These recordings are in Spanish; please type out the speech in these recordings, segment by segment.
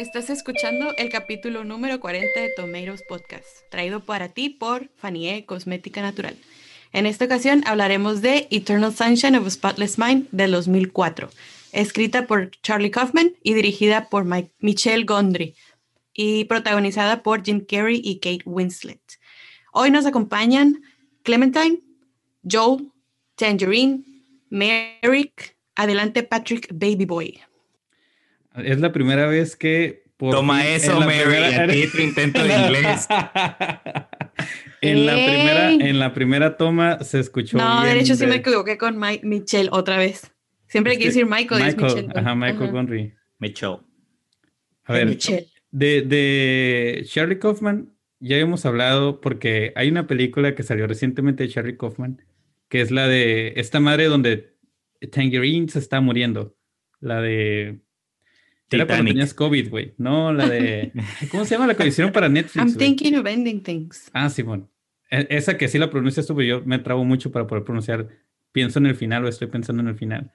Estás escuchando el capítulo número 40 de Tomatoes Podcast, traído para ti por Fanie Cosmética Natural. En esta ocasión hablaremos de Eternal Sunshine of a Spotless Mind del 2004, escrita por Charlie Kaufman y dirigida por Michelle Gondry y protagonizada por Jim Carrey y Kate Winslet. Hoy nos acompañan Clementine, Joel, Tangerine, Merrick, adelante Patrick Baby Boy. Es la primera vez que... Toma eso, Mary, tu intento de inglés. en, la primera, en la primera toma se escuchó No, de hecho sí me equivoqué con Mike, Michelle otra vez. Siempre hay que decir Michael, Michael es Michelle. Ajá, Michael Gonry. Michelle. A ver, De, de Charlie Kaufman ya hemos hablado porque hay una película que salió recientemente de Charlie Kaufman, que es la de esta madre donde Tangerine se está muriendo. La de era cuando tenías COVID, güey. No, la de. ¿Cómo se llama la que hicieron para Netflix? I'm thinking of ending things. Ah, sí, bueno. Esa que sí la pronuncias tú, pero yo me trabo mucho para poder pronunciar. Pienso en el final o estoy pensando en el final.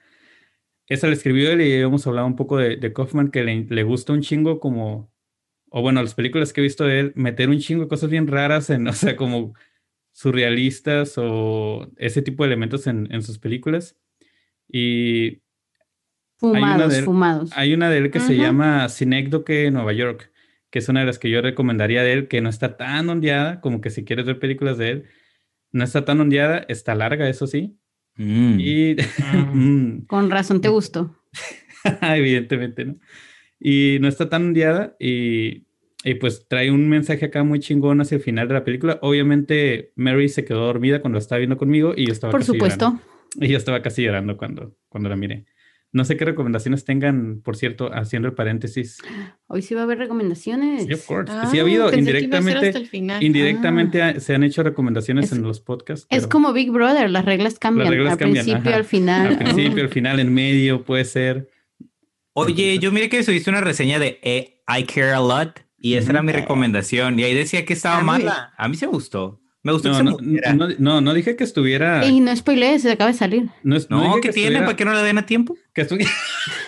Esa la escribió él y hemos hablado un poco de, de Kaufman, que le, gusta un chingo como. O bueno, las películas que he visto de él, meter un chingo de cosas bien raras en, o sea, como surrealistas o ese tipo de elementos en, en sus películas. Y Fumados, hay fumados. Hay una de él que se llama Sinécdoque Nueva York, que es una de las que yo recomendaría de él, que no está tan ondeada, como que si quieres ver películas de él, no está tan ondeada, está larga, eso sí. Mm. Y... Mm. Con razón te gustó. Evidentemente, ¿no? Y no está tan ondeada y, y, pues trae un mensaje acá muy chingón hacia el final de la película. Obviamente Mary se quedó dormida cuando la estaba viendo conmigo y yo estaba Por supuesto. Y yo estaba casi llorando cuando, cuando la miré. No sé qué recomendaciones tengan, por cierto, haciendo el paréntesis. Hoy sí va a haber recomendaciones. Sí, of course. sí ha habido indirectamente. Indirectamente ah. se han hecho recomendaciones en los podcasts. Es como Big Brother, las reglas cambian. al principio, al final. Al principio, al final, en medio, puede ser. Oye, yo mire que subiste una reseña de eh, I Care a Lot y esa era mi recomendación. Y ahí decía que estaba mala. A mí se gustó. Me gustó no, que no, no, dije que estuviera. Y no spoilees, se acaba de salir. No, no, ¿qué tiene? ¿Para que no le den a tiempo? Que estuviera.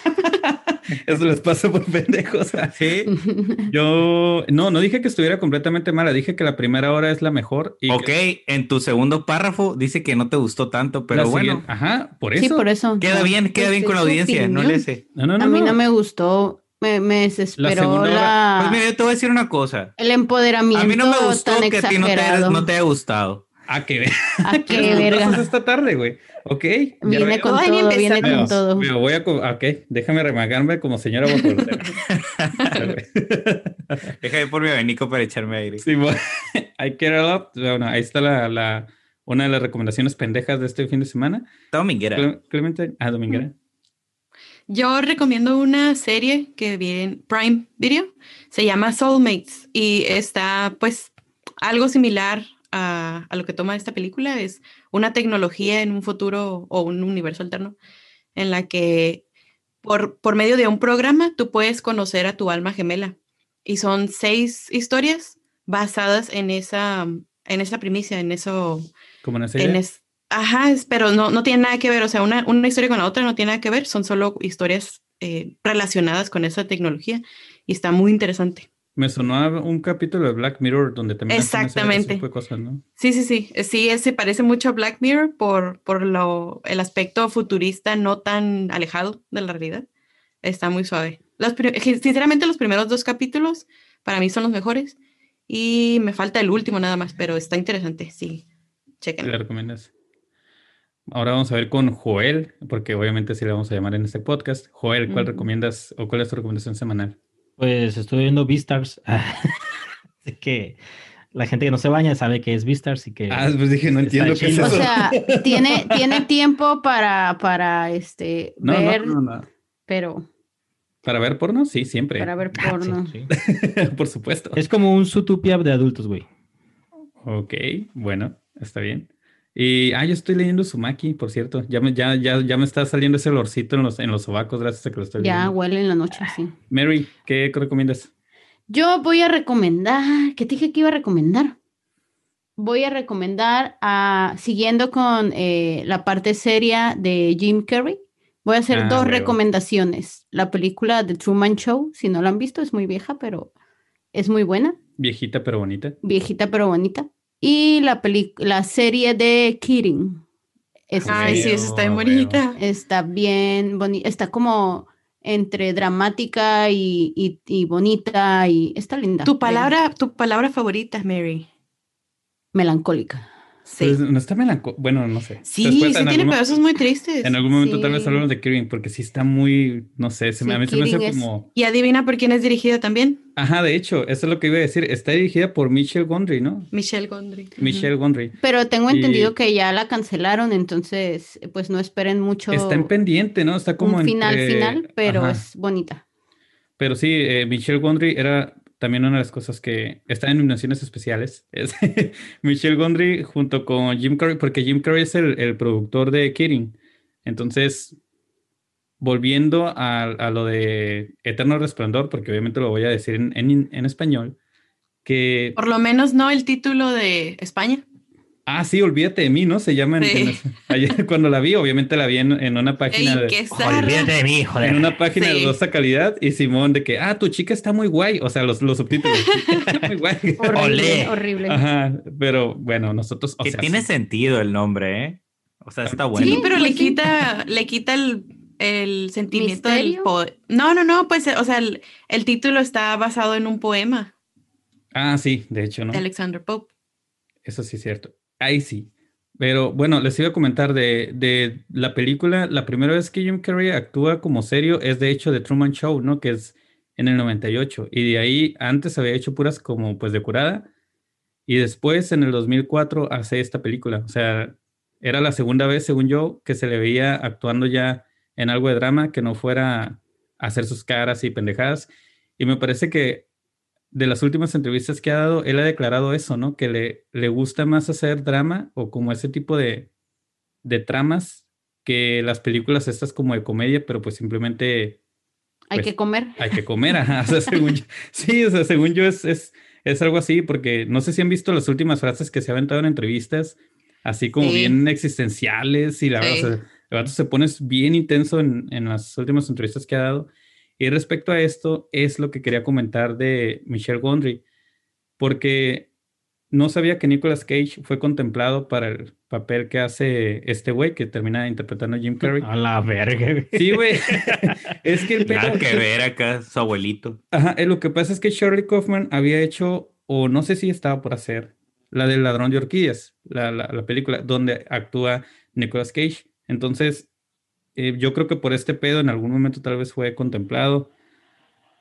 Eso les pasa por pendejos. Sí. Yo no, no dije que estuviera completamente mala, dije que la primera hora es la mejor. Y ok, en tu segundo párrafo dice que no te gustó tanto, pero bueno. ajá, por eso. Sí, por eso. Queda bien, queda bien con la audiencia, no le sé. No, no, no, a mí no me gustó me, me desesperó la, Pues mira, yo te voy a decir una cosa. El empoderamiento. A mí no me gustó que a ti no te, no te haya gustado. ¿A qué, ¿A qué verga? esta tarde, güey? Ok. Viene con todo, viene con todo. Me voy a... Ok, déjame remagarme como señora Déjame por mi abanico para echarme aire. Sí, bueno, I care a lot. Bueno, ahí está la, la, una de las recomendaciones pendejas de este fin de semana. Dominguera. Clemente. Ah, Dominguera. Yo recomiendo una serie que viene en Prime Video, se llama Soulmates y está pues algo similar a, lo que toma esta película, es una tecnología en un futuro o un universo alterno en la que por, por medio de un programa tú puedes conocer a tu alma gemela y son seis historias basadas en esa, en esa primicia, en eso. ¿Como una serie? Ajá, pero no, no tiene nada que ver, o sea, una, una historia con la otra no tiene nada que ver, son solo historias eh, relacionadas con esa tecnología y está muy interesante. Me sonó a un capítulo de Black Mirror donde también Exactamente. Ese cosas, ¿no? Sí, sí, sí. Eh, sí, se parece mucho a Black Mirror por, por lo, el aspecto futurista no tan alejado de la realidad. Está muy suave. Los, sinceramente, los primeros dos capítulos para mí son los mejores y me falta el último nada más, pero está interesante. Sí, chequen. ¿Le recomiendas? Ahora vamos a ver con Joel, porque obviamente sí le vamos a llamar en este podcast. Joel, ¿cuál recomiendas o cuál es tu recomendación semanal? Pues estoy viendo Beastars. Así que la gente que no se baña sabe que es Beastars y que. Ah, pues dije, no entiendo qué es eso. O sea, tiene, tiene tiempo para, para este, ver. No, no, pero. ¿Para ver porno? Sí, siempre. Para ver ah, porno. Por supuesto. Es como un Zootopia de adultos, güey. Ok, bueno, está bien. Y, ah, yo estoy leyendo Sumaki, por cierto. Ya me, ya, ya, ya me está saliendo ese olorcito en los, en los sobacos gracias a que lo estoy leyendo. Ya huele en la noche, sí. Mary, ¿qué recomiendas? Yo voy a recomendar, ¿qué te dije que iba a recomendar? Voy a recomendar, a, siguiendo con eh, la parte seria de Jim Carrey, Voy a hacer Ah, dos huevo. recomendaciones. La película The Truman Show, si no la han visto, es muy vieja, pero es muy buena. Viejita pero bonita. Viejita pero bonita. Y la, peli- la serie de Kidding. Esa Ay, sí, serie esa está bien bonita. Está bien bonita. Está como entre dramática y, y- y bonita y está linda. Tu palabra, tu palabra favorita, Mary. Melancólica. Sí. No está melancólico. Bueno, no sé. sí, Después, sí en tiene algún- pedazos muy tristes. En algún momento tal vez hablamos de Kirin porque sí está muy, no sé, se me, Sí, a mí se me hace Kirin es- como... Y adivina por quién es dirigida también. Ajá, de hecho, eso es lo que iba a decir. Está dirigida por Michelle Gondry, ¿no? Michelle Gondry. Michelle Gondry. Pero tengo Y- entendido que ya la cancelaron, entonces pues no esperen mucho Está en pendiente, ¿no? Está como un final entre- final, pero Ajá. es bonita. Pero sí, eh, Michelle Gondry era también una de las cosas que está en nominaciones especiales. Es Michelle Gondry junto con Jim Carrey, porque Jim Carrey es el, productor de Kidding. Entonces, volviendo a, a lo de Eterno Resplandor, porque obviamente lo voy a decir en- en español, que... Por lo menos no el título de España. Ah, sí, olvídate de mí, ¿no? Se llama... en- Sí. en- ayer cuando la vi, obviamente la vi en, en una página Ey, de... Olvídate de mí, En joder. una página de dudosa calidad y Simón de que, ah, tu chica está muy guay. O sea, los, los subtítulos. está muy guay. Horrible, Olé. horrible. Ajá, pero bueno, nosotros, o que sea, tiene sí. sentido el nombre, ¿eh? O sea, está bueno. Sí, pero pues le quita, le quita el, el sentimiento del poema. No, no, no, pues, o sea, el, el título está basado en un poema Ah, sí, de hecho, ¿no? de Alexander Pope. Eso sí es cierto. Ahí sí. Pero bueno, les iba a comentar de, de la película, la primera vez que Jim Carrey actúa como serio es de hecho de Truman Show, ¿no? Que es en el 98. Y de ahí antes había hecho puras como pues de curada. Y después en el 2004 hace esta película. O sea, era la segunda vez, según yo, que se le veía actuando ya en algo de drama que no fuera hacer sus caras y pendejadas. Y me parece que de las últimas entrevistas que ha dado, él ha declarado eso, ¿no? Que le, le gusta más hacer drama o como ese tipo de, de tramas que las películas estas como de comedia, pero pues simplemente Hay pues, que comer. hay que comer, ajá. O sea, según yo- sí, o sea, según yo es, es, es algo así, porque no sé si han visto las últimas frases que se ha aventado en entrevistas, así como Sí. bien existenciales y la Sí. verdad, o sea, el vato se pone bien intenso en, en las últimas entrevistas que ha dado. Y respecto a esto, es lo que quería comentar de Michelle Gondry, porque no sabía que Nicolas Cage fue contemplado para el papel que hace este güey que termina interpretando a Jim Carrey. A la verga. Sí, güey. es que el Nada pedo- que ver acá, su abuelito. Ajá, eh, lo que pasa es que Shirley Kaufman había hecho, o no sé si estaba por hacer, la del ladrón de orquídeas, la, la, la película donde actúa Nicolas Cage. Entonces, eh, yo creo que por este pedo en algún momento tal vez fue contemplado.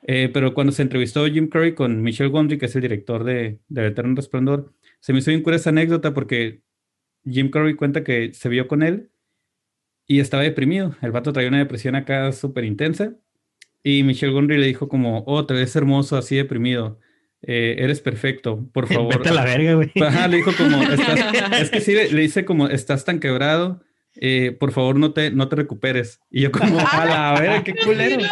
Eh, pero cuando se entrevistó Jim Carrey con Michelle Gondry, que es el director de, de Eterno Resplandor, se me hizo bien cura esa anécdota porque Jim Carrey cuenta que se vio con él y estaba deprimido. El vato traía una depresión acá súper intensa. Y Michelle Gondry le dijo como, oh, te ves hermoso así deprimido. Eh, eres perfecto, por favor. Vete a la verga, güey. Ajá, le dijo como, "Estás-" es que sí, le, le dice como, estás tan quebrado, eh, por favor no te, no te recuperes. Y yo como, a la verga, qué culero.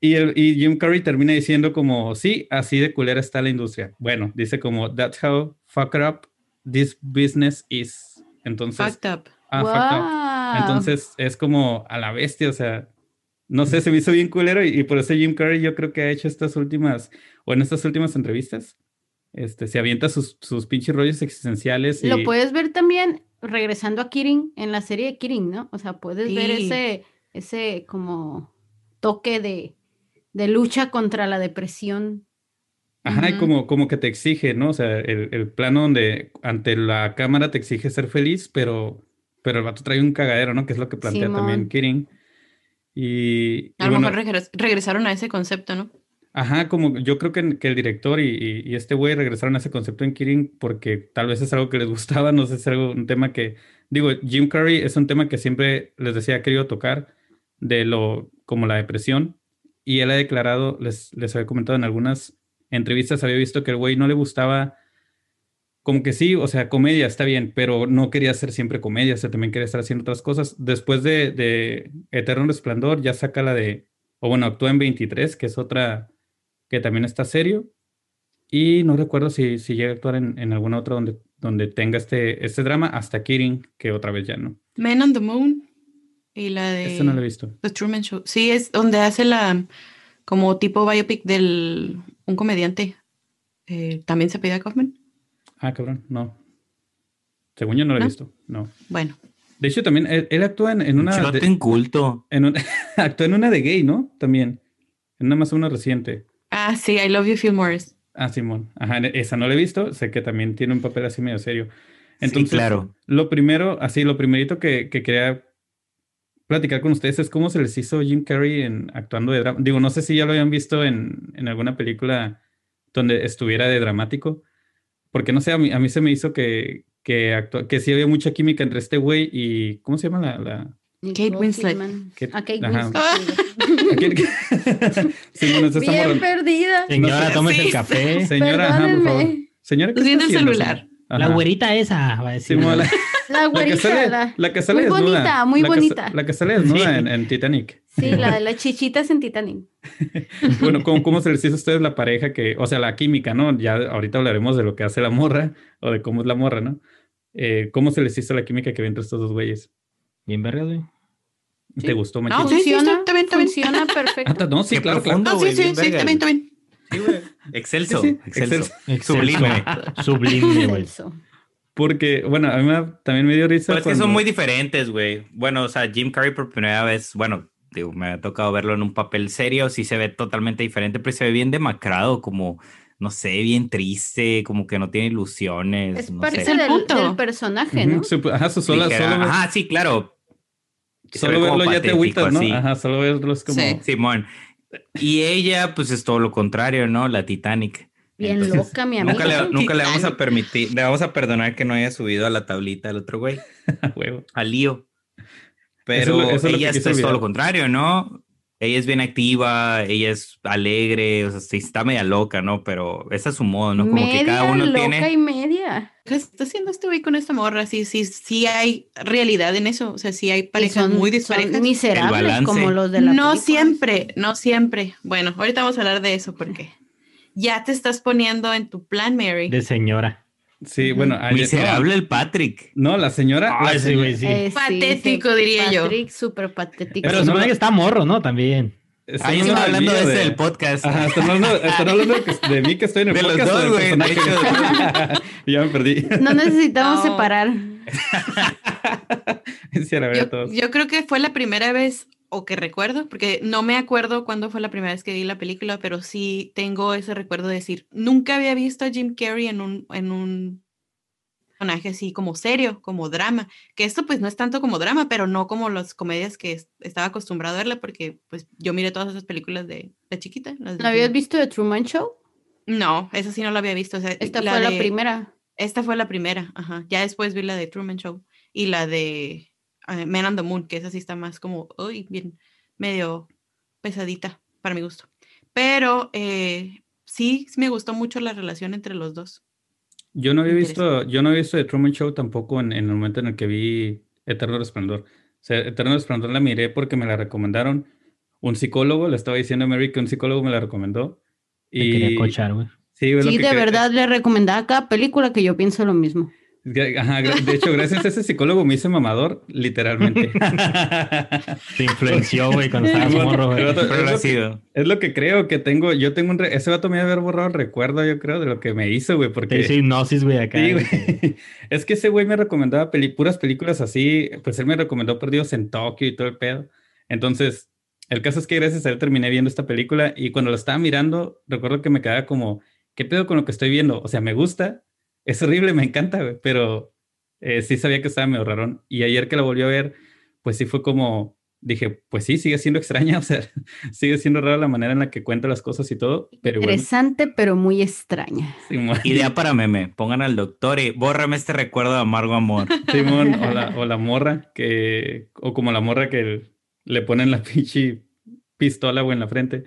Y, el, y Jim Carrey termina diciendo como, sí, así de culera está la industria. Bueno, dice como, that's how fucked up this business is. Entonces, Fucked up. ah, fucked up. Wow. Entonces es como a la bestia, o sea, no sé, se me hizo bien culero y, y por eso Jim Carrey yo creo que ha hecho estas últimas, o en estas últimas entrevistas, este, se avienta sus, sus pinches rollos existenciales y... Lo puedes ver también regresando a Kirin en la serie de Kirin, ¿no? O sea, puedes ver ese, ese como toque de, de lucha contra la depresión. Ajá, y Ujú. como, como que te exige, ¿no? O sea, el, el plano donde ante la cámara te exige ser feliz, pero, pero el vato trae un cagadero, ¿no? Que es lo que plantea también. Kirin. Y, y A lo bueno, mejor regres- regresaron a ese concepto, ¿no? Ajá, como yo creo que, el director y este güey regresaron a ese concepto en Kirin porque tal vez es algo que les gustaba, no sé, es algo, un tema que, digo, Jim Carrey es un tema que siempre les decía ha querido tocar, de lo, como la depresión, y él ha declarado, les, les había comentado en algunas entrevistas, había visto que el güey no le gustaba, como que sí, o sea, comedia está bien, pero no quería hacer siempre comedia, o sea, también quería estar haciendo otras cosas. Después de, de Eterno Resplandor, ya saca la de, o bueno, actúa en 23, que es otra que también está serio. Y no recuerdo si, si llega a actuar en, en alguna otra donde, donde tenga este, este drama, hasta Kirin, que otra vez ya no. Men on the Moon. Y la de Esta no la he visto. The Truman Show. Sí, es donde hace la como tipo biopic del un comediante. Eh, También se pide Kaufman. Ah, cabrón, no. Según yo no la he ¿No? visto, no. Bueno, De hecho, también él, él actúa en, en una. De- en culto. en un- actúa en una de gay, ¿no? También. En una más una reciente. Ah, sí, I Love You, Phil Morris. Ah, Simón. Ajá, esa no la he visto. Sé que también tiene un papel así medio serio. Entonces, sí, claro. lo primero, así, lo primerito que, que quería platicar con ustedes es cómo se les hizo Jim Carrey en actuando de drama. Digo, no sé si ya lo habían visto en, en alguna película donde estuviera de dramático. Porque no sé, a mí, a mí se me hizo que, que, actua- que sí había mucha química entre este güey y. ¿Cómo se llama la.? la... Kate Nicole Winslet. Kate- A Kate ajá. Winslet. ¿A quién- Sí, bueno, es esta Bien perdida. Señora, tómese el café. Señora, ajá, por favor. Señora, ¿qué Pues está el haciendo, celular. La güerita esa, va a decir. La- La La que güerita. sale, la- la que sale muy desnuda. bonita, muy La que sa- bonita. la que sale desnuda Sí. en, en Titanic. Sí, la de las chichitas en Titanic. Bueno, ¿cómo, cómo se les hizo a ustedes la pareja que, o sea, la química, ¿no? Ya ahorita hablaremos de lo que hace la morra o de cómo es la morra, ¿no? Eh, ¿Cómo se les hizo la química que había entre estos dos güeyes? Bien verga, güey. ¿Te gustó, No, sí, sí, Funciona, está bien, está bien. funciona Ah, perfecto. ta- no, sí, Qué claro, claro. No, sí, sí, sí, está bien, está bien. Sí, güey. Excelso. Sí, sí, excelso. excelso. Sublime. Sublime, güey. Porque, bueno, a mí me- también me dio risa. Pero es que son muy diferentes, güey. Bueno, o sea, Jim Carrey por primera vez, bueno, digo, me ha tocado verlo en un papel serio, sí se ve totalmente diferente, pero se ve bien demacrado, como, no sé, bien triste, como que no tiene ilusiones, Es no parte sé. el del, punto. del personaje, ¿no? ajá, su- Ligera. solo, Ajá, sí, claro. Solo verlo ya te agüitas, ¿no? así. Ajá, solo verlo es como... Sí. Simón. Y ella, pues es todo lo contrario, ¿no? La Titanic. Bien Entonces, loca, mi amiga. Nunca le, nunca le vamos a permitir, le vamos a perdonar que no haya subido a la tablita al otro güey, a huevo. al lío. Pero es lo- eso es lo que ella es todo lo contrario, ¿no? Ella es bien activa, ella es alegre, o sea, sí está media loca, ¿no? Pero ese es su modo, ¿no? Como media que cada uno loca tiene... y media. ¿Qué está haciendo este güey con esta morra? Sí, sí, sí hay realidad en eso. O sea, sí hay parejas son, muy son disparejas. miserables balance. como los de la No película. siempre, no siempre. Bueno, ahorita vamos a hablar de eso porque ya te estás poniendo en tu plan, Mary. De señora. Sí, bueno... ayer- Miserable el Patrick. No, no, la señora... la Ah, sí, güey, sí. Eh, sí, Patético, sí, diría yo. Patrick, súper patético. Pero no supone que está morro, ¿no? También. Ahí del hablando de ese del podcast. Ajá, están hablando, están hablando de, que- de mí que estoy en el De los podcast. o dos, güey, de ya me perdí. No necesitamos No. separar. Sí, a todos. yo creo que fue la primera vez, o que recuerdo, porque no me acuerdo cuándo fue la primera vez que vi la película, pero sí tengo ese recuerdo de decir, nunca había visto a Jim Carrey en un, en un personaje así como serio, como drama, que esto pues no es tanto como drama, pero no como las comedias que es- estaba acostumbrado a verla, porque pues yo miré todas esas películas de, de chiquita. las de ¿No habías visto The Truman Show? No, esa sí no la había visto. o sea, Esta fue la primera. Esta fue la primera, ajá. Ya después vi la de Truman Show y la de eh, Man on the Moon, que esa sí está más como, uy, bien, medio pesadita para mi gusto. Pero eh, sí, sí me gustó mucho la relación entre los dos. Yo no había visto, yo no había visto The Truman Show tampoco en, en el momento en el que vi Eterno Resplandor. O sea, Eterno Resplandor la miré porque me la recomendaron. Un psicólogo, le estaba diciendo a Mary que un psicólogo me la recomendó. Te quería Y cochar, güey. sí, Sí, que de verdad le recomendaba cada película que yo pienso lo mismo. Ajá, de hecho, gracias a ese psicólogo me hice mamador, literalmente. Te influenció, güey, cuando estabas morro, güey. es lo que- sido. Es lo que creo que tengo. Yo tengo un. re- Ese vato me debe haber borrado el recuerdo, yo creo, de lo que me hizo, güey. Te Porque. hizo hipnosis, güey, acá. Sí, güey. güey. Es que ese güey me recomendaba peli- puras películas así. Pues él me recomendó Perdidos en Tokio y todo el pedo. Entonces, el caso es que gracias a él terminé viendo esta película y cuando la estaba mirando, recuerdo que me quedaba como, ¿qué pedo con lo que estoy viendo? O sea, me gusta, es horrible, me encanta, güey, pero eh, sí sabía que estaba medio rarón. Y ayer que la volví a ver, pues sí fue como, dije, pues sí, sigue siendo extraña, o sea, sigue siendo rara la manera en la que cuenta las cosas y todo, pero. Interesante, pero muy extraña. Simón, Idea para meme. Pongan al doctor y bórrame este recuerdo de amargo amor. Simón, o la, o la morra que, o como la morra que le ponen la pinche pistola, güey, en la frente.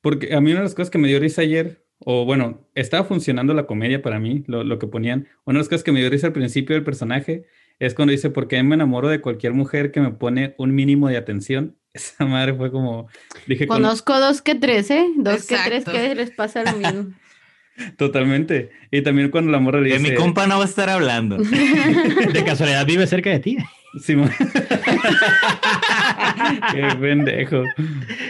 Porque a mí una de las cosas que me dio risa ayer, o bueno, estaba funcionando la comedia para mí, lo, lo que ponían. Una de las cosas que me dio risa al principio del personaje es cuando dice, ¿por qué me enamoro de cualquier mujer que me pone un mínimo de atención? Esa madre fue como, dije, con- Conozco dos que tres, ¿eh? Dos que tres Exacto. que les pasa lo mismo. Totalmente. Y también cuando la morra le De mi compa no va a estar hablando. De casualidad vive cerca de ti. Simón. Qué pendejo.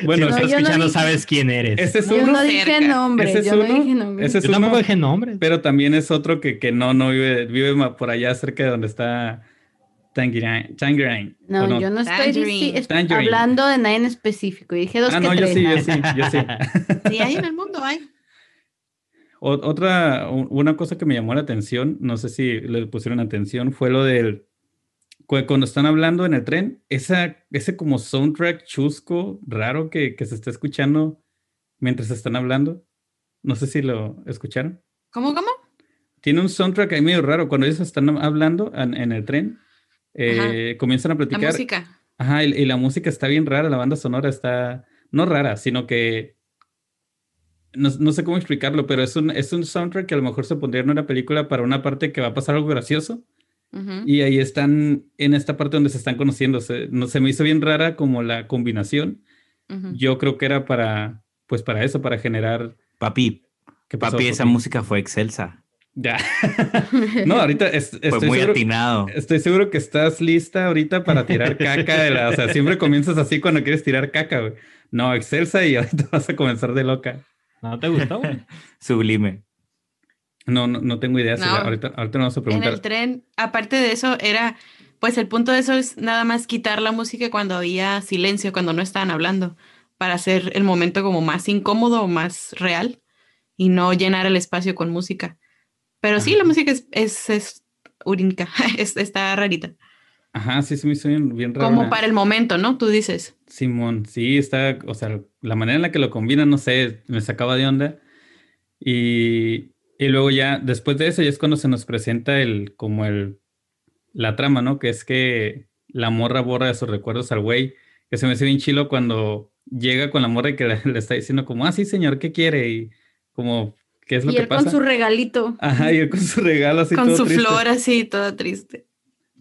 Bueno, si no, estás yo no escuchando, dije- sabes quién eres. ese es Yo uno, no dije nombre, ese es yo no dije nombre. ese es Yo tampoco uno, dije nombres. pero también es otro que, que no, no vive, vive por allá cerca de donde está Tangerine. Tangerine No, ¿o yo no estoy Tangerine. dici- es- Tangerine. hablando de nadie en específico. Dije dos Ah, que no, yo sí, yo sí, yo sí. Sí, hay en el mundo, hay. Otra, una cosa que me llamó la atención, no sé si le pusieron atención, fue lo del, cu- cuando están hablando en el tren, esa, ese como soundtrack chusco, raro que, que se está escuchando mientras están hablando. No sé si lo escucharon. ¿Cómo, cómo? Tiene un soundtrack ahí medio raro. Cuando ellos están hablando en, en el tren, eh, comienzan a La platicar. música. Ajá, y, y la música está bien rara, la banda sonora está, no rara, sino que, no, no sé cómo explicarlo, pero es un, es un soundtrack que a lo mejor se pondría en una película para una parte que va a pasar algo gracioso, y ahí están, en esta parte donde se están conociendo, se, no, se me hizo bien rara como la combinación, yo creo que era para, pues para eso, para generar... Papi, ¿qué pasó, papi, esa música fue excelsa. Ya. no, ahorita es- Fue estoy muy seguro- atinado. Estoy seguro que estás lista ahorita para tirar caca de la, o sea, siempre comienzas así cuando quieres tirar caca, güey. No, excelsa y ahorita vas a comenzar de loca. ¿No te gustó? Sublime. No, no, no tengo idea. si No. la- ahorita, ahorita nos vamos a En preguntar. el tren, aparte de eso, era, pues el punto de eso es nada más quitar la música cuando había silencio, cuando no estaban hablando, para hacer el momento como más incómodo o más real y no llenar el espacio con música. Pero sí, la música es, es, es- está rarita. Ajá, sí, se me hizo bien, bien raro. Como para el momento, ¿no? Tú dices. Simón, sí, está, o sea, la manera en la que lo combinan, no sé, me sacaba de onda. Y, y luego ya, después de eso, ya es cuando se nos presenta el, como el, la trama, ¿no? Que es que la morra borra de sus recuerdos al güey, que se me hace bien chilo cuando llega con la morra y que le, le está diciendo como, ah, sí, señor, ¿qué quiere? Y como, ¿qué es lo y que él pasa? con su regalito. Ajá, y él con su regalo así con todo su triste. flor así, toda triste.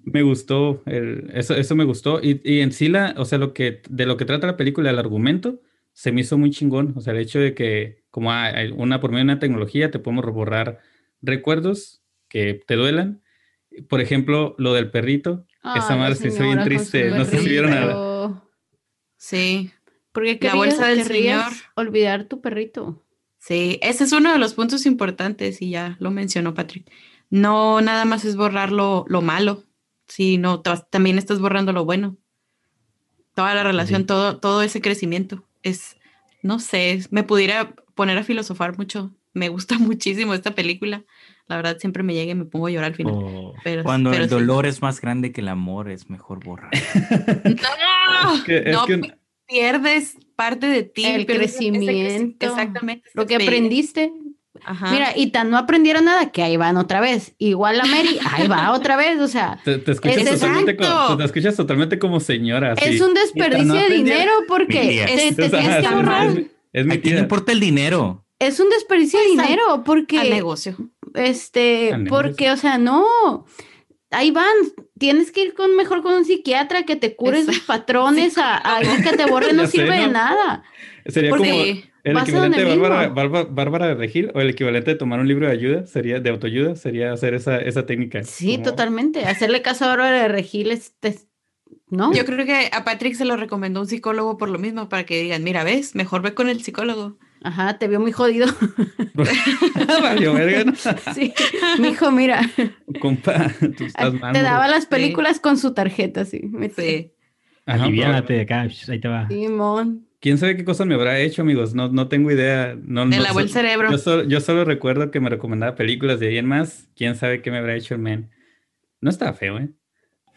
Me gustó, el- eso, eso me gustó. Y, y en sí, la, o sea, lo que, de lo que trata la película, el argumento, se me hizo muy chingón. O sea, el hecho de que, como hay hay una, por medio de una tecnología, te podemos borrar recuerdos que te duelan. Por ejemplo, lo del perrito. Esa Ah, la madre se hizo bien triste. No sé si vieron a- perrito. Sí, ¿Por qué La bolsa del señor. olvidar tu perrito? sí, ese es uno de los puntos importantes y ya lo mencionó Patrick. No nada más es borrar lo, lo malo, sino ta- también estás borrando lo bueno. Toda la relación, Sí. todo, todo ese crecimiento. Es, no sé, me pudiera poner a filosofar mucho. Me gusta muchísimo esta película. La verdad, siempre me llega y me pongo a llorar al final. Pero, Cuando pero el sí. dolor es más grande que el amor, es mejor borrar. ¡No! Es que- es No, que- pierdes parte de ti. El creci- crecimiento, Exactamente. Lo que aprendiste. Ajá. Mira, y tan no aprendieron nada que ahí van otra vez. Igual la Mary, ahí va otra vez. O sea, Te, te escuchas Es totalmente como, te escuchas totalmente como señora. así. es un desperdicio no de dinero porque te, te O sea, tienes que es- borrar. Es, es mi ¿A tía. importa el dinero? Es un desperdicio de Pues, al- dinero al porque, negocio. este, Al porque, o sea, no. Ahí van, tienes que ir con mejor con un psiquiatra que te cure Exacto. sus patrones, a, a alguien que te borre no sé, sirve de ¿no? nada. Sería Porque como Sí. El vas equivalente de Bárbara. Bárbara, Bárbara de Regil o el equivalente de tomar un libro de ayuda, sería de autoayuda, sería hacer esa, esa técnica. Sí, Como- totalmente. Hacerle caso a Bárbara de Regil es, es- ¿no? Yo creo que a Patrick se lo recomendó un psicólogo por lo mismo, para que digan, mira, ves, mejor ve con el psicólogo. Ajá, te vio muy jodido. Valió verga, ¿no? sí, mijo, mira, Compa, tú estás mal. te daba las películas con su tarjeta, sí. Sí. Aliviánate acá, ahí te va. Simón. ¿Quién sabe qué cosas me habrá hecho, amigos? No, no tengo idea. No, Le no lavó el sé. cerebro. Yo solo, yo solo recuerdo que me recomendaba películas de ahí en más. ¿Quién sabe qué me habrá hecho el men? No estaba feo, ¿eh?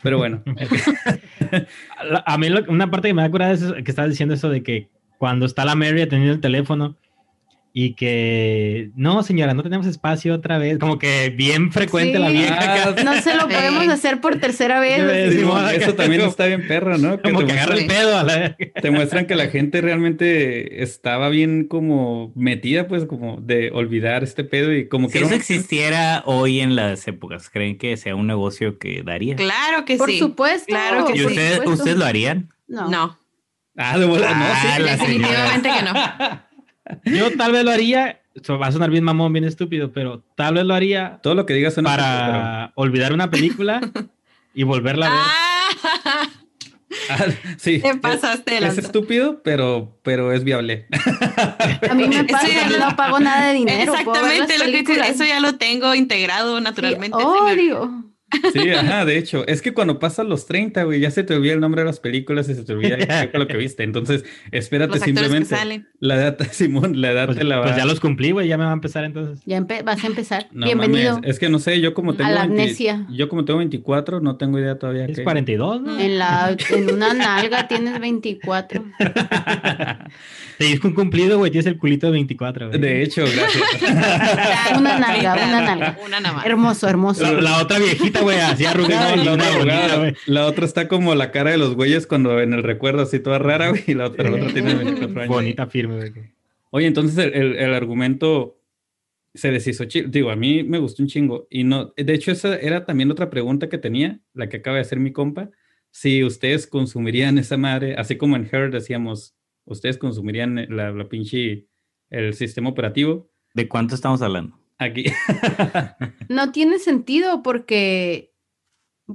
Pero bueno. A mí lo- una parte que me da curada es eso- que estás diciendo eso de que cuando está la Mary atendiendo el teléfono y que no, señora, no tenemos espacio otra vez. Como que bien frecuente la vieja. No se lo Sí. podemos hacer por tercera vez. Sí, eso también está bien perro, ¿no? Que Como te que agarra el pedo a la te muestran que la gente realmente estaba bien como metida, pues como de olvidar este pedo y como Si que era eso existiera hoy en las épocas, ¿creen que sea un negocio que daría? Claro que Por sí. supuesto. Claro que ¿Y sí. por ustedes, ustedes lo harían? No. No, Ah, de bola, no, Ah, sí. señora. definitivamente que no. Yo tal vez lo haría eso va a sonar bien mamón, bien estúpido, pero tal vez lo haría Todo lo que digas suena estúpido, para olvidar una película y volverla a ver. Ah, Ah, sí. te pasaste Es, es estúpido, pero, pero es viable. A mí me pasa, ya no pago nada de dinero. Exactamente lo que eso ya lo tengo integrado naturalmente. Sí, odio. Sí, ajá, de hecho, es que cuando pasan los 30, güey, ya se te olvida el nombre de las películas y se te olvida lo que viste. Entonces, espérate Los actores que simplemente. salen. La edad, Simón, la edad Pues, te la va. pues ya los cumplí, güey, ya me va a empezar entonces. Ya empe- vas a empezar. No Bienvenido. mames, Es que no sé, yo como tengo la 20 amnesia. yo como tengo 24, no tengo idea todavía. Es qué- 42, ¿no? En, la, en una nalga tienes 24. Te dices un cumplido, güey, tienes el culito de 24, güey. De hecho, gracias. Una nalga, una nalga. Una nada más. Hermoso, hermoso. La, la otra viejita, güey, así arrugada y la, güey. la otra está como la cara de los güeyes cuando en el recuerdo así toda rara, güey, y la otra, la otra tiene 24 años. Bonita firme, güey. Oye, entonces el, el- el argumento se deshizo. chi- Digo, a mí me gustó un chingo. Y no, de hecho, esa era también otra pregunta que tenía, la que acaba de hacer mi compa. Si ustedes consumirían esa madre, así como en Her decíamos, ustedes consumirían la, la pinche, el sistema operativo. ¿De cuánto estamos hablando? Aquí. No tiene sentido porque,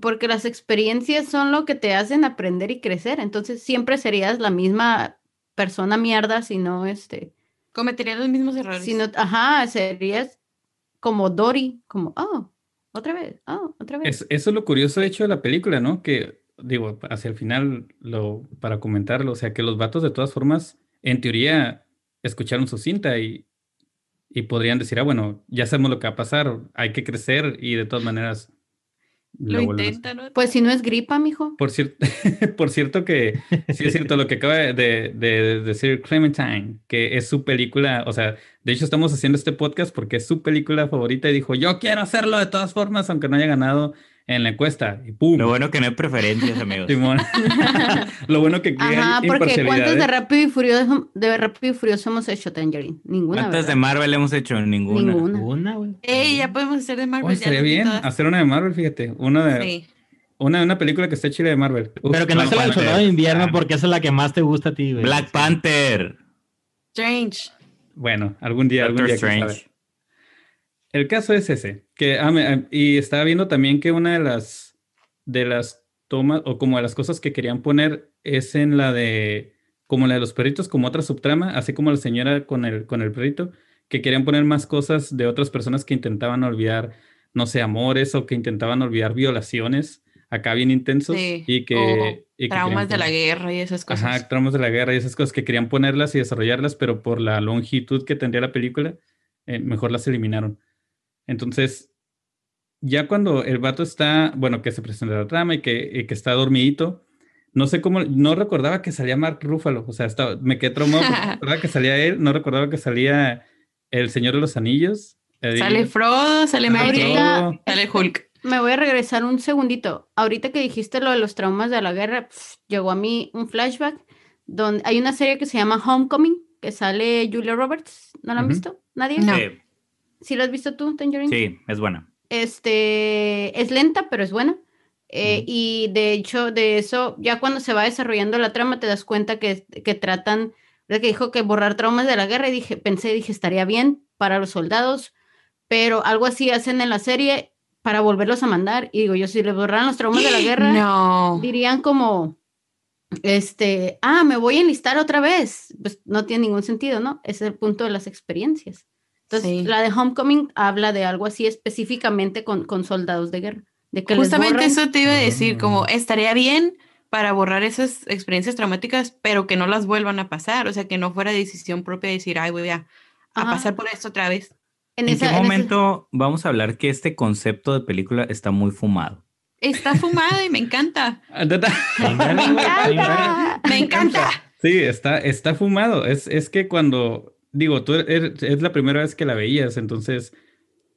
porque las experiencias son lo que te hacen aprender y crecer. Entonces siempre serías la misma persona mierda si no, este, Cometería los mismos errores. si no, ajá, serías como Dory, como, oh, otra vez, oh, otra vez. Es- eso es lo curioso, de hecho, de la película, ¿no? Que, digo, hacia el final, lo, para comentarlo, o sea, que los vatos, de todas formas, en teoría, escucharon su cinta y, y podrían decir, ah, bueno, ya sabemos lo que va a pasar, hay que crecer y de todas maneras Lo vuelven a- intenta, ¿no? Pues si no es gripa, mijo. Por, cier- por cierto que sí es cierto lo que acaba de, de- de decir Clementine, que es su película, o sea, de hecho estamos haciendo este podcast porque es su película favorita y dijo, yo quiero hacerlo de todas formas, aunque no haya ganado en la encuesta. Y ¡pum! Lo bueno que no hay preferencias, amigos. Simón. Lo bueno que aquí Ajá, hay porque ¿cuántos de. Rápido y Furioso, de Rápido y Furioso hemos hecho Tangerine? Ninguna, ¿Cuántas de. Marvel hemos hecho? Ninguna. Ninguna. Una, güey. Ey, ya podemos hacer de Marvel. Oye, vi bien todas. hacer una de Marvel, fíjate. Una de Sí. una, una película que esté chile de Marvel. Uf, Pero que no sea la del Panther. soldado de invierno Ah, porque esa es la que más te gusta a ti, güey. Black Panther. Strange. Bueno, algún día, algún día. Strange. El caso es ese, que ah, me- ah, y estaba viendo también que una de las de las tomas o como de las cosas que querían poner es en la de como la de los perritos como otra subtrama, así como la señora con el con el perrito, que querían poner más cosas de otras personas que intentaban olvidar, no sé, amores o que intentaban olvidar violaciones acá bien intensos Sí, y que, y Traumas de la guerra y esas cosas. Ajá, traumas de la guerra y esas cosas que querían ponerlas y desarrollarlas, pero por la longitud que tendría la película, eh, mejor las eliminaron. Entonces, ya cuando el vato está, bueno, que se presenta la trama y que, y que está dormidito, no sé cómo, no recordaba que salía Mark Ruffalo, o sea, estaba, me quedé traumado no recordaba que salía él, no recordaba que salía el Señor de los Anillos. eh, Sale Frodo, sale Mary sale Hulk. Me voy a regresar un segundito. Ahorita que dijiste lo de los traumas de la guerra, llegó a mí un flashback donde hay una serie que se llama Homecoming, que sale Julia Roberts. ¿No la han visto? ¿Nadie? No. Sí, ¿Sí la has visto tú, Tangerine? sí, es buena. Este, es lenta, pero es buena. Eh. Y de hecho, de eso, ya cuando se va desarrollando la trama, te das cuenta que, que tratan, que dijo que borrar traumas de la guerra, y dije, pensé, dije, estaría bien para los soldados, pero algo así hacen en la serie para volverlos a mandar. Y digo, yo, si les borraran los traumas de la guerra, No. dirían como, este, ah, me voy a enlistar otra vez. Pues no tiene ningún sentido, ¿no? Ese es el punto de las experiencias. Entonces, Sí. la de Homecoming habla de algo así específicamente con, con soldados de guerra. De que les Justamente borren- eso te iba a decir, como Ah. estaría bien para borrar esas experiencias traumáticas, pero que no las vuelvan a pasar, o sea, que no fuera decisión propia de decir, ay, voy a, a pasar por esto otra vez. ¿En, esa- qué ese- momento vamos a hablar que este concepto de película está muy fumado? Está fumada y me encanta. Ah, ¡Me encanta! Me encanta. Sí, está, está fumado. Es, es que cuando, digo, tú eres- es la primera vez que la veías, entonces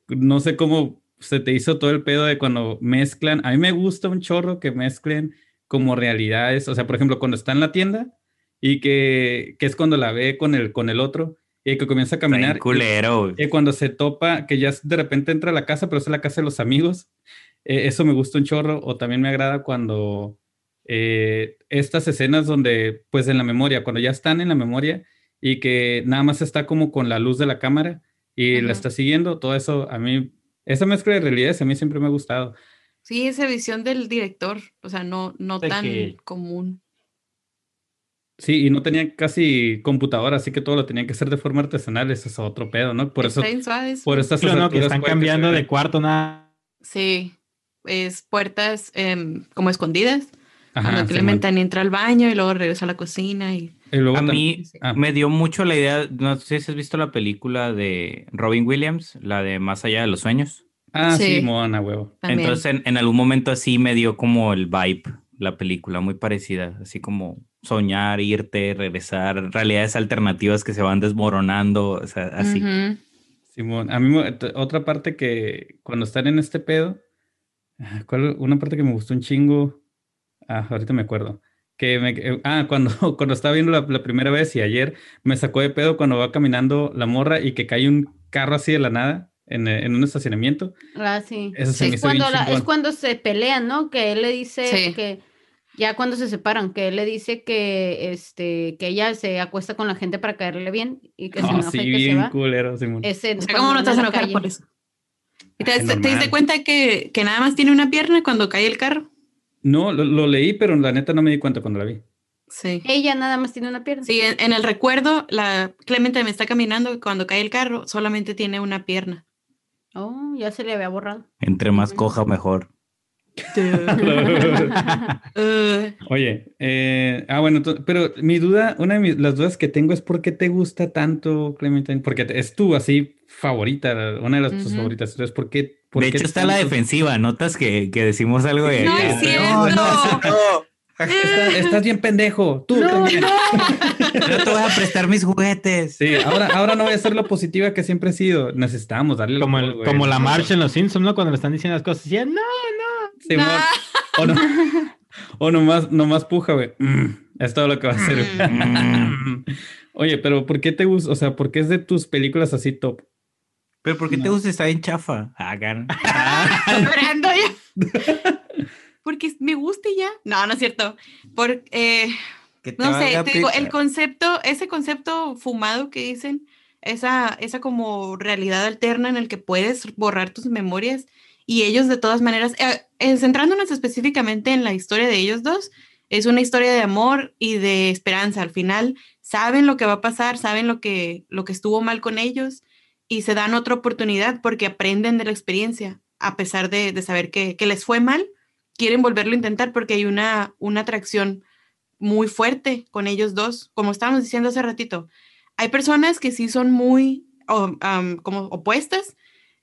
no sé cómo se te hizo todo el pedo de cuando mezclan. A mí me gusta un chorro que mezclen como realidades. O sea, por ejemplo, cuando está en la tienda y que, que es cuando la ve con el, con el otro y que comienza a caminar. y- culero. y cuando se topa, que ya de repente entra a la casa, pero es la casa de los amigos. eh, eso me gusta un chorro. O también me agrada cuando eh, estas escenas donde, pues en la memoria, cuando ya están en la memoria y que nada más está como con la luz de la cámara y la Ujú. está siguiendo, todo eso a mí, esa mezcla de realidades a mí siempre me ha gustado. Sí, esa visión del director, o sea, no, no De tan que- común. Sí, y no tenía casi computadora, así que todo lo tenían que hacer de forma artesanal, ese es otro pedo, ¿no? Por eso, Está eso. por estas Sí, o no, que están cambiando se de cuarto nada. Sí, es puertas em, como escondidas. Ajá, cuando. Clementine entra al baño y luego regresa a la cocina Y luego A mí ah, me dio mucho la idea, no sé si has visto la película de Robin Williams, la de Más allá de los sueños. ah, sí, Sí. mona, huevo. también. Entonces en, en algún momento así me dio como el vibe la película, muy parecida, así como soñar, irte, regresar, realidades alternativas que se van desmoronando, o sea, así. Simón, a mí otra parte que cuando están en este pedo, ah, ¿cuál- una parte que me gustó un chingo, ah, ahorita me acuerdo, que me, eh, ah, cuando, cuando estaba viendo la, la primera vez y ayer me sacó de pedo cuando va caminando la morra y que cae un carro así de la nada en, eh, en un estacionamiento. Ah, sí. Eso se Sí, me Es cuando, la- es cuando se pelean, ¿no? Que él le dice Sí. que ya cuando se separan, que él le dice que este que ella se acuesta con la gente para caerle bien y que se Ah, enoja sí, y que se bien va. culero, Simón. Ese, O sea, ¿cómo no te vas a enojar por eso? ¿Y te, Ay, te- te diste cuenta que, que nada más tiene una pierna cuando cae el carro? No, lo, lo leí, pero la neta no me di cuenta cuando la vi. Sí. Ella nada más tiene una pierna. Sí, en, en el recuerdo, la Clemente me está caminando y cuando cae el carro solamente tiene una pierna. Oh, ya se le había borrado. Entre más coja, mejor. Uh, Oye, eh, ah, bueno, pero mi duda, una de mis- las dudas que tengo es por qué te gusta tanto Clementine, porque es tu así favorita, una de las tus Ujú. favoritas. Entonces, ¿por qué? De hecho está la defensiva, notas que, que decimos algo de... No es cierto. No, no, no. Estás, estás bien pendejo, tú No, también. no. No te voy a prestar mis juguetes. Sí, ahora, ahora no voy a ser lo positiva que siempre he sido. Necesitamos darle Como, el, como la marcha en los Simpsons, ¿no? Cuando le están diciendo las cosas. Y no, Simón. nah. O, no, o nomás, nomás puja, güey. Mm, es todo lo que va a hacer. Mm. Oye, pero ¿por qué te gusta? O sea, ¿por qué es de tus películas así top? Pero ¿por qué te No. gusta? Está bien chafa. Hagan. Llorando ya. Porque me gusta y ya. No, no es cierto. Por, eh, Que te no sé, te digo, el concepto, ese concepto fumado que dicen, esa, esa como realidad alterna en el que puedes borrar tus memorias y ellos de todas maneras, eh, eh, centrándonos específicamente en la historia de ellos dos, es una historia de amor y de esperanza. Al final saben lo que va a pasar, saben lo que, lo que estuvo mal con ellos y se dan otra oportunidad porque aprenden de la experiencia, a pesar de, de saber que, que les fue mal, quieren volverlo a intentar porque hay una, una atracción muy fuerte con ellos dos, como estábamos diciendo hace ratito. Hay personas que sí son muy am, como opuestas,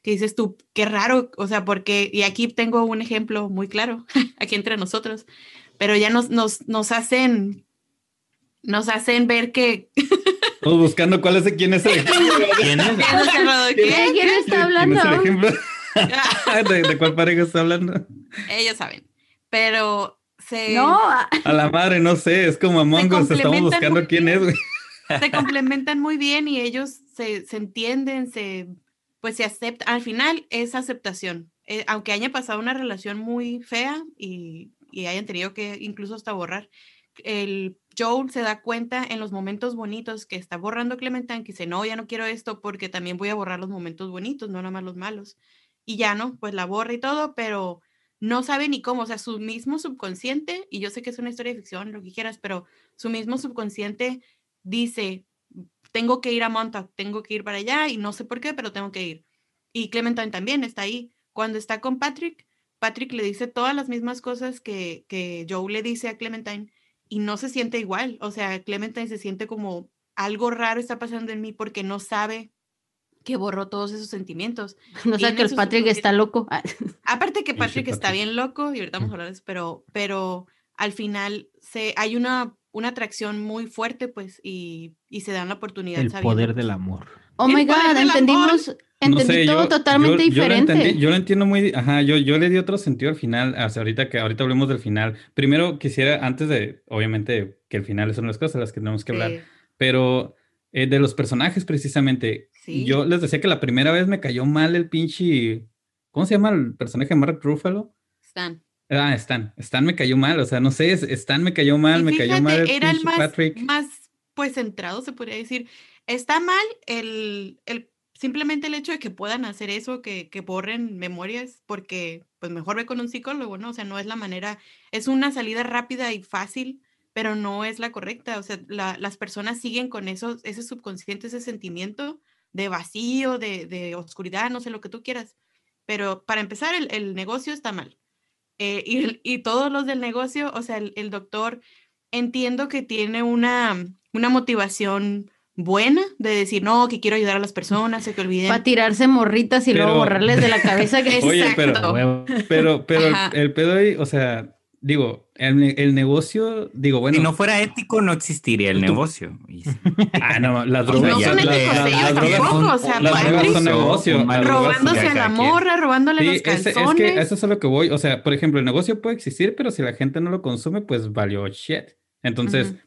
que dices tú, qué raro, o sea, porque, y aquí tengo un ejemplo muy claro, aquí entre nosotros, pero ya nos, nos, nos hacen, nos hacen ver que... Todos buscando cuál es quién es el ejemplo. ¿Quién es? ¿De ¿Qué? quién está ¿Quién es hablando? el ejemplo? ¿De, de cuál pareja está hablando? Ellos saben, pero se... No, ah, A la madre, no sé, es como Among Us, estamos buscando quién bien. es, güey. se complementan muy bien y ellos se, se entienden, se, pues se aceptan. Al final es aceptación. Eh, aunque haya pasado una relación muy fea y, y hayan tenido que incluso hasta borrar, el Joel se da cuenta en los momentos bonitos que está borrando Clementine, que dice, no, ya no quiero esto porque también voy a borrar los momentos bonitos, no nada más los malos. Y ya no, pues la borra y todo, pero no sabe ni cómo, o sea, su mismo subconsciente, y yo sé que es una historia de ficción, lo que quieras, pero su mismo subconsciente dice, tengo que ir a Montauk, tengo que ir para allá y no sé por qué, pero tengo que ir. Y Clementine también está ahí. Cuando está con Patrick, Patrick le dice todas las mismas cosas que, que Joe le dice a Clementine y no se siente igual. O sea, Clementine se siente como algo raro está pasando en mí porque no sabe que borró todos esos sentimientos. no sé que el Patrick está loco. Aparte que Patrick está bien loco, y ahorita vamos a hablar de eso, pero, pero al final se, hay una, una atracción muy fuerte, pues, y, y se dan la oportunidad. El sabiendo, poder pues. del amor. Oh my God, entendimos, entendí todo totalmente yo- yo lo diferente. entendí- yo lo entiendo muy, ajá, yo, yo le di otro sentido al final, hasta ahorita que ahorita hablemos del final. Primero quisiera, antes de, obviamente, que el final de las cosas de las que tenemos que hablar, Sí, pero eh, de los personajes precisamente, Sí. yo les decía que la primera vez me cayó mal el pinche, ¿cómo se llama el personaje de Mark Ruffalo? están. Ah, Stan, Stan me cayó mal, o sea, no sé, es- Stan me cayó mal, Y me cayó mal el era el más, Patrick. más, pues, centrado, se podría decir. Está mal el, el simplemente el hecho de que puedan hacer eso, que, que borren memorias, porque pues mejor ve con un psicólogo, ¿no? O sea, no es la manera, es una salida rápida y fácil, pero no es la correcta. O sea, la- las personas siguen con eso, ese subconsciente, ese sentimiento de vacío, de, de oscuridad, no sé lo que tú quieras. Pero para empezar, el, el negocio está mal. Eh, y, y todos los del negocio, o sea, el, el doctor, entiendo que tiene una, una motivación buena de decir, no, que quiero ayudar a las personas, a que olviden. Para tirarse morritas y luego Pero- borrarles de la cabeza que Oye, pero- Exacto. Pero, pero el, el pedo ahí, o sea, digo, el, el negocio, digo, bueno. si no fuera ético, no existiría el Tú- negocio. Ah, no, las drogas no son éticos la- ellos las drogas tampoco, son- o sea, las drogas son negocio. robándose a la morra, robándole Sí, los ese- es calzones. que eso es a lo que voy. O sea, por ejemplo, el negocio puede existir, pero si la gente no lo consume, pues valió shit. Entonces, Ujú. Ajá.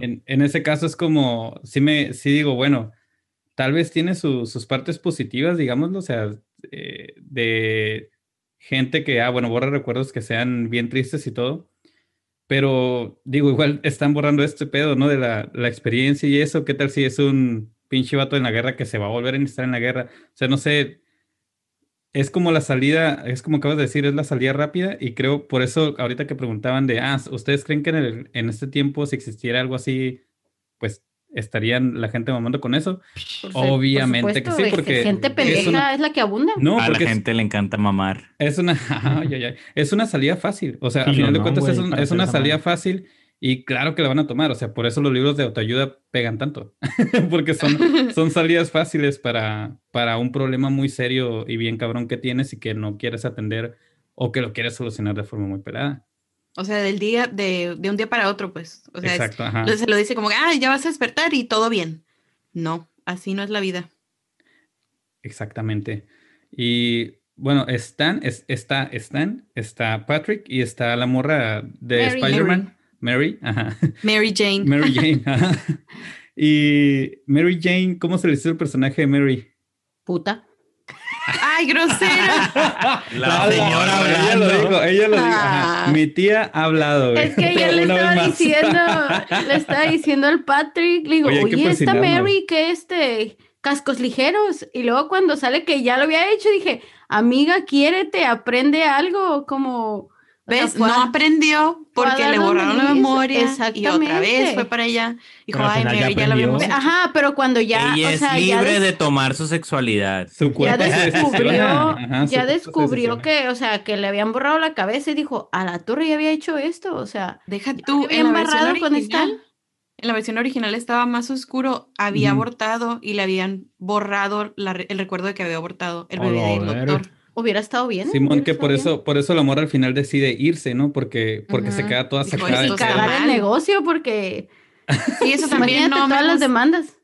En, en ese caso es como, sí me, sí digo, bueno, tal vez tiene su- sus partes positivas, digámoslo, o sea, eh, de gente que, ah, bueno, borra recuerdos que sean bien tristes y todo, pero digo, igual están borrando este pedo, ¿no? De la, la experiencia y eso, ¿qué tal si es un pinche vato en la guerra que se va a volver a estar en la guerra? O sea, no sé, es como la salida, es como acabas de decir, es la salida rápida y creo, por eso ahorita que preguntaban de, ah, ¿ustedes creen que en, el- en este tiempo si existiera algo así, pues estarían la gente mamando con eso? Por su- por Obviamente que supuesto, sí, porque gente es pendeja una- es la que abunda. No, a la porque es- gente le encanta mamar. es una, ay, ay, ay, es una salida fácil. O sea, Sí, al final no, de cuentas es, un- es una salida fácil y claro que la van a tomar. O sea, por eso los libros de autoayuda pegan tanto. Porque son, son salidas fáciles para, para un problema muy serio y bien cabrón que tienes y que no quieres atender o que lo quieres solucionar de forma muy pelada. O sea, del día, de, de un día para otro, pues. O sea, es- Exacto, ajá. se lo dice como, ah, ya vas a despertar y todo bien. No, así no es la vida. Exactamente. Y bueno, Stan, es, está Stan, está Patrick y está la morra de. Spider-Man. Mary, ajá. Mary Jane. Mary Jane. ajá. Y Mary Jane, ¿cómo se le hizo el personaje de Mary? Puta. ¡Ay, grosera! La señora ella lo hablando. dijo, ella lo dijo. ajá. Ah. Mi tía ha hablado. güey. Es que ella le estaba diciendo, le estaba diciendo al Patrick, le digo, Oye, oye, esta persinarnos". Mary que este cascos ligeros. Y luego cuando sale que ya lo había hecho, dije, amiga, quiérete, aprende algo, como ¿Ves? No aprendió porque le borraron la memoria y otra vez fue para allá. Dijo, Pero ay, final ya ya hecho". Ajá, pero cuando ya, Ella o es sea, ya libre de tomar su sexualidad. Su ya cuerpo se descubrió. Ajá, ya descubrió que, o sea, que le habían borrado la cabeza y dijo, a la torre ya había hecho esto, o sea, Deja ¿Ya tú, le en la habían versión barrado con original. Stan? En la versión original estaba más oscuro, había abortado y le habían borrado la el recuerdo de que había abortado el A bebé la del doctor. Hubiera estado bien. Simón, que por bien. eso, por eso la morra al final decide irse, ¿no? Porque, porque se Ujú. queda toda sacada. y cagar el negocio porque Sí, eso también no todas las demandas.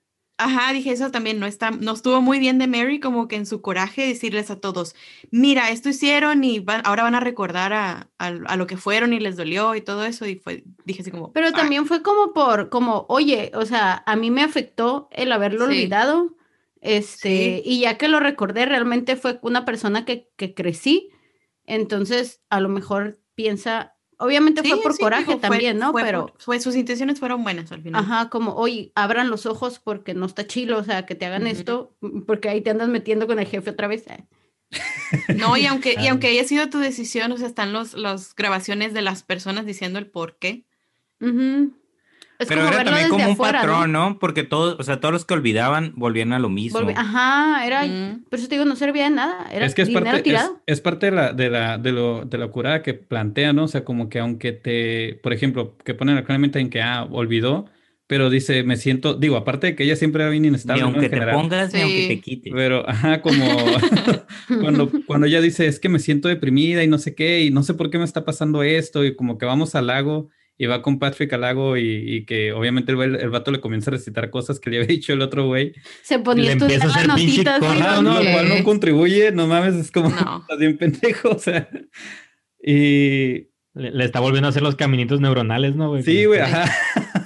Ajá, dije eso también no está, no estuvo muy bien de Mary como que en su coraje decirles a todos, mira, esto hicieron y van- ahora van a recordar a, a- a lo que fueron y les dolió y todo eso y fue, dije así como, Pero "Ah". también fue como por, como, oye, o sea, a mí me afectó el haberlo Sí. olvidado. Este, Sí. y ya que lo recordé, realmente fue una persona que, que crecí. Entonces, a lo mejor piensa, obviamente Sí, fue por sí, coraje digo, fue- también, ¿no? fue Pero, fue, sus intenciones fueron buenas al final. ajá, como, oye, abran los ojos porque no está chilo, o sea, que te hagan esto, mm, porque ahí te andas metiendo con el jefe otra vez. eh. No, y aunque, y aunque haya sido tu decisión, o sea, están los, las grabaciones de las personas diciendo el por qué. Ujú. Es Pero como era verlo también desde como un afuera, ¿no? patrón, ¿no? Porque todos, o sea, todos los que olvidaban volvían a lo mismo. Volvi- Ajá, era, Mm. por eso te digo, no servía de nada, era es que es dinero parte, es, tirado. es parte de la, de la, de lo, de la curada que plantea, ¿no? O sea, como que aunque te, por ejemplo, que ponen claramente en que, ah, olvidó, pero dice, me siento, digo, aparte de que ella siempre era bien Ni inestable, ¿no? aunque En te general. pongas, ni aunque Sí. te quites. Pero, ajá, como cuando, cuando ella dice, es que me siento deprimida y no sé qué, y no sé por qué me está pasando esto, y como que vamos al lago, y va con Patrick al lago, y, y que obviamente el, el vato le comienza a recitar cosas que le había dicho el otro güey. Se ponía Le a hacer notitas. no, lo cual no contribuye, no mames, es como, No. estás bien pendejo, o sea. Y Le, le está volviendo a hacer los caminitos neuronales, ¿no, güey? sí, güey, ajá.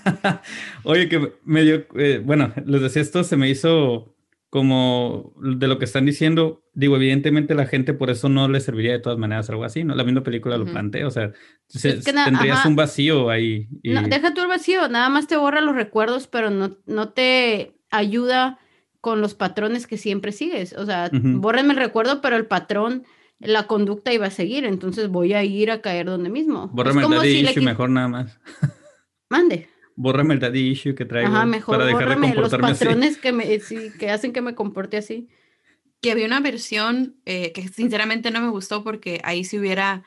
Oye, que me dio, eh, bueno, les decía esto, se me hizo como de lo que están diciendo. Digo, evidentemente la gente por eso no le serviría de todas maneras algo así, ¿no? La misma película lo plantea, o sea, se- Es que na- tendrías ajá. un vacío ahí. y- No, deja tú el vacío, nada más te borra los recuerdos, pero no, no te ayuda con los patrones que siempre sigues. O sea, bórrenme el recuerdo, pero el patrón, la conducta iba a seguir, entonces voy a ir a caer donde mismo. Bórrame el daddy si issue mejor nada más. Mande. Bórrame el daddy issue que traigo Ajá, mejor para dejar de los comportarme así. patrones que, me, sí, que hacen que me comporte así. Que había una versión eh, que sinceramente no me gustó porque ahí se hubiera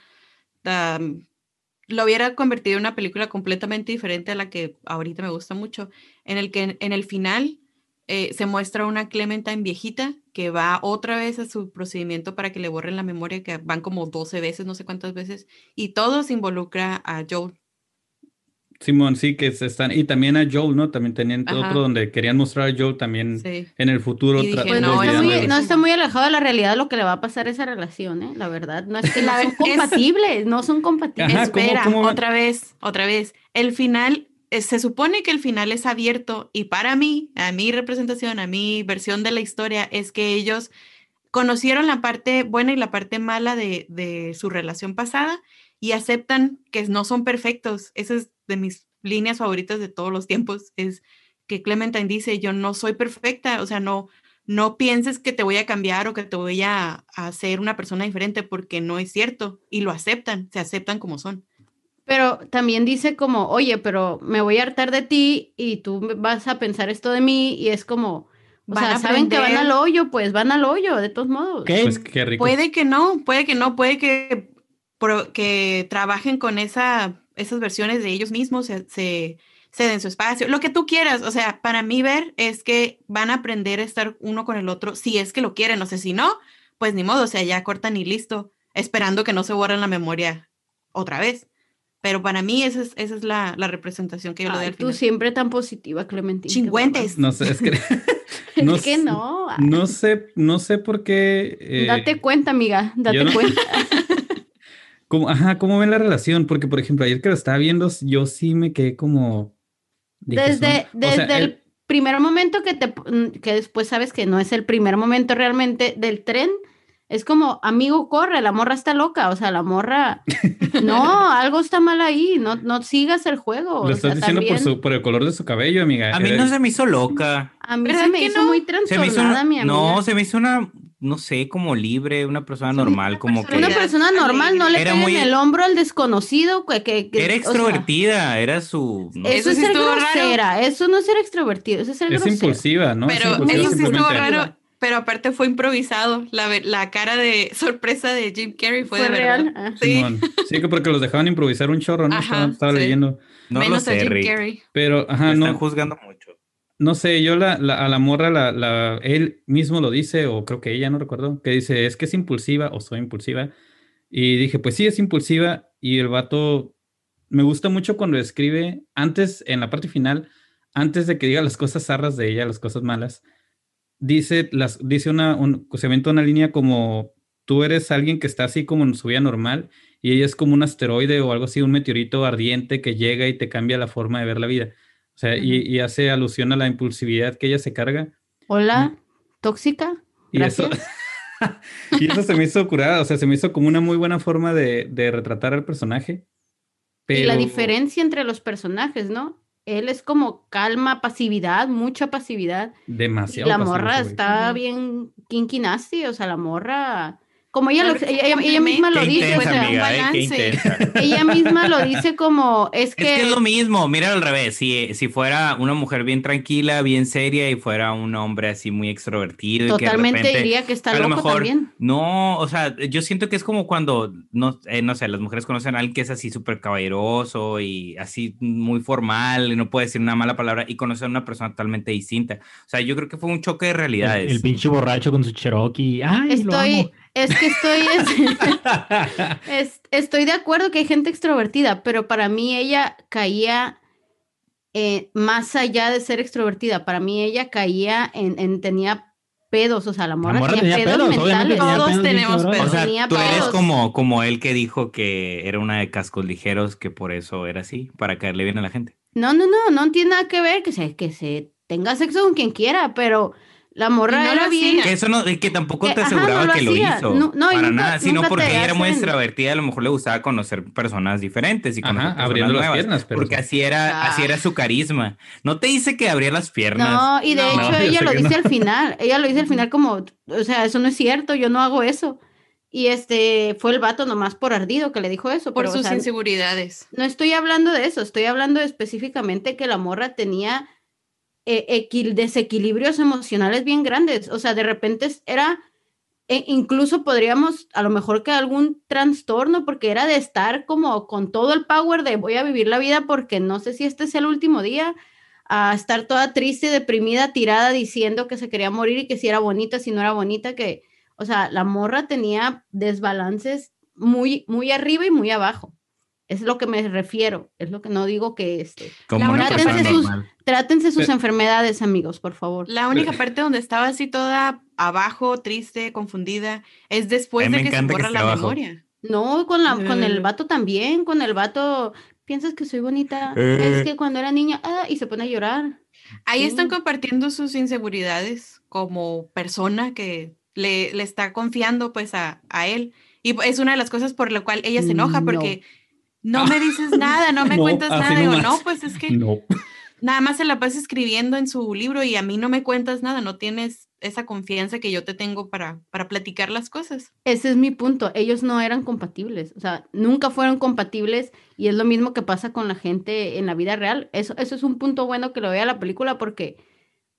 lo hubiera convertido en una película completamente diferente a la que ahorita me gusta mucho, en el que en, el final eh, se muestra una Clementine viejita que va otra vez a su procedimiento para que le borren la memoria, que van como 12 veces, no sé cuántas veces, y todo se involucra a Joel. Simón, sí, que se están. Y también a Joel, ¿no? También tenían Ajá. otro donde querían mostrar a Joel también Sí. en el futuro. Dije, Pues no, no, está muy, el- no está muy alejado de la realidad lo que le va a pasar a esa relación, ¿eh? La verdad, no es que no La son ver- es- compatibles, no son compatibles. Ajá, ¿cómo- Espera, cómo- otra vez, otra vez. El final, eh, se supone que el final es abierto y para mí, a mi representación, a mi versión de la historia, es que ellos conocieron la parte buena y la parte mala de, de su relación pasada y aceptan que no son perfectos. Esa es de mis líneas favoritas de todos los tiempos, es que Clementine dice, yo no soy perfecta, o sea, no, no pienses que te voy a cambiar o que te voy a, a hacer una persona diferente porque no es cierto y lo aceptan, se aceptan como son. Pero también dice como, oye, pero me voy a hartar de ti y tú vas a pensar esto de mí y es como, o Van sea, saben que van al hoyo, pues van al hoyo, de todos modos. ¿Qué? Pues qué rico. Puede que no, puede que no, puede que, pro- que trabajen con esa, esas versiones de ellos mismos, se, se, se den su espacio, lo que tú quieras. O sea, para mí ver es que van a aprender a estar uno con el otro, si es que lo quieren, o sea, si no, pues ni modo, o sea, ya cortan y listo, esperando que no se borren la memoria otra vez. Pero para mí esa es, esa es la, la representación que yo le doy tú siempre tan positiva, Clementina. Chingüentes. No sé, es que. Es no que sé- no. sé, no sé por qué. eh, Date cuenta, amiga, date no- cuenta. cómo- ajá, ¿cómo ven la relación? Porque, por ejemplo, ayer que lo estaba viendo, yo sí me quedé como. Desde, son- o sea, desde el primer momento que te mm, que después sabes que no es el primer momento realmente del tren, es como, amigo, corre, la morra está loca, o sea, la morra, no, algo está mal ahí, no, no sigas el juego. Lo o sea, estás diciendo por, su, por el color de su cabello, amiga. A mí no se me hizo loca. A mí ¿Verdad se me hizo no? muy Se me hizo trastornada, mi amiga. no, se me hizo una, no sé, como libre, una persona normal, como que Una persona normal no le Era muy- en el hombro al desconocido que, que- que- era o sea, extrovertida, era su... no eso Eso sé. es sí ser estuvo raro. grosera, eso no es ser extrovertido, eso es ser Es impulsiva, ¿no? Es Pero impulsiva eso sí estuvo raro. Pero aparte fue improvisado. La, la cara de sorpresa de Jim Carrey fue, Fue de real. verdad. ah. Sí. Sí, que porque los dejaban improvisar un chorro, ¿no? Ajá, estaba estaba sí. leyendo. No lo Menos a Jim Rick. Carrey. Pero, ajá, Me no. están juzgando mucho. No sé, yo la, a la morra, la- él mismo lo dice, o creo que ella, no recuerdo, que dice, es que es impulsiva o soy impulsiva. Y dije, pues sí, es impulsiva. Y el vato, me gusta mucho cuando escribe, antes, en la parte final, antes de que diga las cosas zarras de ella, las cosas malas, dice, las, dice una, un, se aventa una línea como, tú eres alguien que está así como en su vida normal, y ella es como un asteroide o algo así, un meteorito ardiente que llega y te cambia la forma de ver la vida. O sea, y, y hace alusión a la impulsividad que ella se carga. Hola, tóxica. Y eso, y eso se me hizo curada, o sea, se me hizo como una muy buena forma de, de retratar al personaje. Y la pero- diferencia entre los personajes, ¿no? Él es como calma, pasividad, mucha pasividad. Y Demasiado. la pasivo morra está bien kinky nasty, o sea, la morra... Como ella, lo- que ella, ella misma lo Qué dice, intensa, un amiga, eh, qué balance. intensa. ella misma lo dice como, es Es que... que es lo mismo, mira al revés, si, si fuera una mujer bien tranquila, bien seria y fuera un hombre así muy extrovertido y que de Totalmente repente, diría que está a lo loco mejor también. no, o sea, yo siento que es como cuando, no, eh, no sé, las mujeres conocen a alguien que es así súper caballeroso y así muy formal y no puede decir una mala palabra y conocen a una persona totalmente distinta. O sea, yo creo que fue un choque de El, realidades. el pinche borracho con su Cherokee. Ay, lo Estoy, amo. Es que estoy, es- es- estoy de acuerdo que hay gente extrovertida, pero para mí ella caía eh, más allá de ser extrovertida. Para mí ella caía en, en- tenía pedos, o sea, la morra, morra tenía, tenía pedos, pedos, mentales. tenía Todos pedos tenemos cabrones. o sea, tenía tú eres pedos. como, como él que dijo que era una de cascos ligeros, que por eso era así, para caerle bien a la gente. No, no, no, no tiene nada que ver que se, que se tenga sexo con quien quiera, pero La morra no era lo bien. Que eso no, que tampoco Que, te ajá, aseguraba no lo que lo hizo. No, no, para nunca- nada, sino porque ella era muy extrovertida, a lo mejor le gustaba conocer personas diferentes y Ajá, conocer personas abriendo las piernas, pero- Porque así era, Ah. así era su carisma. No te dice que abría las piernas. No, y de No, hecho ella lo dice no. al final. Ella lo dice al final como, o sea, eso no es cierto, yo no hago eso. Y este fue el vato nomás por ardido que le dijo eso. Por pero, o sus sea, inseguridades. no estoy hablando de eso, estoy hablando específicamente que la morra tenía equil- desequilibrios emocionales bien grandes. O sea, de repente era, e- incluso podríamos, a lo mejor que algún trastorno, porque era de estar como con todo el power de voy a vivir la vida porque no sé si este es el último día, a estar toda triste, deprimida, tirada, diciendo que se quería morir y que si era bonita, si no era bonita, que, o sea, la morra tenía desbalances muy, muy arriba y muy abajo. Es lo que me refiero, es lo que no digo que este. La que sus-. Trátense sus Pero- enfermedades, amigos, por favor. La única parte donde estaba así toda abajo, triste, confundida, es después de que se que borra esté la abajo. memoria. No, con, la, con el vato también, con el vato, piensas que soy bonita, Eh. es que cuando era niña, ah, y se pone a llorar. Ahí Sí. están compartiendo sus inseguridades como persona que le, le está confiando pues a, a él. Y es una de las cosas por la cual ella se enoja No. porque no me dices nada, no me No, cuentas nada. Digo, no, pues es que No. nada más se la pasa escribiendo en su libro y a mí no me cuentas nada, no tienes esa confianza que yo te tengo para, para platicar las cosas. Ese es mi punto, ellos no eran compatibles, o sea, nunca fueron compatibles y es lo mismo que pasa con la gente en la vida real. Eso, eso es un punto bueno que lo vea la película porque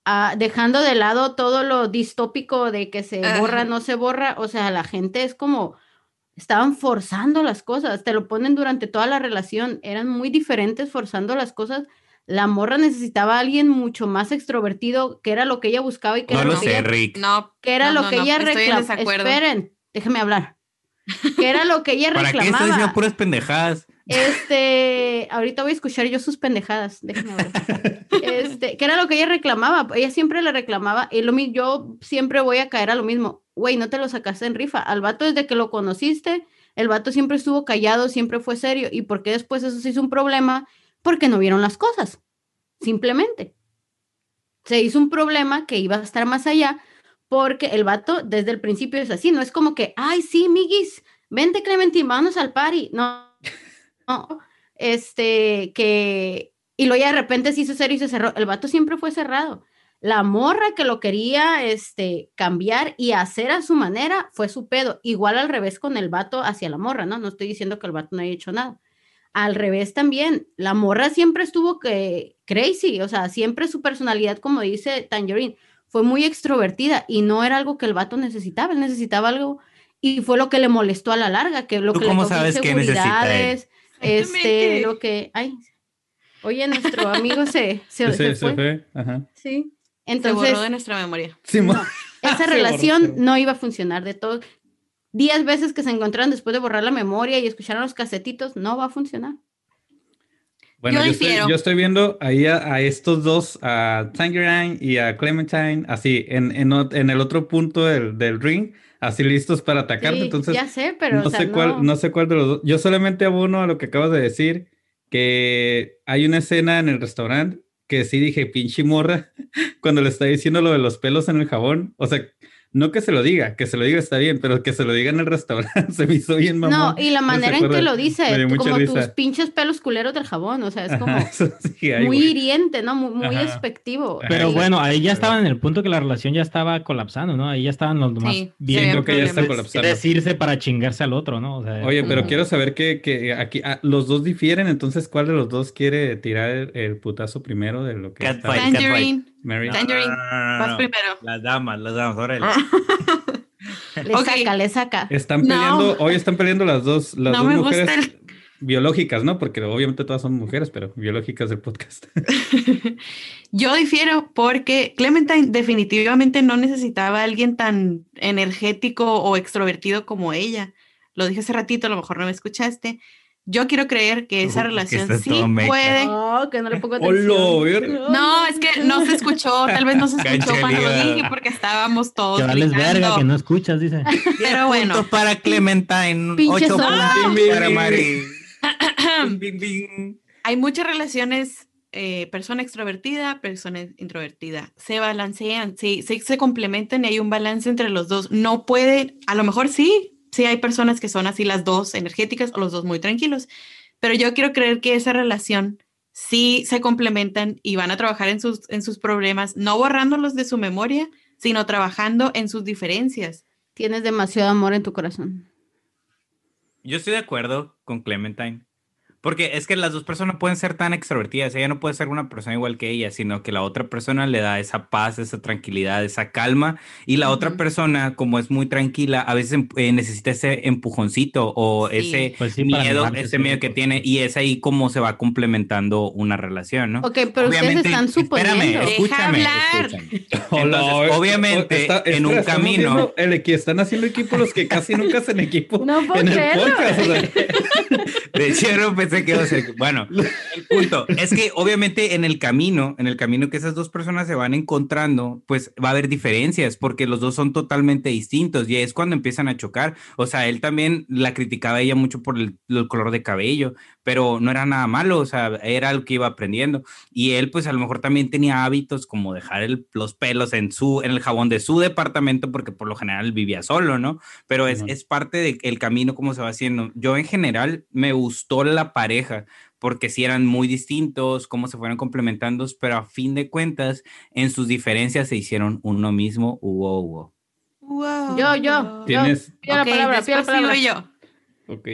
ah, dejando de lado todo lo distópico de que se Ajá. borra, no se borra, o sea, la gente es como, estaban forzando las cosas, te lo ponen durante toda la relación, eran muy diferentes forzando las cosas. La morra necesitaba a alguien mucho más extrovertido, que era lo que ella buscaba y que No era lo lo que sé, ella Rick. No, que era no, lo no, que no, ella estoy en reclamaba. desacuerdo. Esperen, déjeme hablar. Que era lo que ella ¿Para qué estás diciendo reclamaba. puras pendejadas? Este, ahorita voy a escuchar yo sus pendejadas, déjeme hablar. Este, que era lo que ella reclamaba. Ella siempre le reclamaba, y lo yo siempre voy a caer a lo mismo. Güey, no te lo sacaste en rifa. Al vato desde que lo conociste, el vato siempre estuvo callado, siempre fue serio. ¿Y por qué después eso se hizo un problema? Porque no vieron las cosas. Simplemente. Se hizo un problema que iba a estar más allá porque el vato desde el principio es así, no es como que, ay, sí, miguis, vente Clementine, vámonos al party. No, este, que, y luego ya de repente se hizo serio y se cerró. El vato siempre fue cerrado. La morra que lo quería este, cambiar y hacer a su manera fue su pedo. Igual al revés con el vato hacia la morra, ¿no? No estoy diciendo que el vato no haya hecho nada. Al revés también, la morra siempre estuvo que crazy, o sea, siempre su personalidad, como dice Tangerine, fue muy extrovertida y no era algo que el vato necesitaba, él necesitaba algo y fue lo que le molestó a la larga, que lo ¿Tú que le cómo causó sabes qué necesita él? Este, lo que, ay, oye, nuestro amigo se, se, Se, se se fue. fue. Ajá. Sí. se Entonces, borró de nuestra memoria. No, esa Se borró, relación se borró. no iba a funcionar de todo. Diez veces que se encontraron después de borrar la memoria y escucharon los casetitos, no va a funcionar. Bueno, Yo yo, estoy, yo estoy viendo ahí a, a estos dos, a Tangerine y a Clementine, así, en, en, en el otro punto del, del ring, así listos para atacarte. Sí, Entonces, ya sé, pero no, o sea, sé cuál, no. no sé cuál de los dos. Yo solamente abono a lo que acabas de decir, que hay una escena en el restaurante que sí dije, pinche morra, cuando le está diciendo lo de los pelos en el jabón. O sea, no que se lo diga, que se lo diga está bien, pero que se lo diga en el restaurante se me hizo bien mamón. No, y la manera en que lo dice, como tus pinches pelos culeros del jabón, o sea, es como sí, muy güey. hiriente, ¿no? Muy, muy despectivo. Pero bueno, ahí ya estaban en el punto que la relación ya estaba colapsando, ¿no? Ahí ya estaban los demás Sí, viendo que ya está colapsando. decirse para chingarse al otro, ¿no? O sea, Oye, pero quiero saber que, que aquí ah, los dos difieren, entonces ¿cuál de los dos quiere tirar el, el putazo primero de lo que está Catfight. Mary? Tangerine, no, vas no. primero. Las damas, las damas, órale. Le Ok. saca, le saca. Están No. peleando, hoy están peleando las dos, las No dos me gusta mujeres el- biológicas, ¿no? Porque obviamente todas son mujeres, pero biológicas del podcast. Yo difiero porque Clementine definitivamente no necesitaba a alguien tan energético o extrovertido como ella. Lo dije hace ratito, a lo mejor no me escuchaste. Yo quiero creer que esa que relación estás sí puede. No, que no le pongo Hola, atención. No, es que no se escuchó, tal vez no se escuchó cuando lo dije porque estábamos todos que vales verga, que no escuchas, dice. Pero bueno. Puntos para Clementine, Pinche ocho zorra. puntos Bing, para Mari. Bing, bing, bing. Hay muchas relaciones eh, persona extrovertida, persona introvertida. Se balancean, sí, sí, se complementan y hay un balance entre los dos. No puede, a lo mejor sí, sí hay personas que son así las dos energéticas o los dos muy tranquilos, pero yo quiero creer que esa relación sí se complementan y van a trabajar en sus, en sus problemas, no borrándolos de su memoria, sino trabajando en sus diferencias. Tienes demasiado amor en tu corazón. Yo estoy de acuerdo con Clementine. Porque es que las dos personas pueden ser tan extrovertidas. Ella no puede ser una persona igual que ella, sino que la otra persona le da esa paz, esa tranquilidad, esa calma. Y la otra Ujú. persona, como es muy tranquila, a veces eh, necesita ese empujoncito o Sí. ese Pues sí, miedo, animarse, ese sí, miedo que pues. tiene. Y es ahí como se va complementando una relación, ¿no? Ok, pero ustedes Obviamente- están suponiendo. Espérame, Deja escúchame. hablar. escúchame. Hola, Entonces, obviamente, está- en un camino. El equi- están haciendo equipo los que casi nunca hacen equipo No en el podcast. o sea, De pensé que. Bueno, el punto es que obviamente en el camino, en el camino que esas dos personas se van encontrando, pues va a haber diferencias porque los dos son totalmente distintos y es cuando empiezan a chocar. O sea, él también la criticaba a ella mucho por el color de cabello, pero no era nada malo, o sea, era algo que iba aprendiendo. Y él, pues a lo mejor también tenía hábitos como dejar el- los pelos en su, en el jabón de su departamento porque por lo general vivía solo, ¿no? Pero es, es parte del camino como se va haciendo. Yo en general me gustó la pareja porque sí eran muy distintos, cómo se fueron complementando, pero a fin de cuentas, en sus diferencias se hicieron uno mismo, hubo, hubo. Wow. Yo, yo. Tienes. Pido la palabra, pido la después palabra. sigo yo.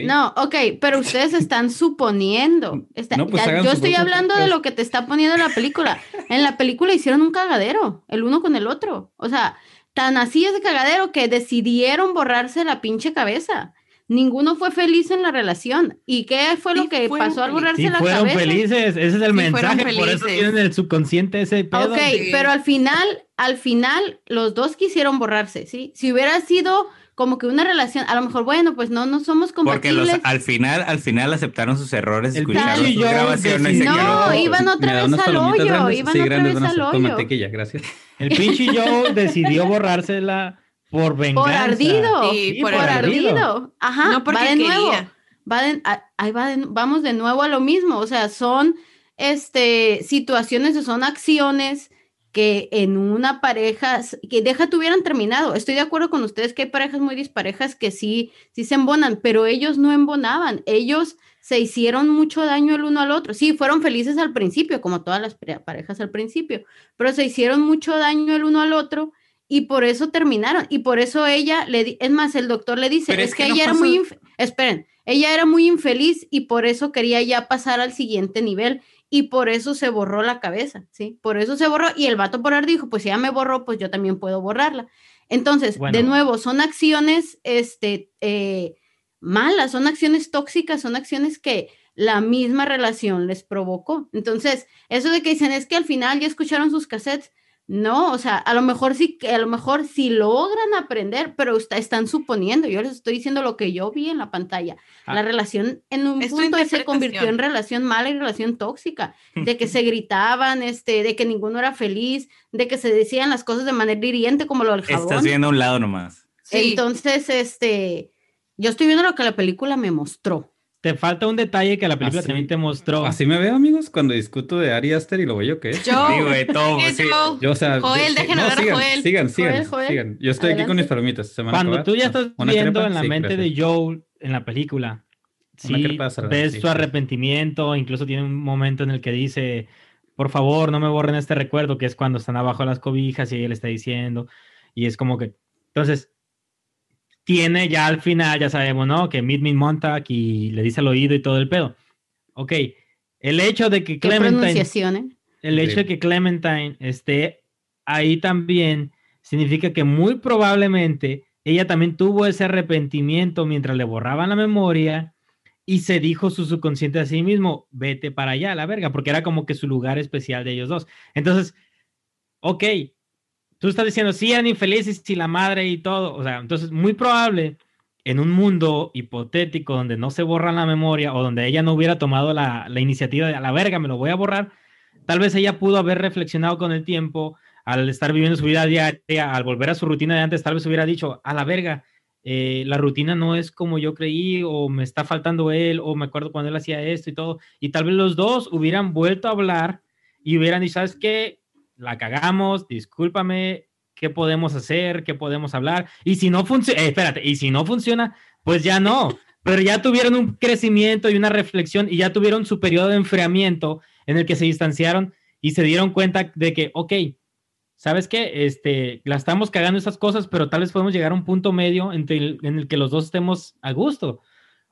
No, ok, pero ustedes están suponiendo. Está- No, pues ya- hagan yo estoy hablando de lo que te está poniendo la película. En la película hicieron un cagadero, el uno con el otro. O sea, tan así es de cagadero que decidieron borrarse la pinche cabeza. Ninguno fue feliz en la relación. ¿Y qué fue lo Sí que fueron pasó al borrarse Sí, la fueron cabeza? felices, ese es el fueron mensaje, por eso tienen el subconsciente ese pedo. Ok, Sí. pero al final, al final, los dos quisieron borrarse, ¿sí? Si hubiera sido como que una relación, a lo mejor, bueno, pues no, no somos Porque los, compatibles. al final, al final aceptaron sus errores, El escucharon sus grabaciones y se No, iban otra ¿Me da vez al hoyo, grandes? iban Sí, otra grandes, vez al hoyo. gracias. El pinche Joe decidió borrársela por venganza. Por ardido, Sí, por, por ardido. Ajá, no porque va de nuevo. quería. Va de- ahí va de- vamos de nuevo a lo mismo. O sea, son este, situaciones o son acciones que en una pareja, que deja tuvieran terminado. Estoy de acuerdo con ustedes que hay parejas muy disparejas que sí, sí se embonan, pero ellos no embonaban. Ellos se hicieron mucho daño el uno al otro. Sí, fueron felices al principio, como todas las pare- parejas al principio, pero se hicieron mucho daño el uno al otro y por eso terminaron. Y por eso ella le di- es más, el doctor le dice, es, es que, que no ella era muy, esperen, ella era muy infeliz y por eso quería ya pasar al siguiente nivel y por eso se borró la cabeza, ¿sí? Por eso se borró y el vato por ahí dijo, pues si ya me borró, pues yo también puedo borrarla. Entonces, de nuevo, son acciones, este, eh, malas, son acciones tóxicas, son acciones que la misma relación les provocó. Entonces, eso de que dicen es que al final ya escucharon sus cassettes, no, o sea, a lo mejor sí, que a lo mejor sí logran aprender, pero está- están suponiendo, yo les estoy diciendo lo que yo vi en la pantalla. Ah. La relación en un punto se convirtió en relación mala y relación tóxica, de que se gritaban, este, de que ninguno era feliz, de que se decían las cosas de manera hiriente como lo del jabón. Estás viendo a un lado nomás. Sí. Entonces, este, yo estoy viendo lo que la película me mostró. Te falta un detalle que la película Así- también te mostró. Así me veo, amigos, cuando discuto de Ari Aster y lo bello que es. Yo, Sí, güey, todo. ¿qué sí. yo? Yo, o sea, Joel, de- dejen hablar a sigan, Joel. Sigan, sigan, Joel, Joel, sigan. Yo estoy aquí con adelante. mis palomitas. ¿se Cuando tú ya estás ¿Una viendo crepa? en la Sí, mente gracias. de Joel en la película, sí, de ves sí, su sí. arrepentimiento, incluso tiene un momento en el que dice, por favor, no me borren este recuerdo, que es cuando están abajo de las cobijas y ella le está diciendo, y es como que, entonces, tiene ya al final, ya sabemos, ¿no? Que Meet Me in Montauk y le dice al oído y todo el pedo. Ok, el hecho de que ¿Qué Clementine eh? el hecho de que Clementine esté ahí también significa que muy probablemente ella también tuvo ese arrepentimiento mientras le borraban la memoria y se dijo su subconsciente a sí mismo, vete para allá, la verga, porque era como que su lugar especial de ellos dos. Entonces, ok, tú estás diciendo, sí, eran infelices y la madre y todo, o sea, entonces muy probable en un mundo hipotético donde no se borra la memoria o donde ella no hubiera tomado la, la iniciativa de a la verga, me lo voy a borrar, tal vez ella pudo haber reflexionado con el tiempo al estar viviendo su vida diaria, al volver a su rutina de antes, tal vez hubiera dicho, a la verga, eh, la rutina no es como yo creí, o me está faltando él, o me acuerdo cuando él hacía esto y todo, y tal vez los dos hubieran vuelto a hablar y hubieran dicho, ¿sabes qué? La cagamos, discúlpame, ¿qué podemos hacer? ¿Qué podemos hablar? Y si no funciona, eh, espérate, y si no funciona, pues ya no. Pero ya tuvieron un crecimiento y una reflexión y ya tuvieron su periodo de enfriamiento en el que se distanciaron y se dieron cuenta de que, ok, ¿sabes qué? Este, la estamos cagando esas cosas, pero tal vez podemos llegar a un punto medio entre en el que los dos estemos a gusto.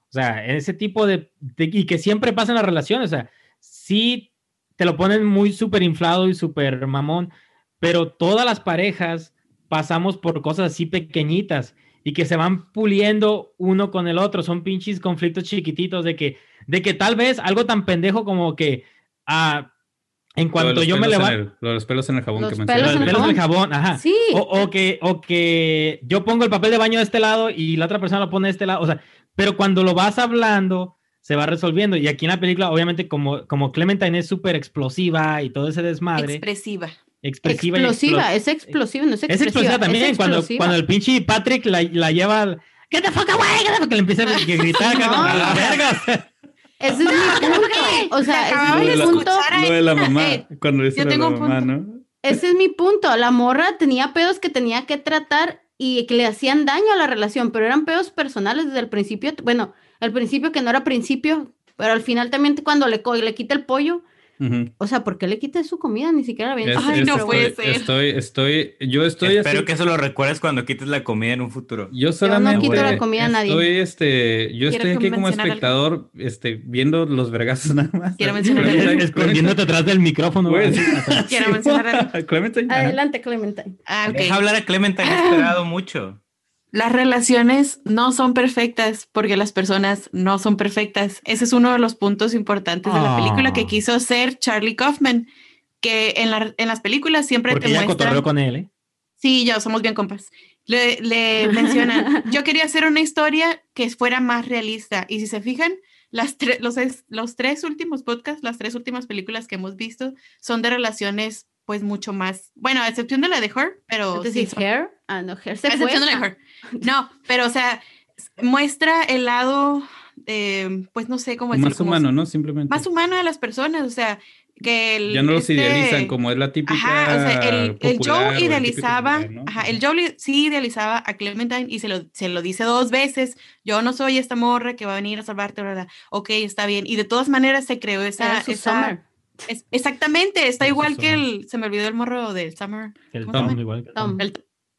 O sea, ese tipo de, de- y que siempre pasa en las relaciones, o sea, sí te lo ponen muy súper inflado y súper mamón, pero todas las parejas pasamos por cosas así pequeñitas y que se van puliendo uno con el otro, son pinches conflictos chiquititos de que, de que tal vez algo tan pendejo como que, ah, en cuanto yo me pelos levanto... lo de los pelos en el jabón Los que pelos Los mencionaste. en el pelos jabón, ajá. Sí. O, o que, o que yo pongo el papel de baño de este lado y la otra persona lo pone de este lado. O sea, pero cuando lo vas hablando, se va resolviendo. Y aquí en la película, obviamente, como, como Clementine es súper explosiva y todo ese desmadre, Expresiva. expresiva. y explosiva, explo- es explosiva, no es Es expresiva. explosiva también. es cuando, explosiva. cuando el pinche Patrick la, la lleva al. ¡Get the fuck away! get the fuck", Que le empieza a gritar. No. a la verga. Ese es mi punto. O sea, ese es mi punto. Lo de la mamá, cuando dice yo tengo la un mamá, punto. ¿no? Ese es mi punto. La morra tenía pedos que tenía que tratar y que le hacían daño a la relación, pero eran pedos personales desde el principio. Bueno, al principio que no era principio, pero al final también cuando le, le quita el pollo. Ujú. O sea, ¿por qué le quita su comida? Ni siquiera Es- Ay, es- no estoy, puede ser. Estoy, estoy, yo estoy Espero así- que eso lo recuerdes cuando quites la comida en un futuro. Yo solamente quito la comida a nadie. estoy, este, yo Quiero estoy aquí como algo. espectador, este, viendo los vergazos nada más. Quiero mencionar Escondiéndote atrás del micrófono. Atrás. Quiero mencionar algo. Clementine. Adelante, Clementine. Ah, ok. Deja hablar a Clementine, he esperado mucho. Las relaciones no son perfectas porque las personas no son perfectas. Ese es uno de los puntos importantes de la película que Ah. quiso ser Charlie Kaufman, que en, la- en las películas siempre Porque te ella muestran... cotorreó con él, ¿eh? Sí, yo somos bien compas. Le, le mencionan, yo quería hacer una historia que fuera más realista. Y si se fijan, las tre- los, los tres últimos podcasts, las tres últimas películas que hemos visto son de relaciones pues mucho más, bueno, a excepción de la de Her, pero Entonces, sí, ¿es son- Hair? Ah, no, Hair se a fue. excepción de la de Her. No, pero o sea, muestra el lado, eh, pues no sé cómo decirlo. más como humano, ¿no? Simplemente. Más humano de las personas, o sea, que el, ya no los este- idealizan como es la típica Ajá, o sea, el, el Joe el idealizaba, popular, ¿no? ajá, el Joe sí idealizaba a Clementine y se lo, se lo dice dos veces, yo no soy esta morra que va a venir a salvarte, ¿verdad? Ok, está bien. Y de todas maneras se creó esa... Esa- Summer. es- exactamente, está igual que el, se me olvidó el morro del Summer. El ¿Cómo se Tom, igual que Tom. El,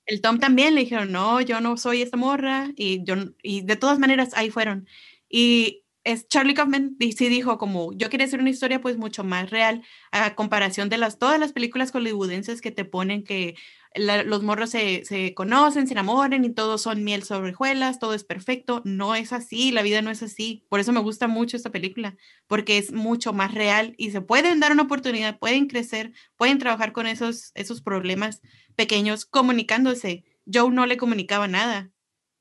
el Tom también le dijeron, no, yo no soy esta morra, y yo, y de todas maneras ahí fueron. Y es, Charlie Kaufman sí dijo como, yo quería hacer una historia pues mucho más real, a comparación de las, todas las películas hollywoodenses que te ponen que la- los morros se, se conocen, se enamoran y todos son miel sobre hojuelas, todo es perfecto. No es así, la vida no es así. Por eso me gusta mucho esta película, porque es mucho más real y se pueden dar una oportunidad, pueden crecer, pueden trabajar con esos, esos problemas pequeños comunicándose. Joe no le comunicaba nada.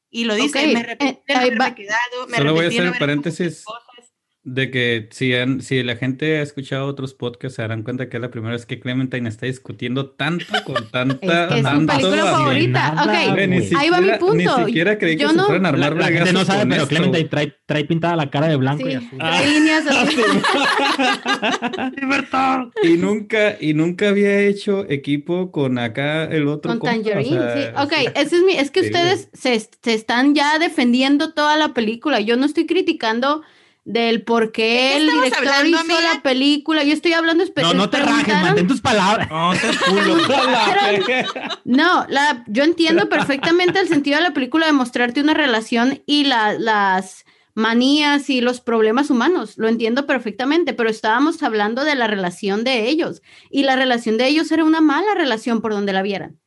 Y lo dice, Ok, me eh, arrepentí haberme va. quedado, me Solo voy a no hacer paréntesis. Cosas". De que si, han- si la gente ha escuchado otros podcasts, se darán cuenta que es la primera vez que Clementine está discutiendo tanto con tanta. Es que es su tanto película favorita. nada, Ok, ahí va mi punto. Ni siquiera creí que Yo se no- fueran a La, armar la gente vergazos no sabe, con pero esto. Clementine trae, trae pintada la cara de blanco y azul. trae líneas así. Y nunca, y nunca había hecho equipo con acá el otro. Con compa, o Tangerine, sea, sí. Ok, ese es mi, es que sí, ustedes se, se están ya defendiendo toda la película. Yo no estoy criticando del por ¿De qué qué el director hablando, hizo amiga? la película. Yo estoy hablando No, no te rajes, mantén tus palabras. No, te culo. No, la, yo entiendo perfectamente el sentido de la película de mostrarte una relación y la- las manías y los problemas humanos. Lo entiendo perfectamente, pero estábamos hablando de la relación de ellos y la relación de ellos era una mala relación por donde la vieran.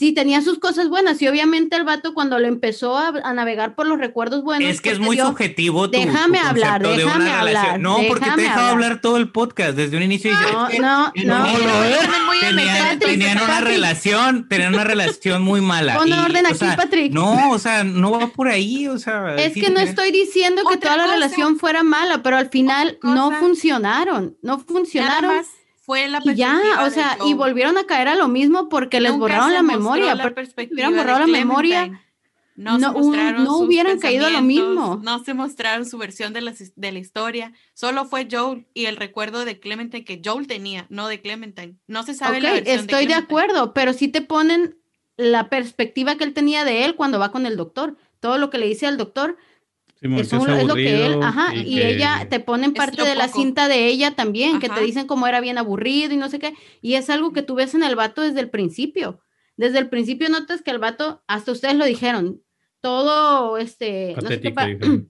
Sí, tenía sus cosas buenas y obviamente el vato cuando le empezó a, a navegar por los recuerdos buenos. Es que es porque muy vio- subjetivo tu, tu Déjame hablar, concepto de una déjame relación. hablar, No, porque te déjame he dejado hablar. hablar todo el podcast desde un inicio. y No, es que no, no. lo es. Andan muy Tenían, una Patrick. relación, tenían una relación muy mala. Pon orden o aquí, sea, Patrick. No, o sea, no va por ahí, o sea. Es que no estoy diciendo que toda la relación fuera mala, pero al final no funcionaron, no Nada funcionaron. Fue la Y ya, perspectiva o de sea, y volvieron a caer a lo mismo porque les borraron la memoria. la perspectiva hubieran de borrado la memoria. No, No, un- hubieran caído a lo mismo. No se mostraron su versión de la, de la historia. Solo fue Joel y el recuerdo de Clementine que Joel tenía, no de Clementine. No se sabe la Ok, versión estoy de, Clementine. acuerdo, pero sí te ponen la perspectiva que él tenía de él cuando va con el doctor. Todo lo que le dice al doctor Es, es lo que él, ajá, y, que- ella te ponen Es parte de la cinta de ella también, que te dicen cómo era bien aburrido y no sé qué, y es algo que tú ves en el vato desde el principio. Desde el principio notas que el vato, hasta ustedes lo dijeron, todo este, no sé qué.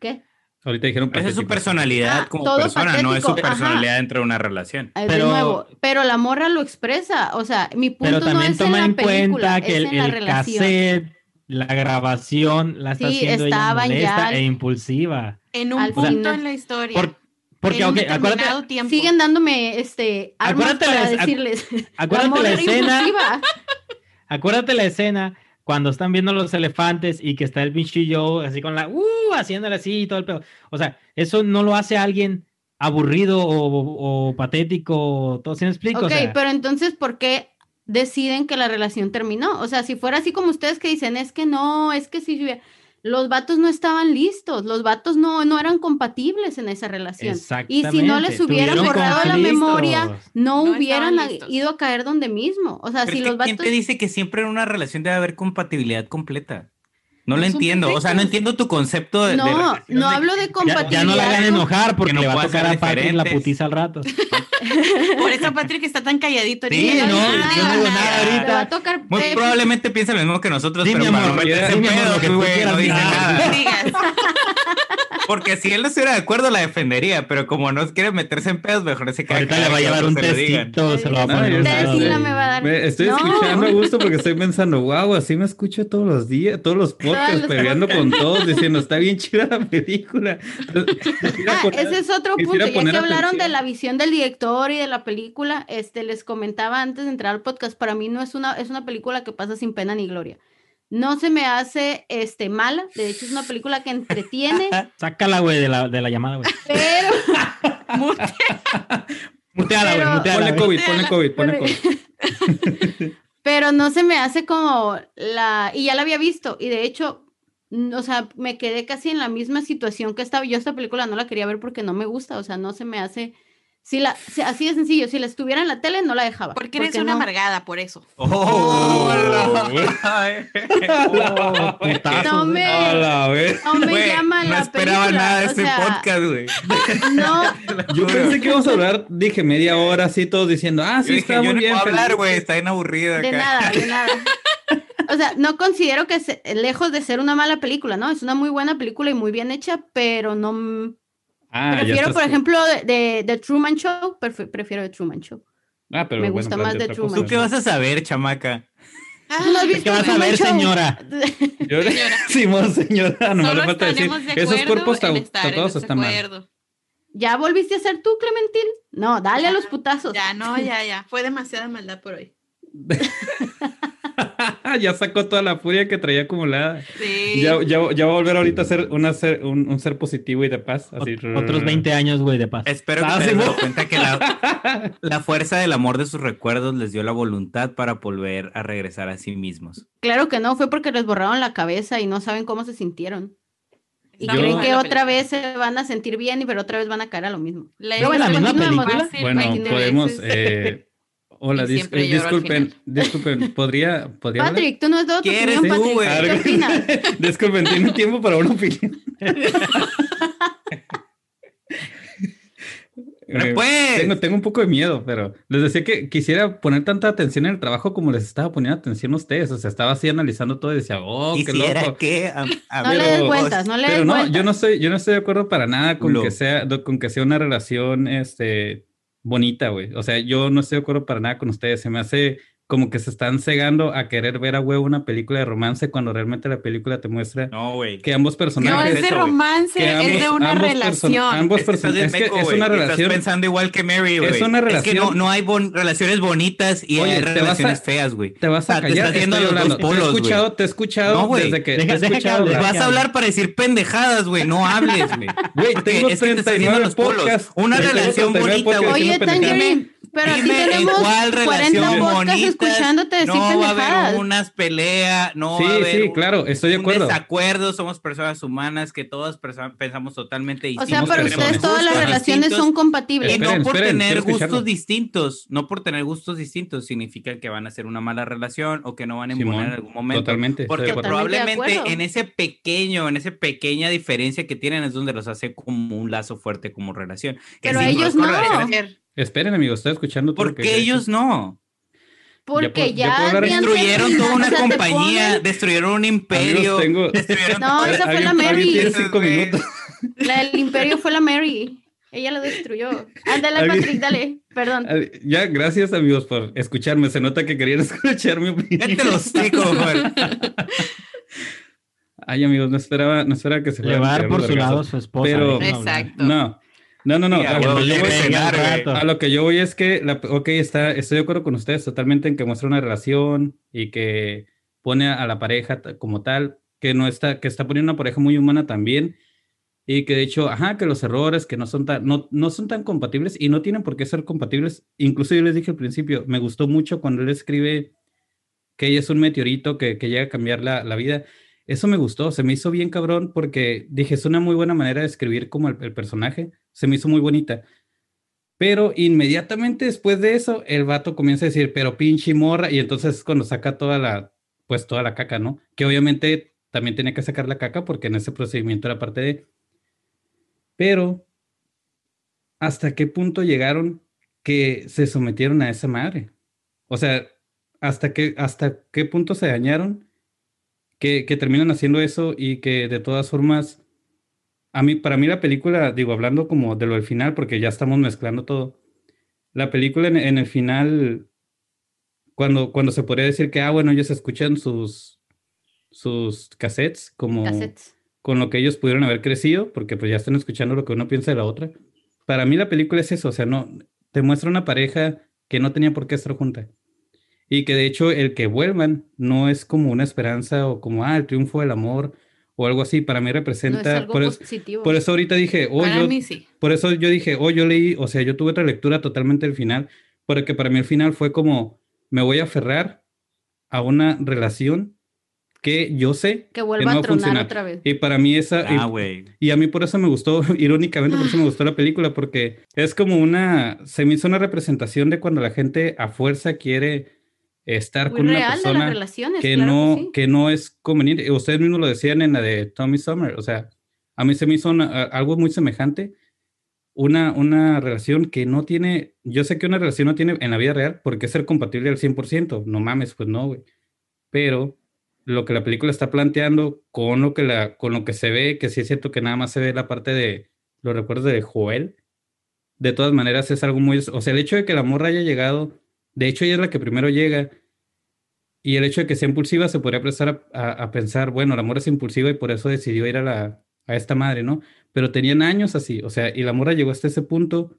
¿qué? Ahorita dijeron Esa es su personalidad Ah, como todo persona, no es su patético, ajá. personalidad dentro de una relación. Eh, Pero- de nuevo, pero la morra lo expresa, o sea, mi punto Pero no también es en toma la en película, cuenta que es el, en la el relación. cassette, la grabación, la está Sí, haciendo ella ya molesta e impulsiva. En un Al punto final. en la historia. Por- porque, en un ok, acuérdate, tiempo. Siguen dándome este armas Acuérdate para la- decirles. acuérdate la escena, impulsiva. acuérdate la escena cuando están viendo los elefantes y que está el pinche Joe así con la, uh, haciéndole así y todo el pedo. O sea, eso no lo hace alguien aburrido o, o patético, todo, ¿sí me explico? Ok, O sea, pero entonces, ¿por qué deciden que la relación terminó? O sea, si fuera así como ustedes que dicen, es que no, es que si los vatos no estaban listos, los vatos no, no eran compatibles en esa relación. Y si no les hubieran borrado la memoria, no, No hubieran ido a caer donde mismo. O sea, Pero si los ¿Quién vatos... te dice que siempre en una relación debe haber compatibilidad completa? No lo No entiendo. O sea, no entiendo tu concepto de. No, no hablo de Ya, compatibilidad. ya no la hagan enojar porque Que no le va a tocar a Patrick la putiza al rato. Por eso Patrick está tan calladito. Sí, ahorita. no, diga yo no digo nada ahorita. va a tocar... Muy probablemente piensa lo mismo que nosotros, Sí, pero mi para amor, no meterse en que tú quieras, no dice. No nada. Porque si él no estuviera de acuerdo, la defendería, pero como no quiere meterse en pedos, mejor se queda Ahorita le va a llevar un testito, se lo va a No, poner. Tesla me va a dar. Me estoy No. escuchando a gusto porque estoy pensando, wow, así me escucho todos los días, todos los podcasts, los peleando con todos, diciendo, está bien chida la película. Ah, poner- ese es otro punto. Ya que hablaron de la visión del director y de la película, este, les comentaba antes de entrar al podcast, para mí no es una, es una película que pasa sin pena ni gloria. No se me hace este, mala, de hecho es una película que entretiene, Sácala, güey, de la, de la llamada, güey. pero... Muteala, güey, muteala. Ponle. COVID, ponle COVID, ponle COVID. pero no se me hace como la... Y ya la había visto, y de hecho, o sea, me quedé casi en la misma situación que estaba. Yo esta película no la quería ver porque no me gusta, o sea, no se me hace... Si la, si- así de sencillo, si la estuviera en la tele no la dejaba. Porque eres una no. amargada, por eso. Oh, Oh, putazo, No me-. No me Güey, llama no la esperaba película, nada de este sea, podcast, güey. No, Yo pensé que íbamos a hablar, dije media hora así, todos diciendo, ah, Yo sí, dije, está yo muy no bien. puedo hablar, güey, está bien aburrida de acá. nada, de nada. O sea, no considero que se- lejos de ser una mala película, ¿no? Es una muy buena película y muy bien hecha, pero no... Ah, prefiero, por ejemplo, de, de, de Truman Show, prefi- prefiero de Truman Show. Ah, pero me bueno, gusta más de Truman. cosa. ¿Tú qué vas a saber, chamaca? ¿Tú no has ¿Qué vas a ver, Show? señora? Yo- Señora. Simón, señora, nomás Solo le falta decir, de esos cuerpos tatuados están mal. ¿Ya volviste a ser tú, Clementil? No, dale a los putazos. Ya, no, ya, ya. Fue demasiada maldad por hoy. ya sacó toda la furia que traía acumulada. Sí. Ya, ya, ya va a volver ahorita a ser, una ser un, un ser positivo y de paz. Así. Ot- Otros 20 años, güey, de paz. Espero que Ah, dado mo- cuenta que la, la fuerza del amor de sus recuerdos les dio la voluntad para volver a regresar a sí mismos. Claro que no, fue porque les borraron la cabeza y no saben cómo se sintieron. Y Yo- creen que otra vez se van a sentir bien, y pero otra vez van a caer a lo mismo. La bueno, la misma película? Bueno, 20 podemos. eh, hola, dis- eh, disculpen, disculpen, ¿podría, podría hablar? Patrick, tú no has dado tu ¿Quieres opinión, tú, Patrick. güey? ¿Qué opinas? Disculpen, ¿tienen tiempo para una opinión? Pero Eh, pues, Tengo, tengo un poco de miedo, pero les decía que quisiera poner tanta atención en el trabajo como les estaba poniendo atención a ustedes. O sea, estaba así analizando todo y decía, oh, qué quisiera loco. que... a- a No ver, le des Pero- vueltas, no le des Pero no, vueltas. yo no estoy, yo no estoy de acuerdo para nada con que sea, con que sea una relación, este, bonita, güey. O sea, yo no estoy de acuerdo para nada con ustedes. Se me hace como que se están cegando a querer ver a huevo una película de romance cuando realmente la película te muestra No, que ambos No personajes es de eso, romance, que es de una ambos perso- relación. ambos Es que estás es que es una Estás relación, pensando igual que Mary, güey. Es una Es que no, relación- no hay bon- relaciones bonitas y Oye, hay te vas a- relaciones feas, güey. te vas a te callar, estás estoy a los dos polos, te he escuchado, te he escuchado No, desde que Deja- te he escuchado. Vas a hablar para decir pendejadas, güey. No hables, güey. Güey, tengo es que te estás yendo a 39 los polos. Una relación 39 bonita, güey. Oye. Tangerine, pero aquí dime en tenemos cuál 40 relación podcasts bonita escuchándote decir no va a haber unas peleas, no Sí, va a haber sí, un- claro, estoy de un acuerdo. desacuerdo, somos personas humanas que todas pensamos totalmente O distintos. sea, Hicimos para ustedes todas las relaciones distintos, son compatibles. Esperen, no por esperen, tener gustos distintos, no por tener gustos distintos significa que van a ser una mala relación o que no van a embonar en algún momento. Totalmente. Porque. Totalmente probablemente en ese pequeño, en esa pequeña diferencia que tienen es donde los hace como un lazo fuerte como relación. Que Pero ellos no. Esperen, amigos, estoy escuchando todo lo ¿Por que qué he ellos no? Porque ya ya, Destruyeron toda una o sea, te compañía, ponen- destruyeron un imperio. Amigos, tengo- destruyeron No, esa fue la ¿Alguien- alguien tiene Mary. cinco minutos. La del imperio fue la Mary. Ella lo destruyó. Ándale, Alguien- Patrick, dale. Perdón. Ya, gracias amigos por escucharme. Se nota que querían escuchar mi opinión. Cállate los hocico, Juan. Ay, amigos, no esperaba, no esperaba que se a dar tirar por los su lado vergazos. su esposa. Pero-. Exacto. No, no, no, no. A a, lo voy, a lo que yo voy es que, la, ok, está, estoy de acuerdo con ustedes totalmente en que muestra una relación y que pone a la pareja como tal, que no está, que está poniendo una pareja muy humana también y que de hecho, ajá, que los errores que no son tan, no, no son tan compatibles y no tienen por qué ser compatibles. Incluso yo les dije al principio, me gustó mucho cuando él escribe que ella es un meteorito que, que llega a cambiar la, la vida. Eso me gustó, se me hizo bien cabrón porque dije, es una muy buena manera de escribir como el, personaje, se me hizo muy bonita. Pero inmediatamente después de eso, el vato comienza a decir, pero pinche morra, y entonces es cuando saca toda la, pues toda la caca, ¿no? Que obviamente también tenía que sacar la caca porque en ese procedimiento era parte de... Pero, ¿hasta qué punto llegaron que se sometieron a esa madre? O sea, ¿hasta qué, hasta qué punto se dañaron que, que terminan haciendo eso y que de todas formas, a mí, para mí la película, digo, hablando como de lo del final, porque ya estamos mezclando todo, la película en, en el final, cuando, cuando se podría decir que, ah, bueno, ellos escuchan sus, sus cassettes como Cassettes. con lo que ellos pudieron haber crecido, porque pues ya están escuchando lo que uno piensa de la otra. Para mí la película es eso, o sea, no, te muestra una pareja que no tenía por qué estar junta. Y que de hecho el que vuelvan no es como una esperanza o como, ah, el triunfo del amor o algo así. Para mí No es representa, algo por, eso, positivo. por eso ahorita dije, oh, Para yo, mí sí. por eso yo dije, oh, yo leí, o sea, yo tuve otra lectura totalmente del final, porque para mí el final fue como, me voy a aferrar a una relación que yo sé que que vuelva no va a tronar funcionar. otra vez. Y para mí esa, y- Ah, güey. y a mí por eso me gustó, irónicamente por eso me gustó la película, porque es como una, se me hizo una representación de cuando la gente a fuerza quiere estar Muy con una real de las persona relaciones. que claro no, que sí. que no es conveniente. Ustedes mismos lo decían en la de Tommy Summer, o sea, a mí se me hizo una- algo muy semejante, una, una relación que no tiene, yo sé que una relación no tiene en la vida real por qué ser compatible al 100%, no mames, pues no, güey. Pero lo que la película está planteando con lo que, la, con lo que se ve, que sí es cierto que nada más se ve la parte de los recuerdos de Joel, de todas maneras es algo muy, o sea, el hecho de que la morra haya llegado, de hecho ella es la que primero llega, y el hecho de que sea impulsiva se podría prestar a, a- a pensar, bueno, la morra es impulsiva y por eso decidió ir a, la, a esta madre, ¿no? Pero tenían años así, o sea, y la morra llegó hasta ese punto.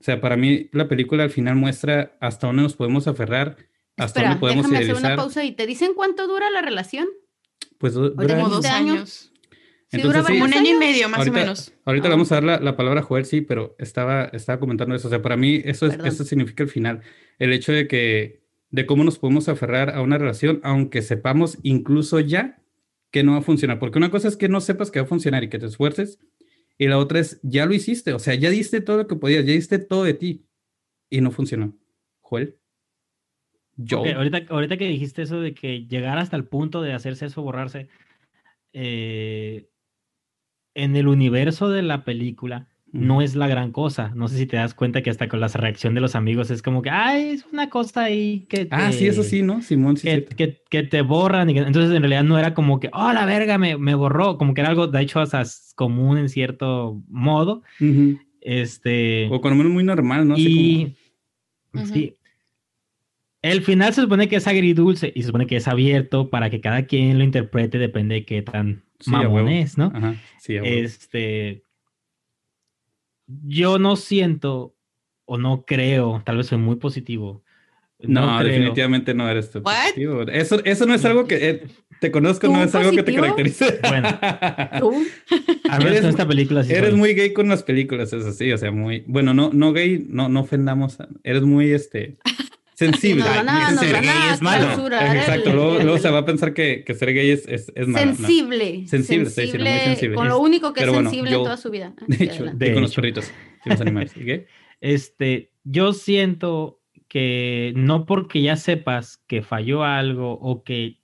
O sea, para mí la película al final muestra hasta dónde nos podemos aferrar, hasta Espera, dónde podemos déjame hacer una pausa y te dicen cuánto dura la relación. Pues du- dura Como dos años. Entonces, dura sí. Un año y medio, más ahorita, o menos. Ahorita Ah. le vamos a dar la, la palabra a Joel, sí, pero estaba, estaba comentando eso. O sea, para mí eso, es, eso significa el final. El hecho de que, de cómo nos podemos aferrar a una relación, aunque sepamos incluso ya que no va a funcionar. Porque una cosa es que no sepas que va a funcionar y que te esfuerces, y la otra es, ya lo hiciste, o sea, ya diste todo lo que podías, ya diste todo de ti, y no funcionó. Joel. Yo. Ahorita, ahorita que dijiste eso de que llegar hasta el punto de hacerse eso, borrarse, eh, en el universo de la película no es la gran cosa. No sé si te das cuenta que hasta con la reacción de los amigos es como que, ay, es una cosa ahí que Ah, sí, eso te- sí, ¿no? Simón, sí. que, que- que te borran. y que- entonces, en realidad no era como que, oh, la verga, me, me borró. Como que era algo, de hecho, hasta común en cierto modo. Este. O con lo menos muy normal, ¿no? Y. Sí. El final se supone que es agridulce y se supone que es abierto para que cada quien lo interprete, depende de qué tan Sí, a mamón es, ¿no? Ajá, sí, a. Este. Yo no siento o no creo, tal vez soy muy positivo. No, creo- definitivamente no eres tú. Positivo. Eso, eso no es algo que eh, te conozco, no ¿Tú es algo que te positivo? caracterice. Bueno. ¿Tú? Al menos Eres esta película sí eres muy gay con las películas, es así, o sea, muy, bueno, no, no gay, no, no ofendamos, a- eres muy, este, sensible. Nos van a, nos ser van a gay es malo. Exacto, el- luego, luego se va a pensar que, que ser gay es, es, es malo. ¿no? sensible. Sensible, estoy diciendo, muy sensible. Con lo único que Pero es bueno, sensible yo- en toda su vida. De Sí, hecho, De con los hecho. perritos y los animales. ¿Y qué? Este, yo siento que no porque ya sepas que falló algo o que,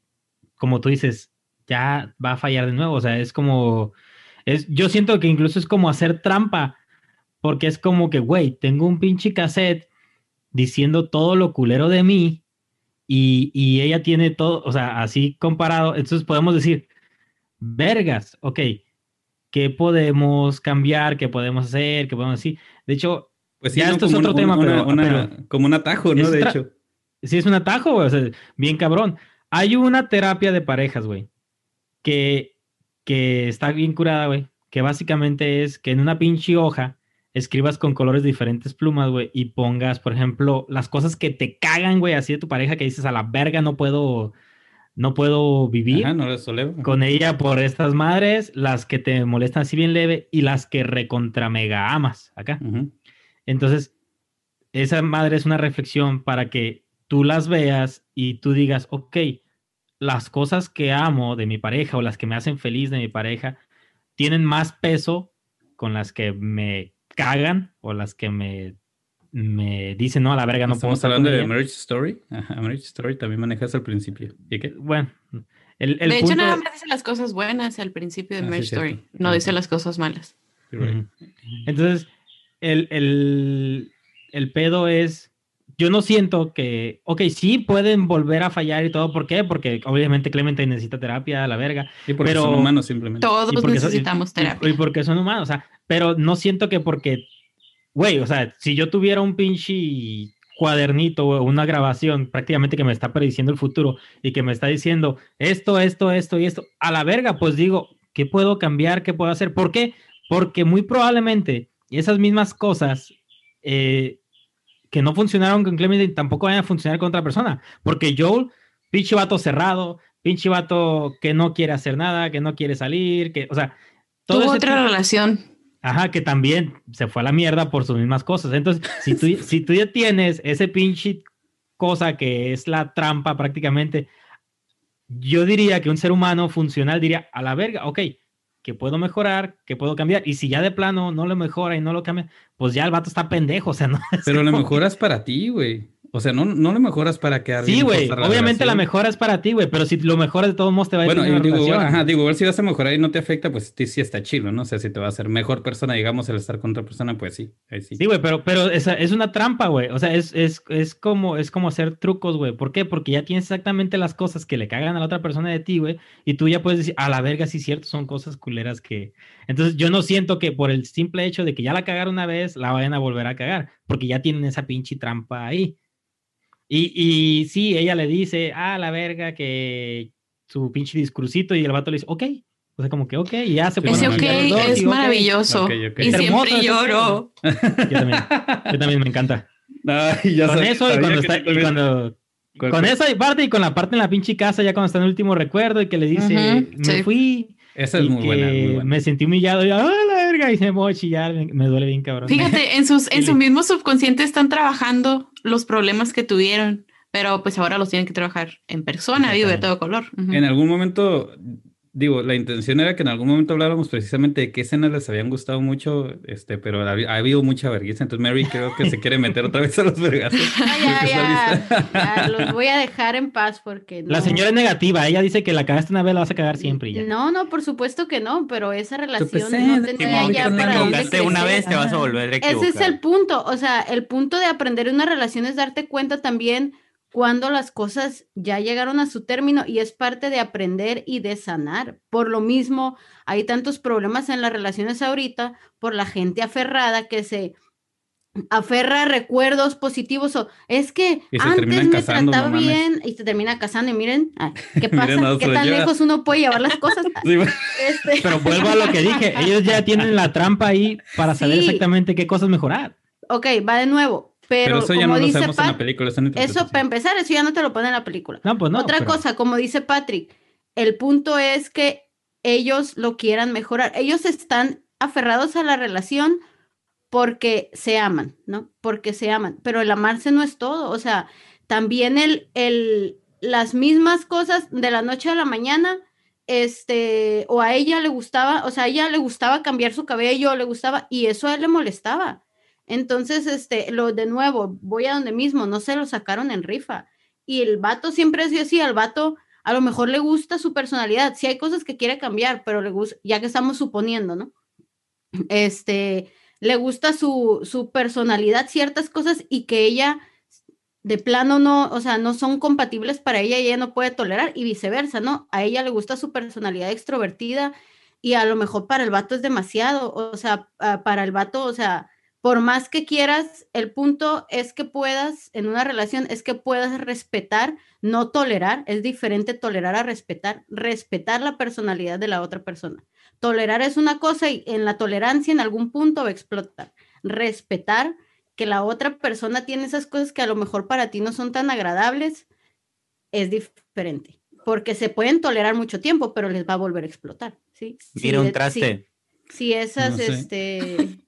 como tú dices, ya va a fallar de nuevo. O sea, es como, es, yo siento que incluso es como hacer trampa, porque es como que, güey, tengo un pinche cassette diciendo todo lo culero de mí y, y ella tiene todo, o sea, así comparado. Entonces podemos decir, vergas, ok, ¿qué podemos cambiar? ¿Qué podemos hacer? ¿Qué podemos decir? De hecho, Pues Ya, ¿no? esto es otro una- tema, una- pero- una- pero- como un atajo, ¿no? De hecho. Sí, es un atajo, güey. O sea, bien cabrón. Hay una terapia de parejas, güey, que, que está bien curada, güey. Que básicamente es que en una pinche hoja escribas con colores diferentes plumas, güey, y pongas, por ejemplo, las cosas que te cagan, güey, así de tu pareja que dices a la verga no puedo, no puedo vivir Ajá, no con ella por estas madres, las que te molestan así bien leve y las que recontra mega amas acá. Entonces, esa madre es una reflexión para que tú las veas y tú digas, ok, las cosas que amo de mi pareja o las que me hacen feliz de mi pareja tienen más peso con las que me cagan o las que me, me dicen, no, a la verga, no puedo Estamos hablando de ella". Marriage Story. Ajá, Marriage Story también manejas al principio. ¿Y qué? Bueno, el, el de hecho, punto- nada más dice las cosas buenas al principio de Ah, sí, Marriage cierto. Story. No Ah, dice las cosas malas. Right. Entonces, el, el, el pedo es, yo no siento que, ok, sí pueden volver a fallar y todo, ¿por qué? Porque obviamente Clemente necesita terapia, a la verga. Y porque Pero- son humanos simplemente. Todos y porque son- necesitamos y- terapia. Y, porque son humanos, o sea, pero no siento que porque, güey, o sea, si yo tuviera un pinche cuadernito o una grabación prácticamente que me está prediciendo el futuro y que me está diciendo esto, esto, esto y esto, a la verga, pues digo, ¿qué puedo cambiar? ¿Qué puedo hacer? ¿Por qué? Porque muy probablemente esas mismas cosas eh, que no funcionaron con Clemente tampoco van a funcionar con otra persona. Porque Joel, pinche vato cerrado, pinche vato que no quiere hacer nada, que no quiere salir, que, o sea, todo Tuvo otra relación. Ajá, que también se fue a la mierda por sus mismas cosas. Entonces, si tú, si tú ya tienes ese pinche cosa que es la trampa prácticamente, yo diría que un ser humano funcional diría, a la verga, ok, que puedo mejorar, que puedo cambiar. Y si ya de plano no lo mejora y no lo cambia, pues ya el vato está pendejo, o sea, no. es Pero como- mejoras para ti, güey. O sea, no, no le mejoras para quedar Sí, bien güey, obviamente la relación. mejora es para ti, güey, pero si lo mejoras de todos modos te va a ir Bueno, la digo, relación. ajá, digo, igual si vas a mejorar y no te afecta, pues sí, sí está chido, ¿no? O sea, si te va a hacer mejor persona, digamos, el estar con otra persona, pues sí, ahí sí. Sí, güey, pero, pero esa es una trampa, güey. O sea, es, es, es, como, es como hacer trucos, güey. ¿Por qué? Porque ya tienes exactamente las cosas que le cagan a la otra persona de ti, güey. Y tú ya puedes decir, a la verga, sí, cierto, son cosas culeras que. Entonces, yo no siento que por el simple hecho de que ya la cagaron una vez, la vayan a volver a cagar. Porque ya tienen esa pinche trampa ahí. Y, y sí, ella le dice, a la verga, que su pinche discursito. Y el vato le dice, ok. O sea, como que, ok, y ya se Ese ok dos, es y maravilloso. Ok, ok. Y Es hermoso siempre lloro. Yo también, yo también me encanta. Ay, ya con sabía- eso y cuando está y cuando ¿Cuál con esa parte y con la parte en la pinche casa ya cuando está en el último recuerdo y que le dice Ujú, me sí. fui Esa es y muy que buena, muy buena. me sentí humillado y ¡ah, la verga! y se me voy a chillar me, me duele bien cabrón Fíjate, en, sus, en su mismo subconsciente están trabajando los problemas que tuvieron, pero pues ahora los tienen que trabajar en persona, digo, de todo color. En algún momento, digo, la intención era que en algún momento habláramos precisamente de qué escenas les habían gustado mucho, este, pero ha, ha habido mucha vergüenza, entonces Mary creo que se quiere meter otra vez a los vergazos. Ya, ya, ya, los voy a dejar en paz porque la no. señora es negativa ella dice que la cagaste una vez la vas a cagar siempre y ya No, no, por supuesto que no, pero esa relación Tropecé, no te tenía ya te para equivocaste una vez, te vas a volver a equivocar. Ese es el punto, o sea, el punto de aprender una relación es darte cuenta también cuando las cosas ya llegaron a su término y es parte de aprender y de sanar. Por lo mismo, hay tantos problemas en las relaciones ahorita por la gente aferrada que se aferra a recuerdos positivos o es que antes me casando, no trataba mames. bien y se termina casando y miren, ay, ¿qué Miren pasa? dónde ¿Qué tan lleva. lejos uno puede llevar las cosas? Sí. Este, pero vuelvo a lo que dije ellos ya tienen la trampa ahí para saber Sí. exactamente qué cosas mejorar ok, va de nuevo, pero, Pero eso ya como no lo dice sabemos en la Pat, película, eso para empezar, eso ya no te lo pone en la película. no pues no Otra pero- cosa, como dice Patrick, el punto es que ellos lo quieran mejorar. Ellos están aferrados a la relación porque se aman, ¿no? Porque se aman. Pero el amarse no es todo. O sea, también el, el, las mismas cosas de la noche a la mañana, este, o a ella le gustaba, o sea, a ella le gustaba cambiar su cabello, le gustaba, y eso a él le molestaba. Entonces, este, lo de nuevo, voy a donde mismo, no se lo sacaron en rifa. Y el vato siempre es así, al vato a lo mejor le gusta su personalidad, si hay cosas que quiere cambiar, pero le gusta, ya que estamos suponiendo, ¿no? Este, le gusta su, su personalidad, ciertas cosas, y que ella de plano no, o sea, no son compatibles para ella y ella no puede tolerar y viceversa, ¿no? A ella le gusta su personalidad extrovertida y a lo mejor para el vato es demasiado, o sea, para el vato, o sea, por más que quieras, el punto es que puedas, en una relación, es que puedas respetar, no tolerar, es diferente tolerar a respetar, respetar la personalidad de la otra persona. Tolerar es una cosa y en la tolerancia en algún punto va a explotar. Respetar que la otra persona tiene esas cosas que a lo mejor para ti no son tan agradables, es diferente. Porque se pueden tolerar mucho tiempo, pero les va a volver a explotar. ¿sí? Mira un traste. Si, esas, este.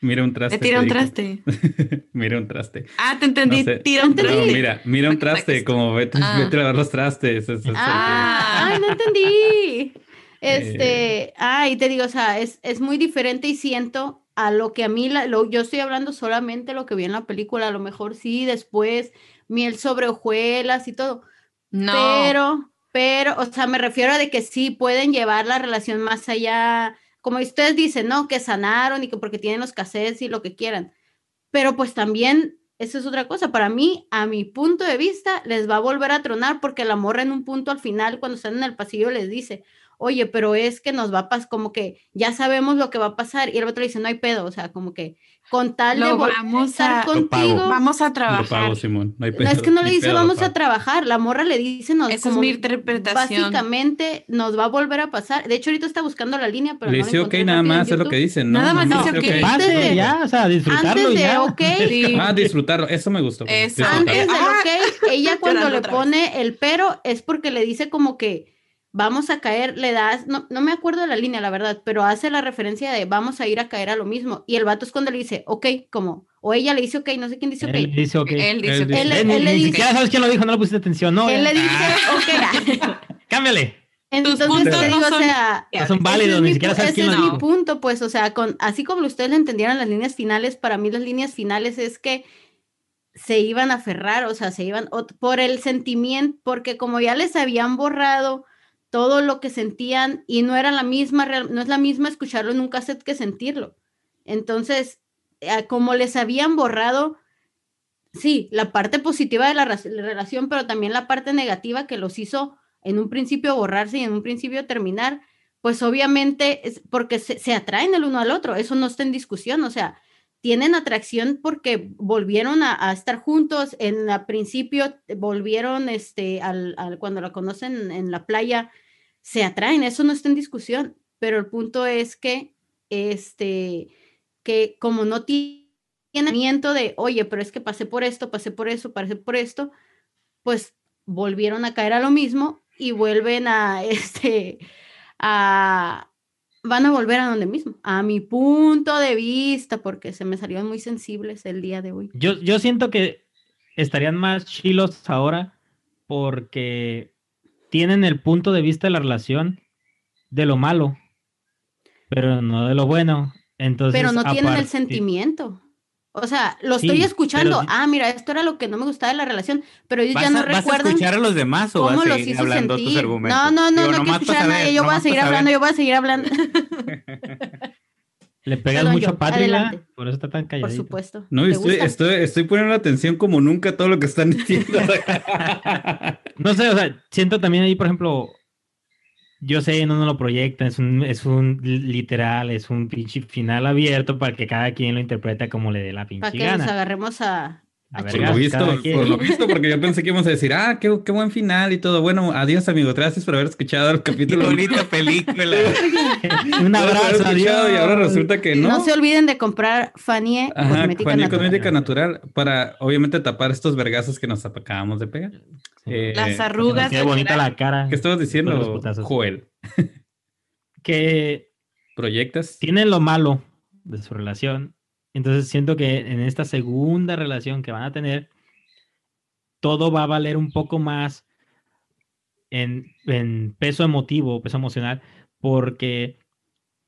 Mira un traste. Te tira un traste. mira un traste. Ah, te entendí. tira un traste. No, mira, mira un traste, como vete, ah. vete, a lavar los trastes. ah, ay, no entendí. Este, eh. ay, te digo, o sea, es, es muy diferente y siento a lo que a mí, lo, yo estoy hablando solamente lo que vi en la película, a lo mejor sí, después miel sobre hojuelas y todo. No. Pero, pero, o sea, me refiero a de que sí pueden llevar la relación más allá, como ustedes dicen, ¿no? Que sanaron y que porque tienen los cassettes y lo que quieran. Pero pues también, eso es otra cosa. Para mí, a mi punto de vista, les va a volver a tronar porque la morra en un punto al final, cuando están en el pasillo, les dice, oye, pero es que nos va a pasar, como que ya sabemos lo que va a pasar, y el otro dice, no hay pedo, o sea, como que con tal de vamos a estar contigo, vamos a trabajar. pago, Simón. No, hay pedo, no, es que no le dice vamos a trabajar, la morra le dice, nos, Esa es mi interpretación. Básicamente nos va a volver a pasar. De hecho, ahorita está buscando la línea, pero le dice ok, nada más, es lo que dicen, ¿no? Nada más dice ok. Pase, ya, o sea, disfrutarlo antes de ok. Ah, disfrutarlo, eso me gustó. Eso. Antes del ok, ella cuando le pone el pero es porque le dice como que vamos a caer, le das, no, no me acuerdo de la línea, la verdad, pero hace la referencia de vamos a ir a caer a lo mismo. Y el vato es cuando le dice, ok, como, o ella le dice, ok, no sé quién dice, ok. Él dice, ok. Él dice, ok. Él, Él, él le dice, siquiera sabes quién lo dijo, no le pusiste atención, ¿no? él le dice, Ah, ok. Cámbiale. Entonces puntos te no digo, o son- sea, No son ese válidos, es ni mi siquiera sabes ese quién es mi punto, pues, o sea, con, así como ustedes le entendieron las líneas finales, para mí las líneas finales es que se iban a aferrar, o sea, se iban o- por el sentimiento, porque como ya les habían borrado todo lo que sentían y no era la misma, no es la misma escucharlo en un cassette que sentirlo. Entonces, eh, como les habían borrado, sí, la parte positiva de la la relación, pero también la parte negativa que los hizo en un principio borrarse y en un principio terminar, pues obviamente es porque se, se atraen el uno al otro, eso no está en discusión, o sea, tienen atracción porque volvieron a, estar juntos, en el principio volvieron, este, al, al- cuando la conocen en la playa, se atraen, eso no está en discusión, pero el punto es que, este, que como no ti- tienen miento de, oye, pero es que pasé por esto, pasé por eso, pasé por esto, pues volvieron a caer a lo mismo y vuelven a, este, a, van a volver a donde mismo, a mi punto de vista, porque se me salieron muy sensibles el día de hoy. Yo, yo siento que estarían más chilos ahora porque tienen el punto de vista de la relación de lo malo, pero no de lo bueno. Entonces, pero no tienen el sentimiento. O sea, lo Sí, estoy escuchando. Ah, mira, esto era lo que no me gustaba de la relación, pero ellos ¿Vas, ya no a, vas a recuerdan escuchar a los demás o vas cómo a los seguir hizo hablando tus sentir. argumentos? No, no, no, Digo, no quiero nomás escuchar a nadie. Yo voy a seguir hablando, yo voy a seguir hablando. Le pegas mucho yo, a Patria, por eso está tan Por calladito. supuesto. No, ¿Te estoy, estoy, estoy poniendo atención como nunca a todo lo que están diciendo. No sé, o sea, siento también ahí, por ejemplo, yo sé, no, no lo proyectan, es un, es un literal, es un pinche final abierto para que cada quien lo interprete como le dé la Para pinche que nos agarremos a... A a ver, por lo visto, por lo visto, porque yo pensé que íbamos a decir, ah, qué, qué buen final y todo. Bueno, adiós, amigo. Gracias por haber escuchado el Qué capítulo. bonita película. Un abrazo, adiós. Y ahora resulta que no. No se olviden de comprar Fanie Ajá, Cosmética Fanny Natural. Cosmética Natural para obviamente tapar estos vergazos que nos acabamos de pegar. Eh, Las arrugas. Qué bonita la cara. ¿Qué estabas diciendo. Joel? Que ¿Proyectas? tienen lo malo de su relación. Entonces siento que en esta segunda relación que van a tener, todo va a valer un poco más en, en peso emotivo, peso emocional, porque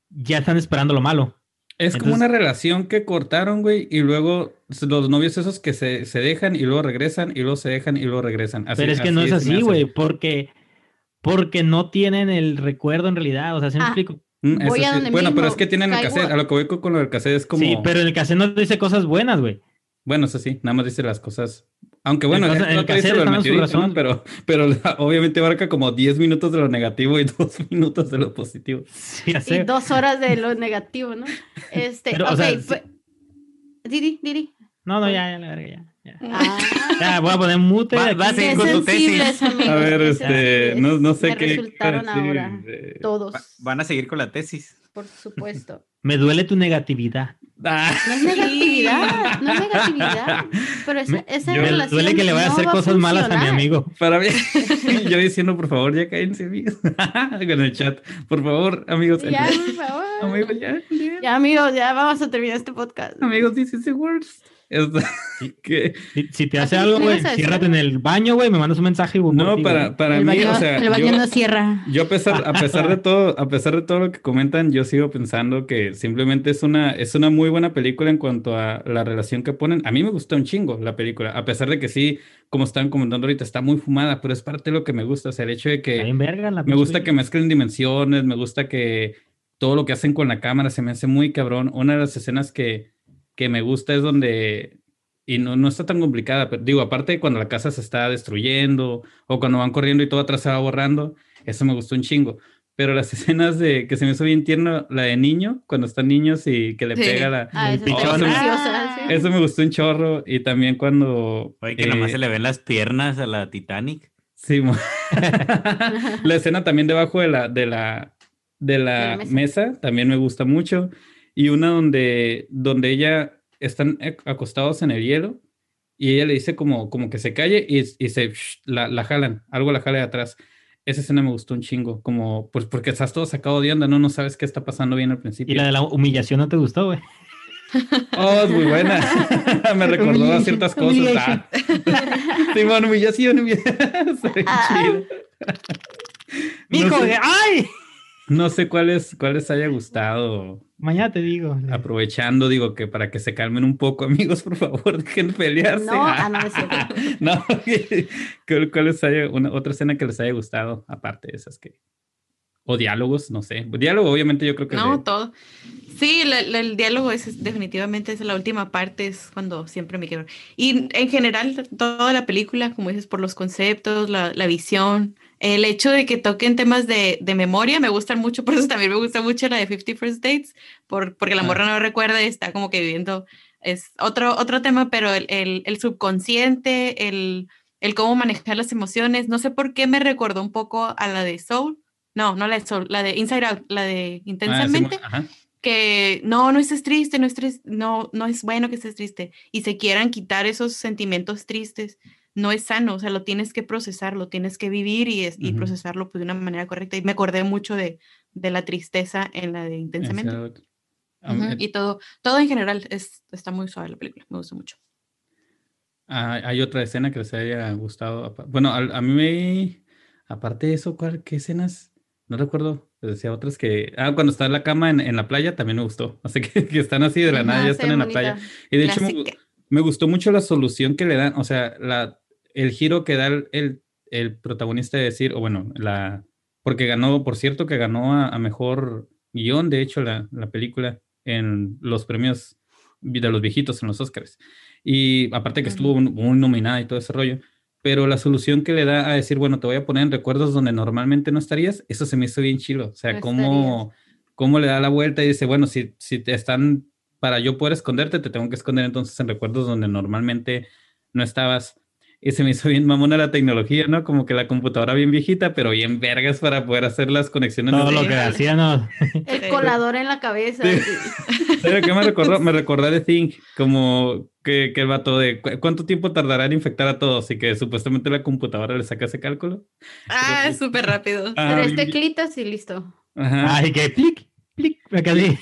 ya están esperando lo malo. Es como una relación que cortaron, güey, y luego los novios esos que se, se dejan y luego regresan y luego se dejan y luego regresan. Así- Pero es que no es así, güey, porque, porque no tienen el recuerdo en realidad. O sea, ¿se me Ah, explico? Mm, eso Voy a sí. donde Bueno, pero es que tienen el cassette. A lo que voy con, lo del cassette es como. Sí, pero el cassette no dice cosas buenas, güey. Bueno, eso sí, nada más dice las cosas. Aunque bueno, el el dice cassette está en su razón. Pero, pero la- obviamente abarca como 10 minutos de lo negativo y 2 minutos de lo positivo. Sí, ya Y sé. dos horas de lo negativo, ¿no? Este, Pero, o ok, sea, Didi, Didi. No, no, ya, ya, la verga, ya. Ya, Ah, Ya, voy a poner mute. Va- a seguir qué con tu tesis. amigos, A ver, este, no, no sé Me qué. resultaron ahora todos, Va- Van a seguir con la tesis. por supuesto. Me duele tu negatividad. Ah, No es negatividad, no es negatividad, pero esa, Me, esa me relación duele que le vaya a no hacer va cosas malas a mi amigo. para mí, yo diciendo, por favor, ya cállense, amigos. Con el chat. Por favor, amigos. Ya, por favor. Amigos, ya. ya. Ya, amigos, ya vamos a terminar este podcast. Amigos, this is the worst. Que, Si, si te ¿A hace algo, güey, ciérrate en el baño, güey, me mandas un mensaje y voy por no, para, para el mí, baño, o sea, el baño yo, no cierra. yo a pesar, a pesar de todo, a pesar de todo lo que comentan, yo sigo pensando que simplemente es una, es una muy buena película en cuanto a la relación que ponen. A mí me gustó un chingo la película, a pesar de que sí, como están comentando ahorita, está muy fumada, pero es parte de lo que me gusta, o sea, el hecho de que verga la me gusta que mezclen dimensiones, me gusta que todo lo que hacen con la cámara se me hace muy cabrón. Una de las escenas que, que me gusta es donde, y no, no está tan complicada, pero digo, aparte de cuando la casa se está destruyendo o cuando van corriendo y todo atrás se va borrando, eso me gustó un chingo. Pero las escenas de que se me hizo bien tierno, la de niño, cuando están niños y que le Sí. pega la... Ah, está Oh, me- sí. Eso me gustó un chorro y también cuando... Oye, que nomás eh, se le ven las piernas a la Titanic. Sí, mo- la escena también debajo de la, de la, de la, la mesa. mesa. también me gusta mucho. Y una donde, donde ella están ac- acostados en el hielo y ella le dice como, como que se calle y, y se shh, la, la jalan, algo la jala de atrás. Esa escena me gustó un chingo, como pues porque estás todo sacado de onda, no, no sabes qué está pasando bien al Y principio. la de la humillación no te gustó, güey. Oh, es muy buena. me recordó a ciertas cosas. Ah. Simón, humillación, humillación. Ah. chido. Hijo No sé- ¡Ay! No sé cuáles cuál les haya gustado. Mañana te digo. Aprovechando, digo que para que se calmen un poco, amigos, por favor, dejen de pelearse. No, ah, no, es cierto. No, ¿cuál, cuál les haya, una, otra escena que les haya gustado, aparte de esas que. O diálogos, no sé. Diálogo, obviamente, yo creo que. No, de- todo. Sí, la- la- el diálogo es, es definitivamente es la última parte, es cuando siempre me quiero. Y en general, toda la película, como dices, por los conceptos, la, la visión, el hecho de que toquen temas de, de memoria, me gustan mucho, por eso también me gusta mucho la de 50 First Dates, por, porque la Ah. morra no recuerda y está como que viviendo, es otro, otro tema, pero el, el, el subconsciente, el, el cómo manejar las emociones, no sé por qué me recordó un poco a la de Soul. No, no la de Soul, la de Inside Out, la de Ah, Intensamente que no, no estés triste, no, estés, no, no es bueno que estés triste y se quieran quitar esos sentimientos tristes, no es sano, o sea, lo tienes que procesar, lo tienes que vivir y, es- y Ujú. procesarlo pues, de una manera correcta. Y me acordé mucho de, de la tristeza en la de Intensamente. A mí- Ujú, Y todo, todo en general es, está muy suave la película, me gusta mucho. Ah, hay otra escena que les haya gustado. Bueno, a, a mí me. Aparte de eso, ¿cuál, ¿qué escenas? No recuerdo. Les decía otras que. Ah, cuando está en la cama en, en la playa también me gustó. Así que, que están así de la nada, Ajá, ya están en la bonita. playa. Y de hecho, me, Clásica. me gustó mucho la solución que le dan. O sea, la, el giro que da el, el, el protagonista de decir, o bueno, la. Porque ganó, por cierto, que ganó a, a mejor guion, de hecho, la, la película en los premios de los viejitos en los Oscars. Y aparte que estuvo muy nominada y todo ese rollo. Pero la solución que le da a decir, bueno, te voy a poner en recuerdos donde normalmente no estarías, eso se me hizo bien chilo. O sea, No cómo, cómo le da la vuelta y dice, bueno, si, si te están, para yo poder esconderte, te tengo que esconder entonces en recuerdos donde normalmente no estabas. Y se me hizo bien mamona la tecnología, ¿no? Como que la computadora bien viejita, pero bien vergas para poder hacer las conexiones. Todo lo Sí. que hacía, no. El colador en la cabeza. Sí. sí. ¿Sabes qué me recordó? Me recordó de Think, como que, que el vato de "¿Cu- cuánto tiempo tardará en infectar a todos y que supuestamente la computadora le saca ese cálculo. Ah, es súper rápido. Ah, Tres teclitas y listo. Ajá. Ay, que plic, plic, acá sí,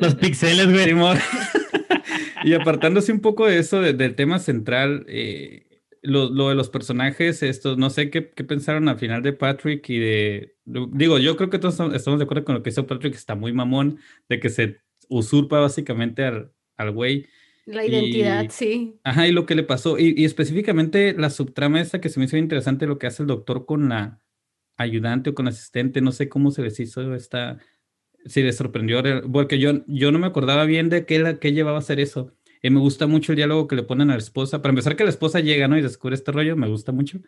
los píxeles, güey. Y apartándose un poco de eso, de- del tema central, eh, lo, lo de los personajes, estos, no sé qué, qué pensaron al final de Patrick y de... Digo, yo creo que todos estamos de acuerdo con lo que hizo Patrick, está muy mamón, de que se usurpa básicamente al, al güey. La identidad, Y- sí. Ajá, y lo que le pasó, y, y específicamente la subtrama esta que se me hizo interesante, lo que hace el doctor con la ayudante o con la asistente, no sé cómo se les hizo esta, si les sorprendió, re- porque yo, yo no me acordaba bien de qué, la, qué llevaba a hacer eso. Y me gusta mucho el diálogo que le ponen a la esposa. Para empezar, que la esposa llega, ¿no? Y descubre este rollo, me gusta mucho.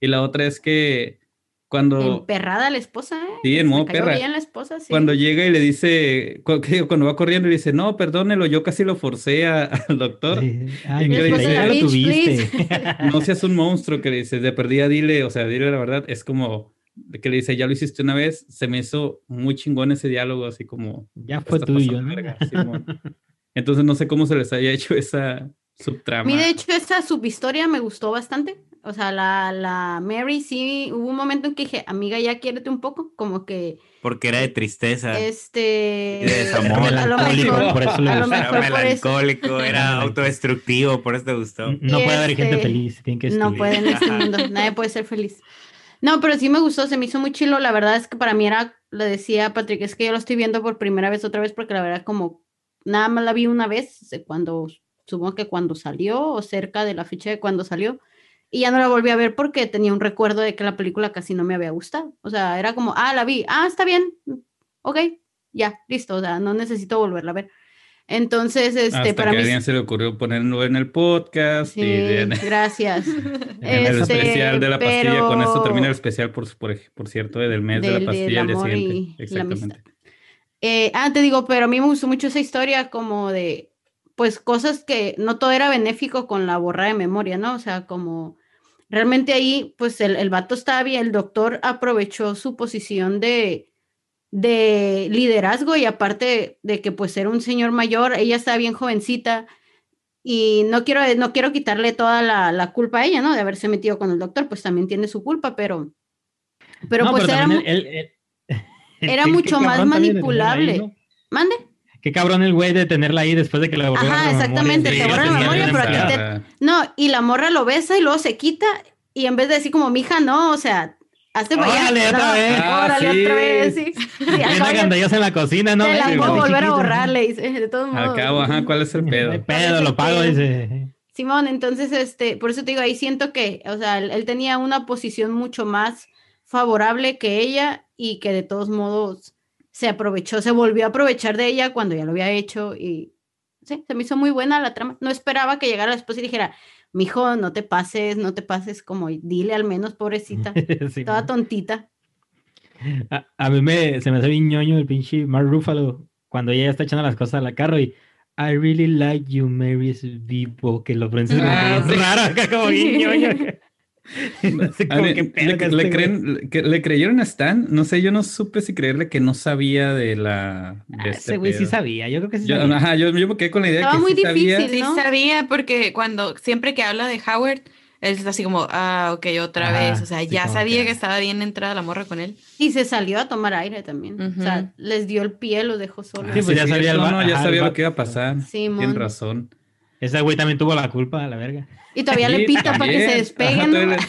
Y la otra es que cuando... Emperrada la esposa, ¿eh? Sí, en modo perra. bien la esposa, sí. Cuando llega y le dice, cu- que cuando va corriendo y dice, no, perdónelo, yo casi lo forcé a- al doctor. Sí. Ay, ¿Y qué le dice? ya lo tuviste. no seas un monstruo que le dices, de perdida dile, o sea, dile la verdad, es como que le dice, ya lo hiciste una vez, se me hizo muy chingón ese diálogo, así como... ya "Te fue tuyo. ¿no? verga", Simón. Entonces no sé cómo se les haya hecho esa A subtrama. mí, de hecho, esa subhistoria me gustó bastante. O sea, la, la Mary sí, hubo un momento en que dije, amiga, ya quiérete un poco, como que Porque era de tristeza. este... Y de desamor. a lo Melancólico, mejor, por eso le a lo gustó. Era mejor por eso. melancólico, era autodestructivo, por eso te gustó. No Y puede haber gente este, feliz, tienen que No destruir. puede en este mundo, nadie puede ser feliz. No, pero sí me gustó, se me hizo muy chilo. La verdad es que para mí era, le decía a Patrick, es que yo lo estoy viendo por primera vez otra vez porque la verdad como nada más la vi una vez, cuando, supongo que cuando salió o cerca de la fecha de cuando salió. Y ya no la volví a ver porque tenía un recuerdo de que la película casi no me había gustado. O sea, era como, ah, la vi, ah, está bien, ok, ya, listo, o sea, no necesito volverla a ver. Entonces, este, Hasta para que mí... alguien se le ocurrió ponerlo en el podcast Sí, y en, gracias. en el Este, especial de la pastilla. Con esto termina el especial, por, por, por cierto, del mes de la pastilla al día siguiente. Exactamente. Eh, ah, te digo, pero a mí me gustó mucho esa historia como de, pues cosas que no todo era benéfico con la borra de memoria, ¿no? O sea, como realmente ahí, pues el, el vato estaba bien, el doctor aprovechó su posición de, de liderazgo y aparte de que pues era un señor mayor, ella estaba bien jovencita y no quiero, no quiero quitarle toda la, la culpa a ella, ¿no? De haberse metido con el doctor, pues también tiene su culpa, pero, pero No, pues era, también mu- él- él- él- era mucho más ahí, manipulable. ¿no? mande. Qué cabrón el güey de tenerla ahí después de que le borró Ajá, la memoria. exactamente, Sí, te borra la memoria, pero aquí te-. No, y la morra lo besa y luego se quita y en vez de decir como mija, no, o sea, hazte para allá. Órale, otra vez. Ah, órale, sí. otra vez, sí. Sí, en la cocina, ¿no? te la puedo volver a chiquito. borrar, le dice, de todos modos. Al cabo, ajá, ¿cuál es el pedo? hay pedo, lo pago, dice. Simón, entonces, este, por eso te digo, ahí siento que, o sea, él, él tenía una posición mucho más favorable que ella y que de todos modos se aprovechó, se volvió a aprovechar de ella cuando ya lo había hecho y sí, se me hizo muy buena la trama. No esperaba que llegara la esposa y dijera, mijo, no te pases, no te pases, como dile al menos, pobrecita, Sí, toda tontita. A, a mí me, se me hace bien ñoño el pinche Mark Ruffalo cuando ella está echando las cosas al carro y I really like you, Mary's vivo, que lo pronuncias Ah, sí. raro, acá como bien ñoño. Le, que le güey. creen- que- ¿Le creyeron a Stan? No sé, yo no supe si creerle que no sabía de la... de Ah, este Ese güey sí sabía, yo creo que sí Yo, sabía. ajá, yo, yo me quedé con la idea Estaba que muy sí sabía. difícil. Sí sabía porque cuando siempre que habla de Howard, él está así como, ah, ok, otra vez. O sea, sí, ya sabía que- que estaba bien entrada la morra con él. Y se salió a tomar aire también. O sea, les dio el pie, los dejó solos. Ah, Sí, pues ya sabía el no, ya ajá, el sabía lo que iba a pasar. Simón. Tienes razón. Ese güey también tuvo la culpa, la verga. Y todavía Sí, le pita para que se despeguen. Ajá.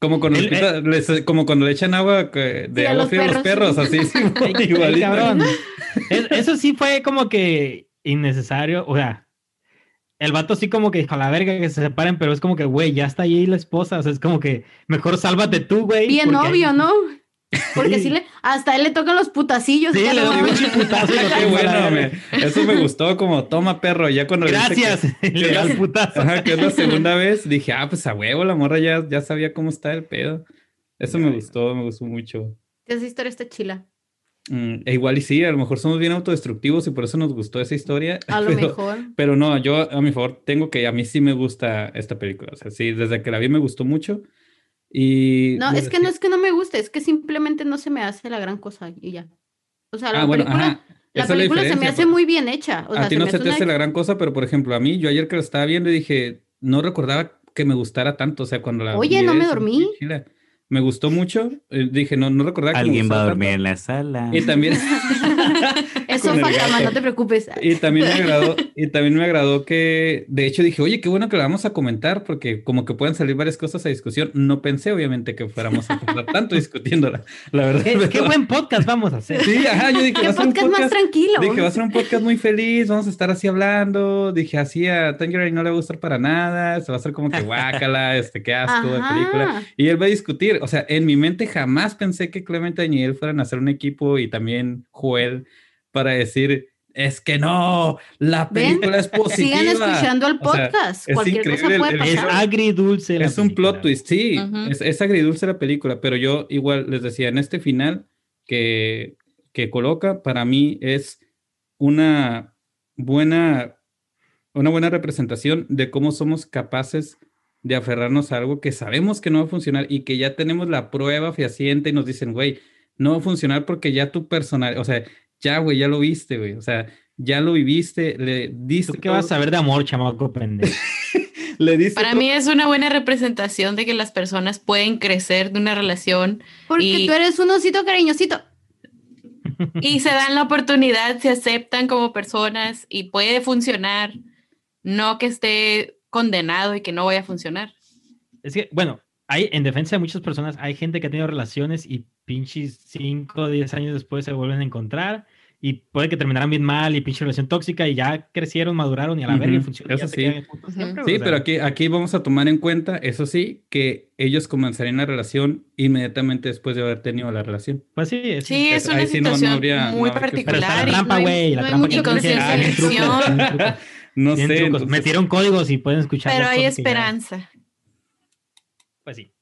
Como cuando, pita- les- como cuando le echan agua que- de Sí, a agua los fría a los perros. perros, así, cabrón. Es- eso sí fue como que innecesario. O sea, el vato sí como que dijo a la verga que se separen, pero es como que, güey, ya está ahí la esposa. O sea, es como que mejor sálvate tú, güey. Bien obvio, ¿no? Porque sí le, hasta él le tocan los putacillos. Sí, ya le doy un mames. putazo y lo Qué bueno, me- eso me gustó como toma perro, ya cuando que- Gracias. Le da el putazo. Ajá, que es la segunda vez, dije, ah, pues a huevo, la morra ya, ya sabía cómo está el pedo. Eso me gustó, me gustó mucho. Esa historia está chila. Mm, e igual y sí, a lo mejor somos bien autodestructivos y por eso nos gustó esa historia. A lo pero, mejor. Pero no, yo a mi favor tengo que, a mí sí me gusta esta película. O sea, sí, desde que la vi me gustó mucho. Y No, es que no es que no me guste, es que simplemente no se me hace la gran cosa y ya. O sea, la Ah, bueno, película, la película se me hace pues. muy bien hecha. O sea, a ti se no se hace te una- hace la gran cosa, pero por ejemplo, a mí, yo ayer que lo estaba viendo dije, no recordaba que me gustara tanto. O sea, cuando la Oye, no me dormí. me gustó mucho. Eh, dije, no, no recordaba que me Alguien va a dormir tanto. en la sala. Y también, Eso Con el fue cama, gato. no te preocupes. y también me agradó, y también me agradó que, de hecho, dije, oye, qué bueno que la vamos a comentar, porque como que pueden salir varias cosas a discusión. No pensé, obviamente, que fuéramos a pasar tanto discutiéndola, la verdad. ¿Qué, buen podcast vamos a hacer. Sí, ajá, yo dije, Qué ser un podcast más podcast tranquilo. Dije, va a ser un podcast muy feliz, vamos a estar así hablando. Dije, así a Tangerine no le va a gustar para nada, se va a hacer como que guácala, este, qué asco de película. Y él va a discutir, o sea, en mi mente jamás pensé que Clementine y él fueran a hacer un equipo y también Joel para decir, es que no, la ¿Ven? película es positiva. Sigan escuchando el O sea, podcast. es Cualquier cosa puede el- Es pasar. agridulce. la Es un película. plot twist, sí, Ujú. es, es agridulce la película, pero yo igual les decía, en este final que, que coloca, para mí es una buena, una buena representación de cómo somos capaces de aferrarnos a algo que sabemos que no va a funcionar y que ya tenemos la prueba fehaciente y nos dicen, güey, no va a funcionar porque ya tu personal, o sea, ya, güey, ya lo viste, güey, o sea, ya lo viviste, le diste... ¿Tú qué vas a todo- saber de amor, chamaco pendejo? Le diste Para todo- mí es una buena representación de que las personas pueden crecer de una relación Porque Y- tú eres un osito cariñosito. y se dan la oportunidad, se aceptan como personas y puede funcionar, no que esté condenado y que no vaya a funcionar. Es que, bueno, hay, en defensa de muchas personas, hay gente que ha tenido relaciones y pinches 5 o 10 años después se vuelven a encontrar y puede que terminaran bien mal y pinche relación tóxica y ya crecieron, maduraron y a la verga y Ujú, funcionó. eso sí. siempre, Sí, o sea, pero aquí, aquí vamos a tomar en cuenta, eso sí, que ellos comenzarían la relación inmediatamente después de haber tenido la relación. Pues sí, es, Sí, es ahí una sí no- no situación habría- no muy habría que- Pero está particular. la trampa, güey, la trampa que No sé. entonces- Metieron códigos y pueden escuchar. Pero hay ya- esperanza. Pues sí.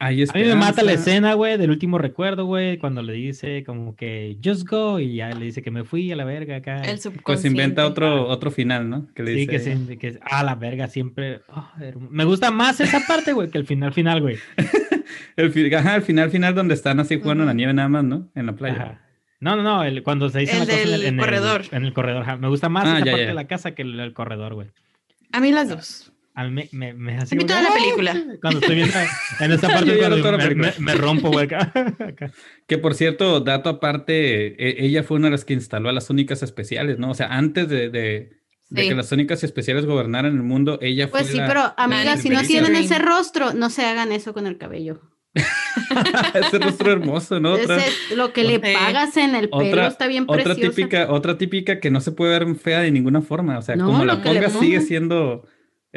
Hay A mí me mata la escena, güey, del último recuerdo, güey, cuando le dice como que just go y ya le dice que me fui a la verga acá. El Pues inventa subconsciente. otro, otro final, ¿no? Que le Sí, dice, que, se, que a la verga siempre. oh, me gusta más esa parte, güey, que el final final, güey. el, fi- ajá, el final, final donde están así jugando en la nieve nada más, ¿no? En la playa. Ajá. No, no, no, el- cuando se dice El la cosa en el, del en el- corredor. en el corredor. ajá. Me gusta más Ah, esa ya, parte ya. de la casa que el, el corredor, güey. A mí las dos. A mí me, me, me hace A mí toda la película. Cuando estoy viendo en esta parte Yo cuando me, película. me- me rompo, güey. acá. Acá. Que por cierto, dato aparte, e- ella fue una de las que instaló a las únicas especiales, ¿no? O sea, antes de, de- de Sí. que las únicas especiales gobernaran el mundo, ella fue Pues sí, la- pero amigas, si no tienen ese rostro, no se hagan eso con el cabello. ese rostro hermoso, ¿no? Otra, Ese- lo que le pagas en el pelo otra, está bien otra típica, otra típica que no se puede ver fea de ninguna forma. O sea, No, como la pongas, sigue siendo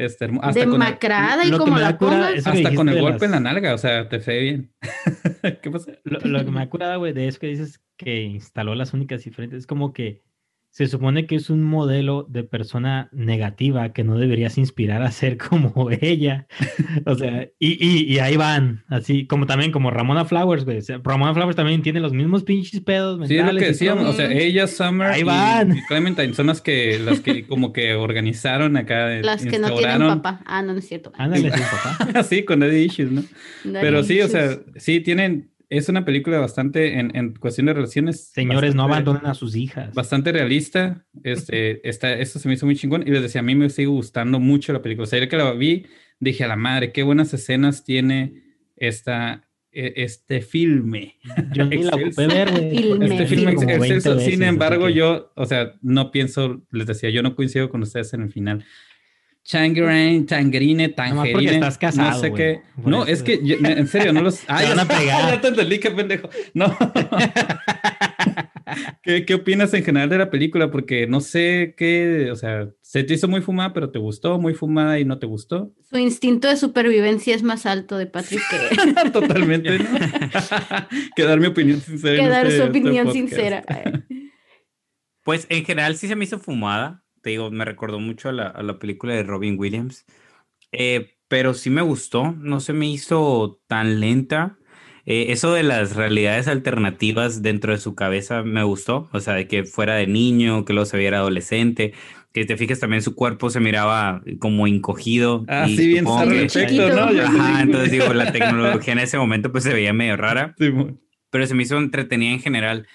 este, hasta, con el, Demacrada y como la cura pongas. hasta con el golpe en la nalga. O sea, te ve bien. ¿Qué pasa? Lo, lo que me ha curado, güey, de eso que dices que instaló las únicas diferentes, es como que se supone que es un modelo de persona negativa que no deberías inspirar a ser como ella. O sea, y, y, y ahí van, así como también como Ramona Flowers, güey. O sea, Ramona Flowers también tiene los mismos pinches pedos Sí, es lo mentales. que decíamos. todo. O sea, ella, Summer Ahí y- van. y Clementine son las que, las que como que organizaron acá. Las que no tienen papá. Ah, no, no es cierto. Ándale, sí, papá. sí, con Eddie Issues, ¿no? Pero sí, o sea, sí tienen, es una película bastante, en, en cuestión de relaciones. Señores, no abandonen a sus hijas. Bastante realista, este, está, esto se me hizo muy chingón y les decía, a mí me sigue gustando mucho la película. O sea, yo que la vi, dije a la madre, qué buenas escenas tiene esta, e- este filme. Yo ni la ocupé ver, güey. Filme. Este filme como 20 excelso. veces, Sin embargo, que- yo, o sea, no pienso, les decía, yo no coincido con ustedes en el final. Tangerine, tangerine, Nomás porque tangerine. estás casado, No sé güey. qué. No, eso. es que, yo- en serio, no los. Te van a pegar. ya te entendí, qué pendejo. No. ¿Qué, ¿Qué opinas en general de la película? Porque no sé qué, o sea, se te hizo muy fumada, pero te gustó, muy fumada y no te gustó. Su instinto de supervivencia es más alto de Patrick que, Totalmente, ¿no? que dar mi opinión sincera. que dar este- su opinión sincera. Pues en general sí se me hizo fumada. Te digo, me recordó mucho a la, a la película de Robin Williams. Eh, pero sí me gustó. No se me hizo tan lenta. Eh, eso de las realidades alternativas dentro de su cabeza me gustó. O sea, de que fuera de niño, que luego se viera adolescente. Que te fijas también su cuerpo se miraba como encogido. Ah, y sí, bien chiquito. ¿no? Ajá, entonces digo, la tecnología en ese momento pues se veía medio rara Sí, muy- pero se me hizo entretenida en general.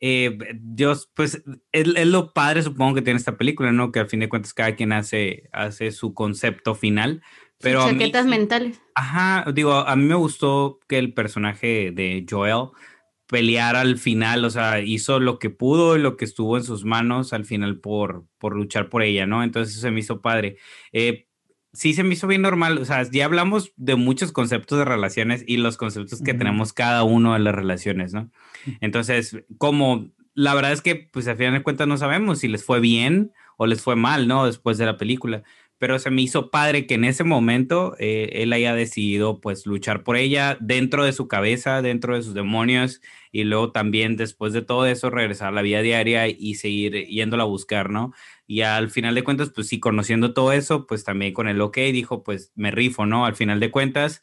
Eh, Dios, pues es, es lo padre, supongo que tiene esta película, ¿no? Que al fin de cuentas cada quien hace, hace su concepto final, Pero mí chaquetas sí- mentales. Ajá, digo, a mí me gustó que el personaje de Joel peleara al final, o sea, hizo lo que pudo y lo que estuvo en sus manos al final por, por luchar por ella, ¿no? Entonces eso se me hizo padre. Eh, sí se me hizo bien normal, o sea, ya hablamos de muchos conceptos de relaciones y los conceptos que tenemos cada uno de las relaciones, ¿no? Entonces, como la verdad es que, pues al final de cuentas no sabemos si les fue bien o les fue mal, ¿no? Después de la película. Pero se me hizo padre que en ese momento eh, él haya decidido, pues, luchar por ella dentro de su cabeza, dentro de sus demonios, y luego también después de todo eso regresar a la vida diaria y seguir yéndola a buscar, ¿no? Y al final de cuentas, pues sí, conociendo todo eso, pues también con el ok, dijo, pues me rifo, ¿no? Al final de cuentas,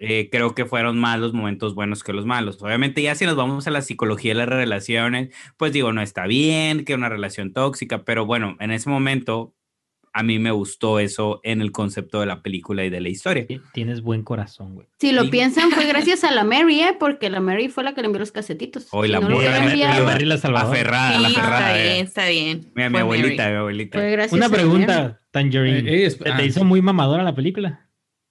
eh, creo que fueron más los momentos buenos que los malos. Obviamente, ya si nos vamos a la psicología de las relaciones, pues digo, no está bien que una relación tóxica, pero bueno, en ese momento a mí me gustó eso en el concepto de la película y de la historia. Ti- Tienes buen corazón, güey. Si lo Sí. piensan, fue gracias a la Mary, ¿eh? Porque la Mary fue la que le envió los casetitos. Hoy Si la no hubiera la- la Mary la salvadora. Aferrada, la aferrada. está eh. bien, está bien. Mira, mi abuelita, Mary. mi abuelita. fue gracias Una Mary. pregunta, Tangerine. Eh, eh, es- ¿Se ah. te hizo muy mamadora la película?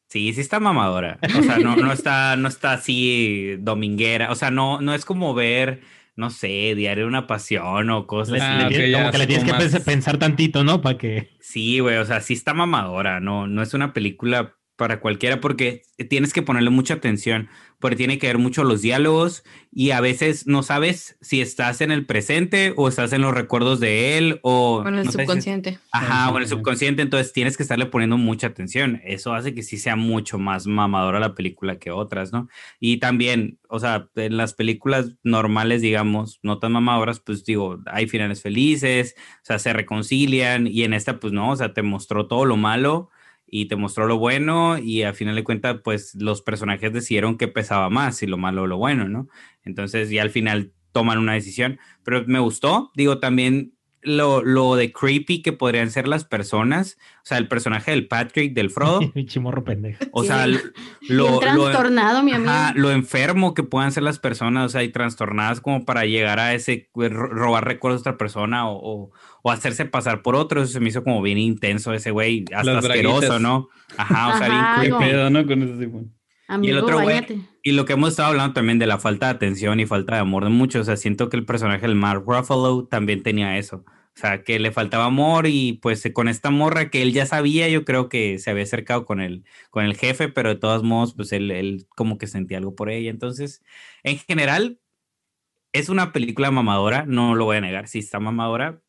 Sí, sí está mamadora. O sea, no, no está, no está así dominguera. O sea, no, no es como ver, no sé, Diario de una Pasión o cosas Ah, Le como que le tienes que pensar tantito, ¿no? Para que... Sí, güey, o sea, sí está mamadora, no, no es una película para cualquiera porque tienes que ponerle mucha atención, porque tiene que ver mucho los diálogos y a veces no sabes si estás en el presente o estás en los recuerdos de él o... Con el no sé si- subconsciente. Ajá, o en el subconsciente, entonces tienes que estarle poniendo mucha atención. Eso hace que sí sea mucho más mamadora la película que otras, ¿no? Y también, o sea, en las películas normales, digamos, no tan mamadoras, pues digo, hay finales felices, o sea, se reconcilian y en esta, pues no, o sea, te mostró todo lo malo y te mostró lo bueno y al final de cuentas, pues los personajes decidieron que pesaba más, si lo malo o lo bueno, ¿no? Entonces ya al final toman una decisión, pero me gustó, digo, también lo, lo de creepy que podrían ser las personas, o sea, el personaje del Patrick, del Frodo, Chimorro pendejo. o Sí. sea, lo, Bien lo, trastornado, mi amigo. ajá, lo enfermo que puedan ser las personas, o sea, y trastornadas como para llegar a ese, ro- robar recuerdos de otra persona o, o, o hacerse pasar por otro, eso se me hizo como bien intenso ese güey, hasta Las asqueroso. ¿no? Ajá, o sea, bien creepy. no. pedo, ¿no? Con ese tipo. Amigo, otro güey-. Y lo que hemos estado hablando también de la falta de atención y falta de amor de muchos, o sea, siento que el personaje del Mark Ruffalo también tenía eso. O sea, que le faltaba amor y pues con esta morra que él ya sabía, yo creo que se había acercado con el, con el jefe, pero de todos modos, pues él, él como que sentía algo por ella. Entonces, en general, es una película mamadora, no lo voy a negar, sí está mamadora,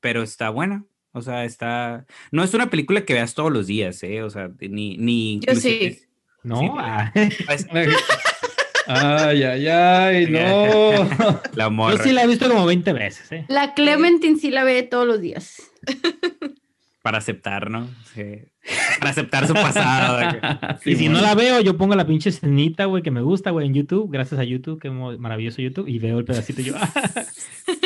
pero está buena. O sea, está... No es una película que veas todos los días, ¿eh? O sea, ni... ni Yo sí. inclusive- No, Sí, ah, es- Ay, ay, ay, no. La yo morra. sí la he visto como 20 veces, ¿eh? La Clementine sí la ve todos los días. Para aceptar, ¿no? Sí. Para aceptar su pasado. y si no la veo, yo pongo la pinche escenita, güey, que me gusta, güey, en YouTube, gracias a YouTube, que maravilloso YouTube, y veo el pedacito y yo.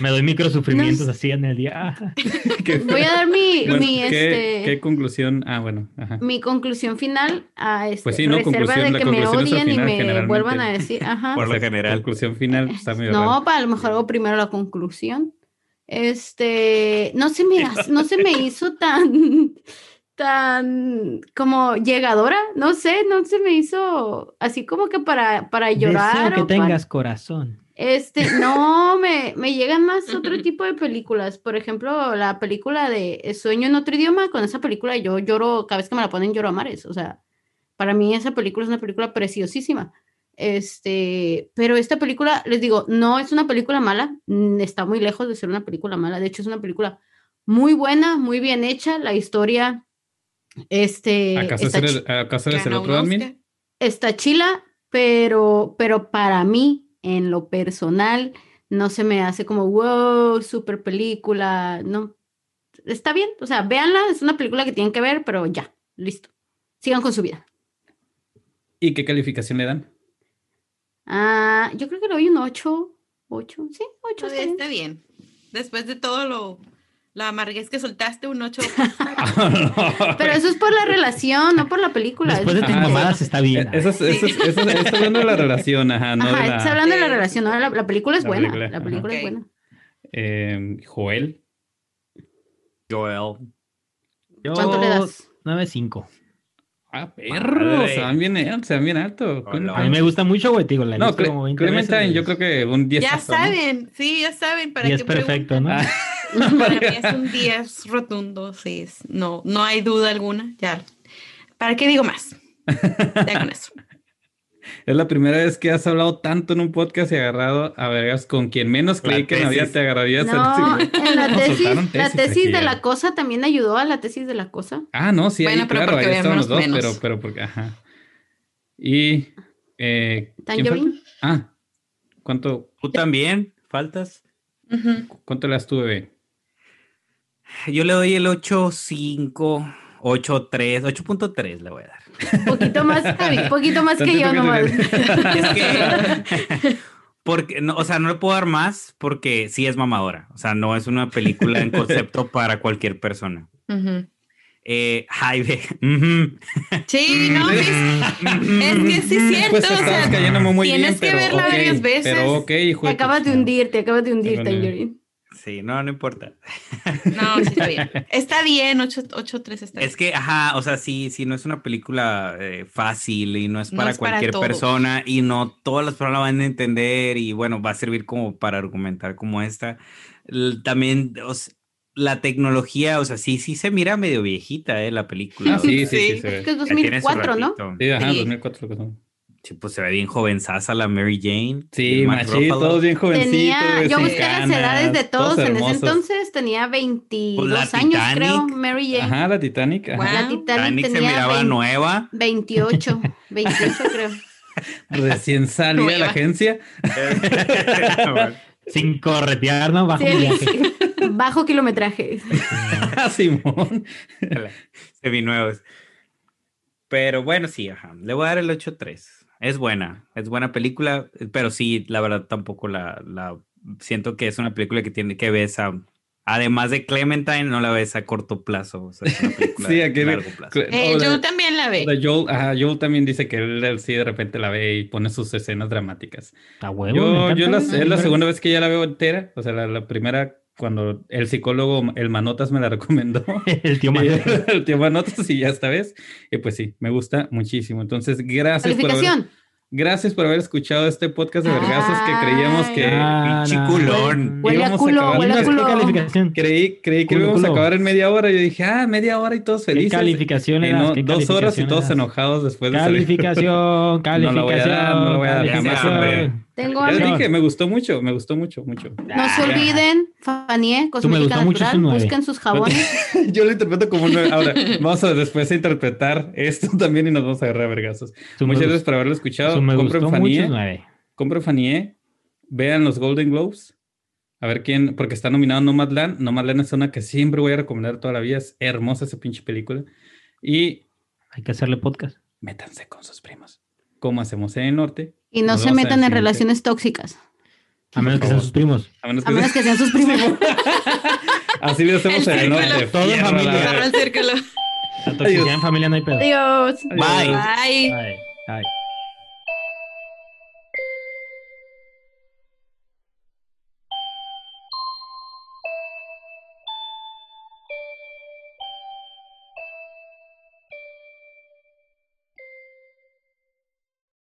me doy micro sufrimientos No. así en el día. ah. Voy a dar mi, Bueno, mi, ¿qué, este, qué conclusión? Ah, bueno. Ajá. mi conclusión final a este, Pues sí, ¿no? reserva Conclusión, de que me odien y final, me generalmente. vuelvan a decir, ajá. Por lo general. Conclusión final está medio No, raro. para a lo mejor hago primero la conclusión. Este, no se me, no se me hizo tan, tan como llegadora, no sé, no se me hizo así como que para, para llorar. Deseo o que para- tengas corazón. Este, no, me, me llegan más otro tipo de películas. Por ejemplo, la película de Sueño en otro idioma, con esa película yo lloro, cada vez que me la ponen lloro a mares. O sea, para mí esa película es una película preciosísima. Este, pero esta película, les digo, no es una película mala, mm, está muy lejos de ser una película mala. De hecho, es una película muy buena, muy bien hecha. La historia, este, ¿Acaso está eres el, ¿acaso eres el Ganó un otro admin? Está chila, pero, pero para mí, en lo personal, no se me hace como, wow, super película, no. Está bien, o sea, véanla, es una película que tienen que ver, pero ya, listo. Sigan con su vida. ¿Y qué calificación le dan? Ah, yo creo que le doy un 8, 8, sí, 8 Pues está bien. Después de todo lo la amarguez que soltaste, un 8. Pero eso es por la relación, no por la película. Después de tus Ajá, mamadas está bien. Eso, es- eso, es- eso es- está hablando de la relación, ajá, no Ajá, de la... está hablando de la relación, no, la, la película es La buena, película, la ajá. película Ok. es buena. eh, Joel. Joel. Yo, ¿Cuánto le das? 9.5. Ah, perro, Madre. se van bien, alto, se van bien alto. Hola. A mí me gusta mucho, güey, digo, la No, Cle- como 20 Clementine, veces, yo creo que un 10. Ya hasta, ¿no? saben, sí, ya saben para Y qué es perfecto, ¿no? Ah, Para mí es un 10 rotundo, sí, es- no, no hay duda alguna, ya. ¿Para qué digo más? Ya con eso. Es la primera vez que has hablado tanto en un podcast y agarrado a vergas con quien menos creí que en la vida tesis. te agarrarías. No, en la No, tesis, soltaron la tesis tesis de ya. la cosa también ayudó a la tesis de la cosa. Ah, no, sí, Bueno, ahí, pero claro, porque ahí estaban los dos, veíamos pero, menos. pero porque, ajá. Y, eh, ¿quién? Ah, ¿cuánto, ¿Tú también? ¿Faltas? Cuánto le das tú, bebé? Yo le doy el 8.5, 8.3, 8.3 le voy a dar. Poquito más, poquito más que yo nomás. Es que, porque, no, o sea, no le puedo dar más porque sí es mamadora. O sea, no es una película en concepto para cualquier persona. Eh, ve. ujú. Sí, no, es, es que sí es cierto, Pues o sea, cayéndome muy tienes bien, que pero verla ok, varias veces. Pero ok, hijo Te acabas de chingada. hundir, te acabas de hundir, Perdón, Tangerine. Sí, no, no importa. no, sí está bien. Está bien, 8-3 está bien. Es que, ajá, o sea, sí, sí, no es una película eh, fácil y no es No para es cualquier persona y no todas las personas la van a entender y bueno, va a servir como para argumentar como esta. L- También, o sea, la tecnología, o sea, sí, sí se mira medio viejita, eh, la película. Ah, sí, sí, sí, Es que es ya tiene su 2004, ¿no? Sí, ajá, Sí. 2004 lo que son. Sí, pues se ve bien jovenzaza la Mary Jane. Sí, Ruffalo. todos bien jovencitos. Tenía, yo busqué las edades de todos, en ese entonces, tenía 22 Pues años, Titanic. creo, Mary Jane. Ajá, la Titanic. ajá. Guau. La Titanic Titanic se tenía miraba 20 nueva. 28, 28 creo. Recién salida de la agencia. Sin corretear, ¿no? Bajo Sí. Bajo kilometraje. Simón. Seminuevos. Pero bueno, sí, ajá. Le voy a dar el 8-3. Es buena, es buena película, pero sí, la verdad tampoco la, la siento que es una película que tiene que ves a, además de Clementine, no la ves a corto plazo. O sea, es una película Sí, aquí largo plazo. Eh, la- yo también la o ve. la Joel, ajá, Joel también dice que él, él sí de repente la ve y pone sus escenas dramáticas. A huevo. Yo, yo la- es la segunda vez que ya la veo entera. O sea, la, la primera, cuando el psicólogo, el Manotas, me la recomendó. El tío Manuel. el tío Manotas y ya esta vez. Y pues sí, me gusta muchísimo. Entonces, gracias por, haber, Calificación. gracias por haber escuchado este podcast de vergazos que creíamos que... Ah, pinche no. culón. Huele a íbamos a culo, acabar- huele a ¿Qué culo. calificación? Creí, creí que Culo, íbamos a acabar en media hora. Yo dije, ah, media hora y todos ¿Qué felices. calificación Y eras? no, ¿Qué dos horas y calificación todos eras? enojados después de salir. Calificación, No la voy a calificación. dar, no la voy a dar jamás, calificación. hombre. Tengo Ya les dije, me gustó mucho, me gustó mucho, mucho. No se olviden, Fanie, cosmética natural, busquen sus jabones. Yo lo interpreto como un... Ahora, vamos a después a interpretar esto también y nos vamos a agarrar a vergazos. Muchas gracias por haberlo escuchado. me Compren gustó Fanie, compren Fanie, vean los Golden Globes. A ver quién, porque está nominado Nomadland. Nomadland es una que siempre voy a recomendar toda la vida. Es hermosa esa pinche película. Y Hay que hacerle podcast. métanse con sus primos. Como hacemos en el norte. Y no se metan en siguiente. relaciones tóxicas. A menos que sean sus primos. A menos A que, menos que sean sus primos. Así lo hacemos El en el círculo. norte. Todo en familia. el círculo. La toxicidad en familia no hay pedo. Adiós. Bye. Bye. Ay, ay.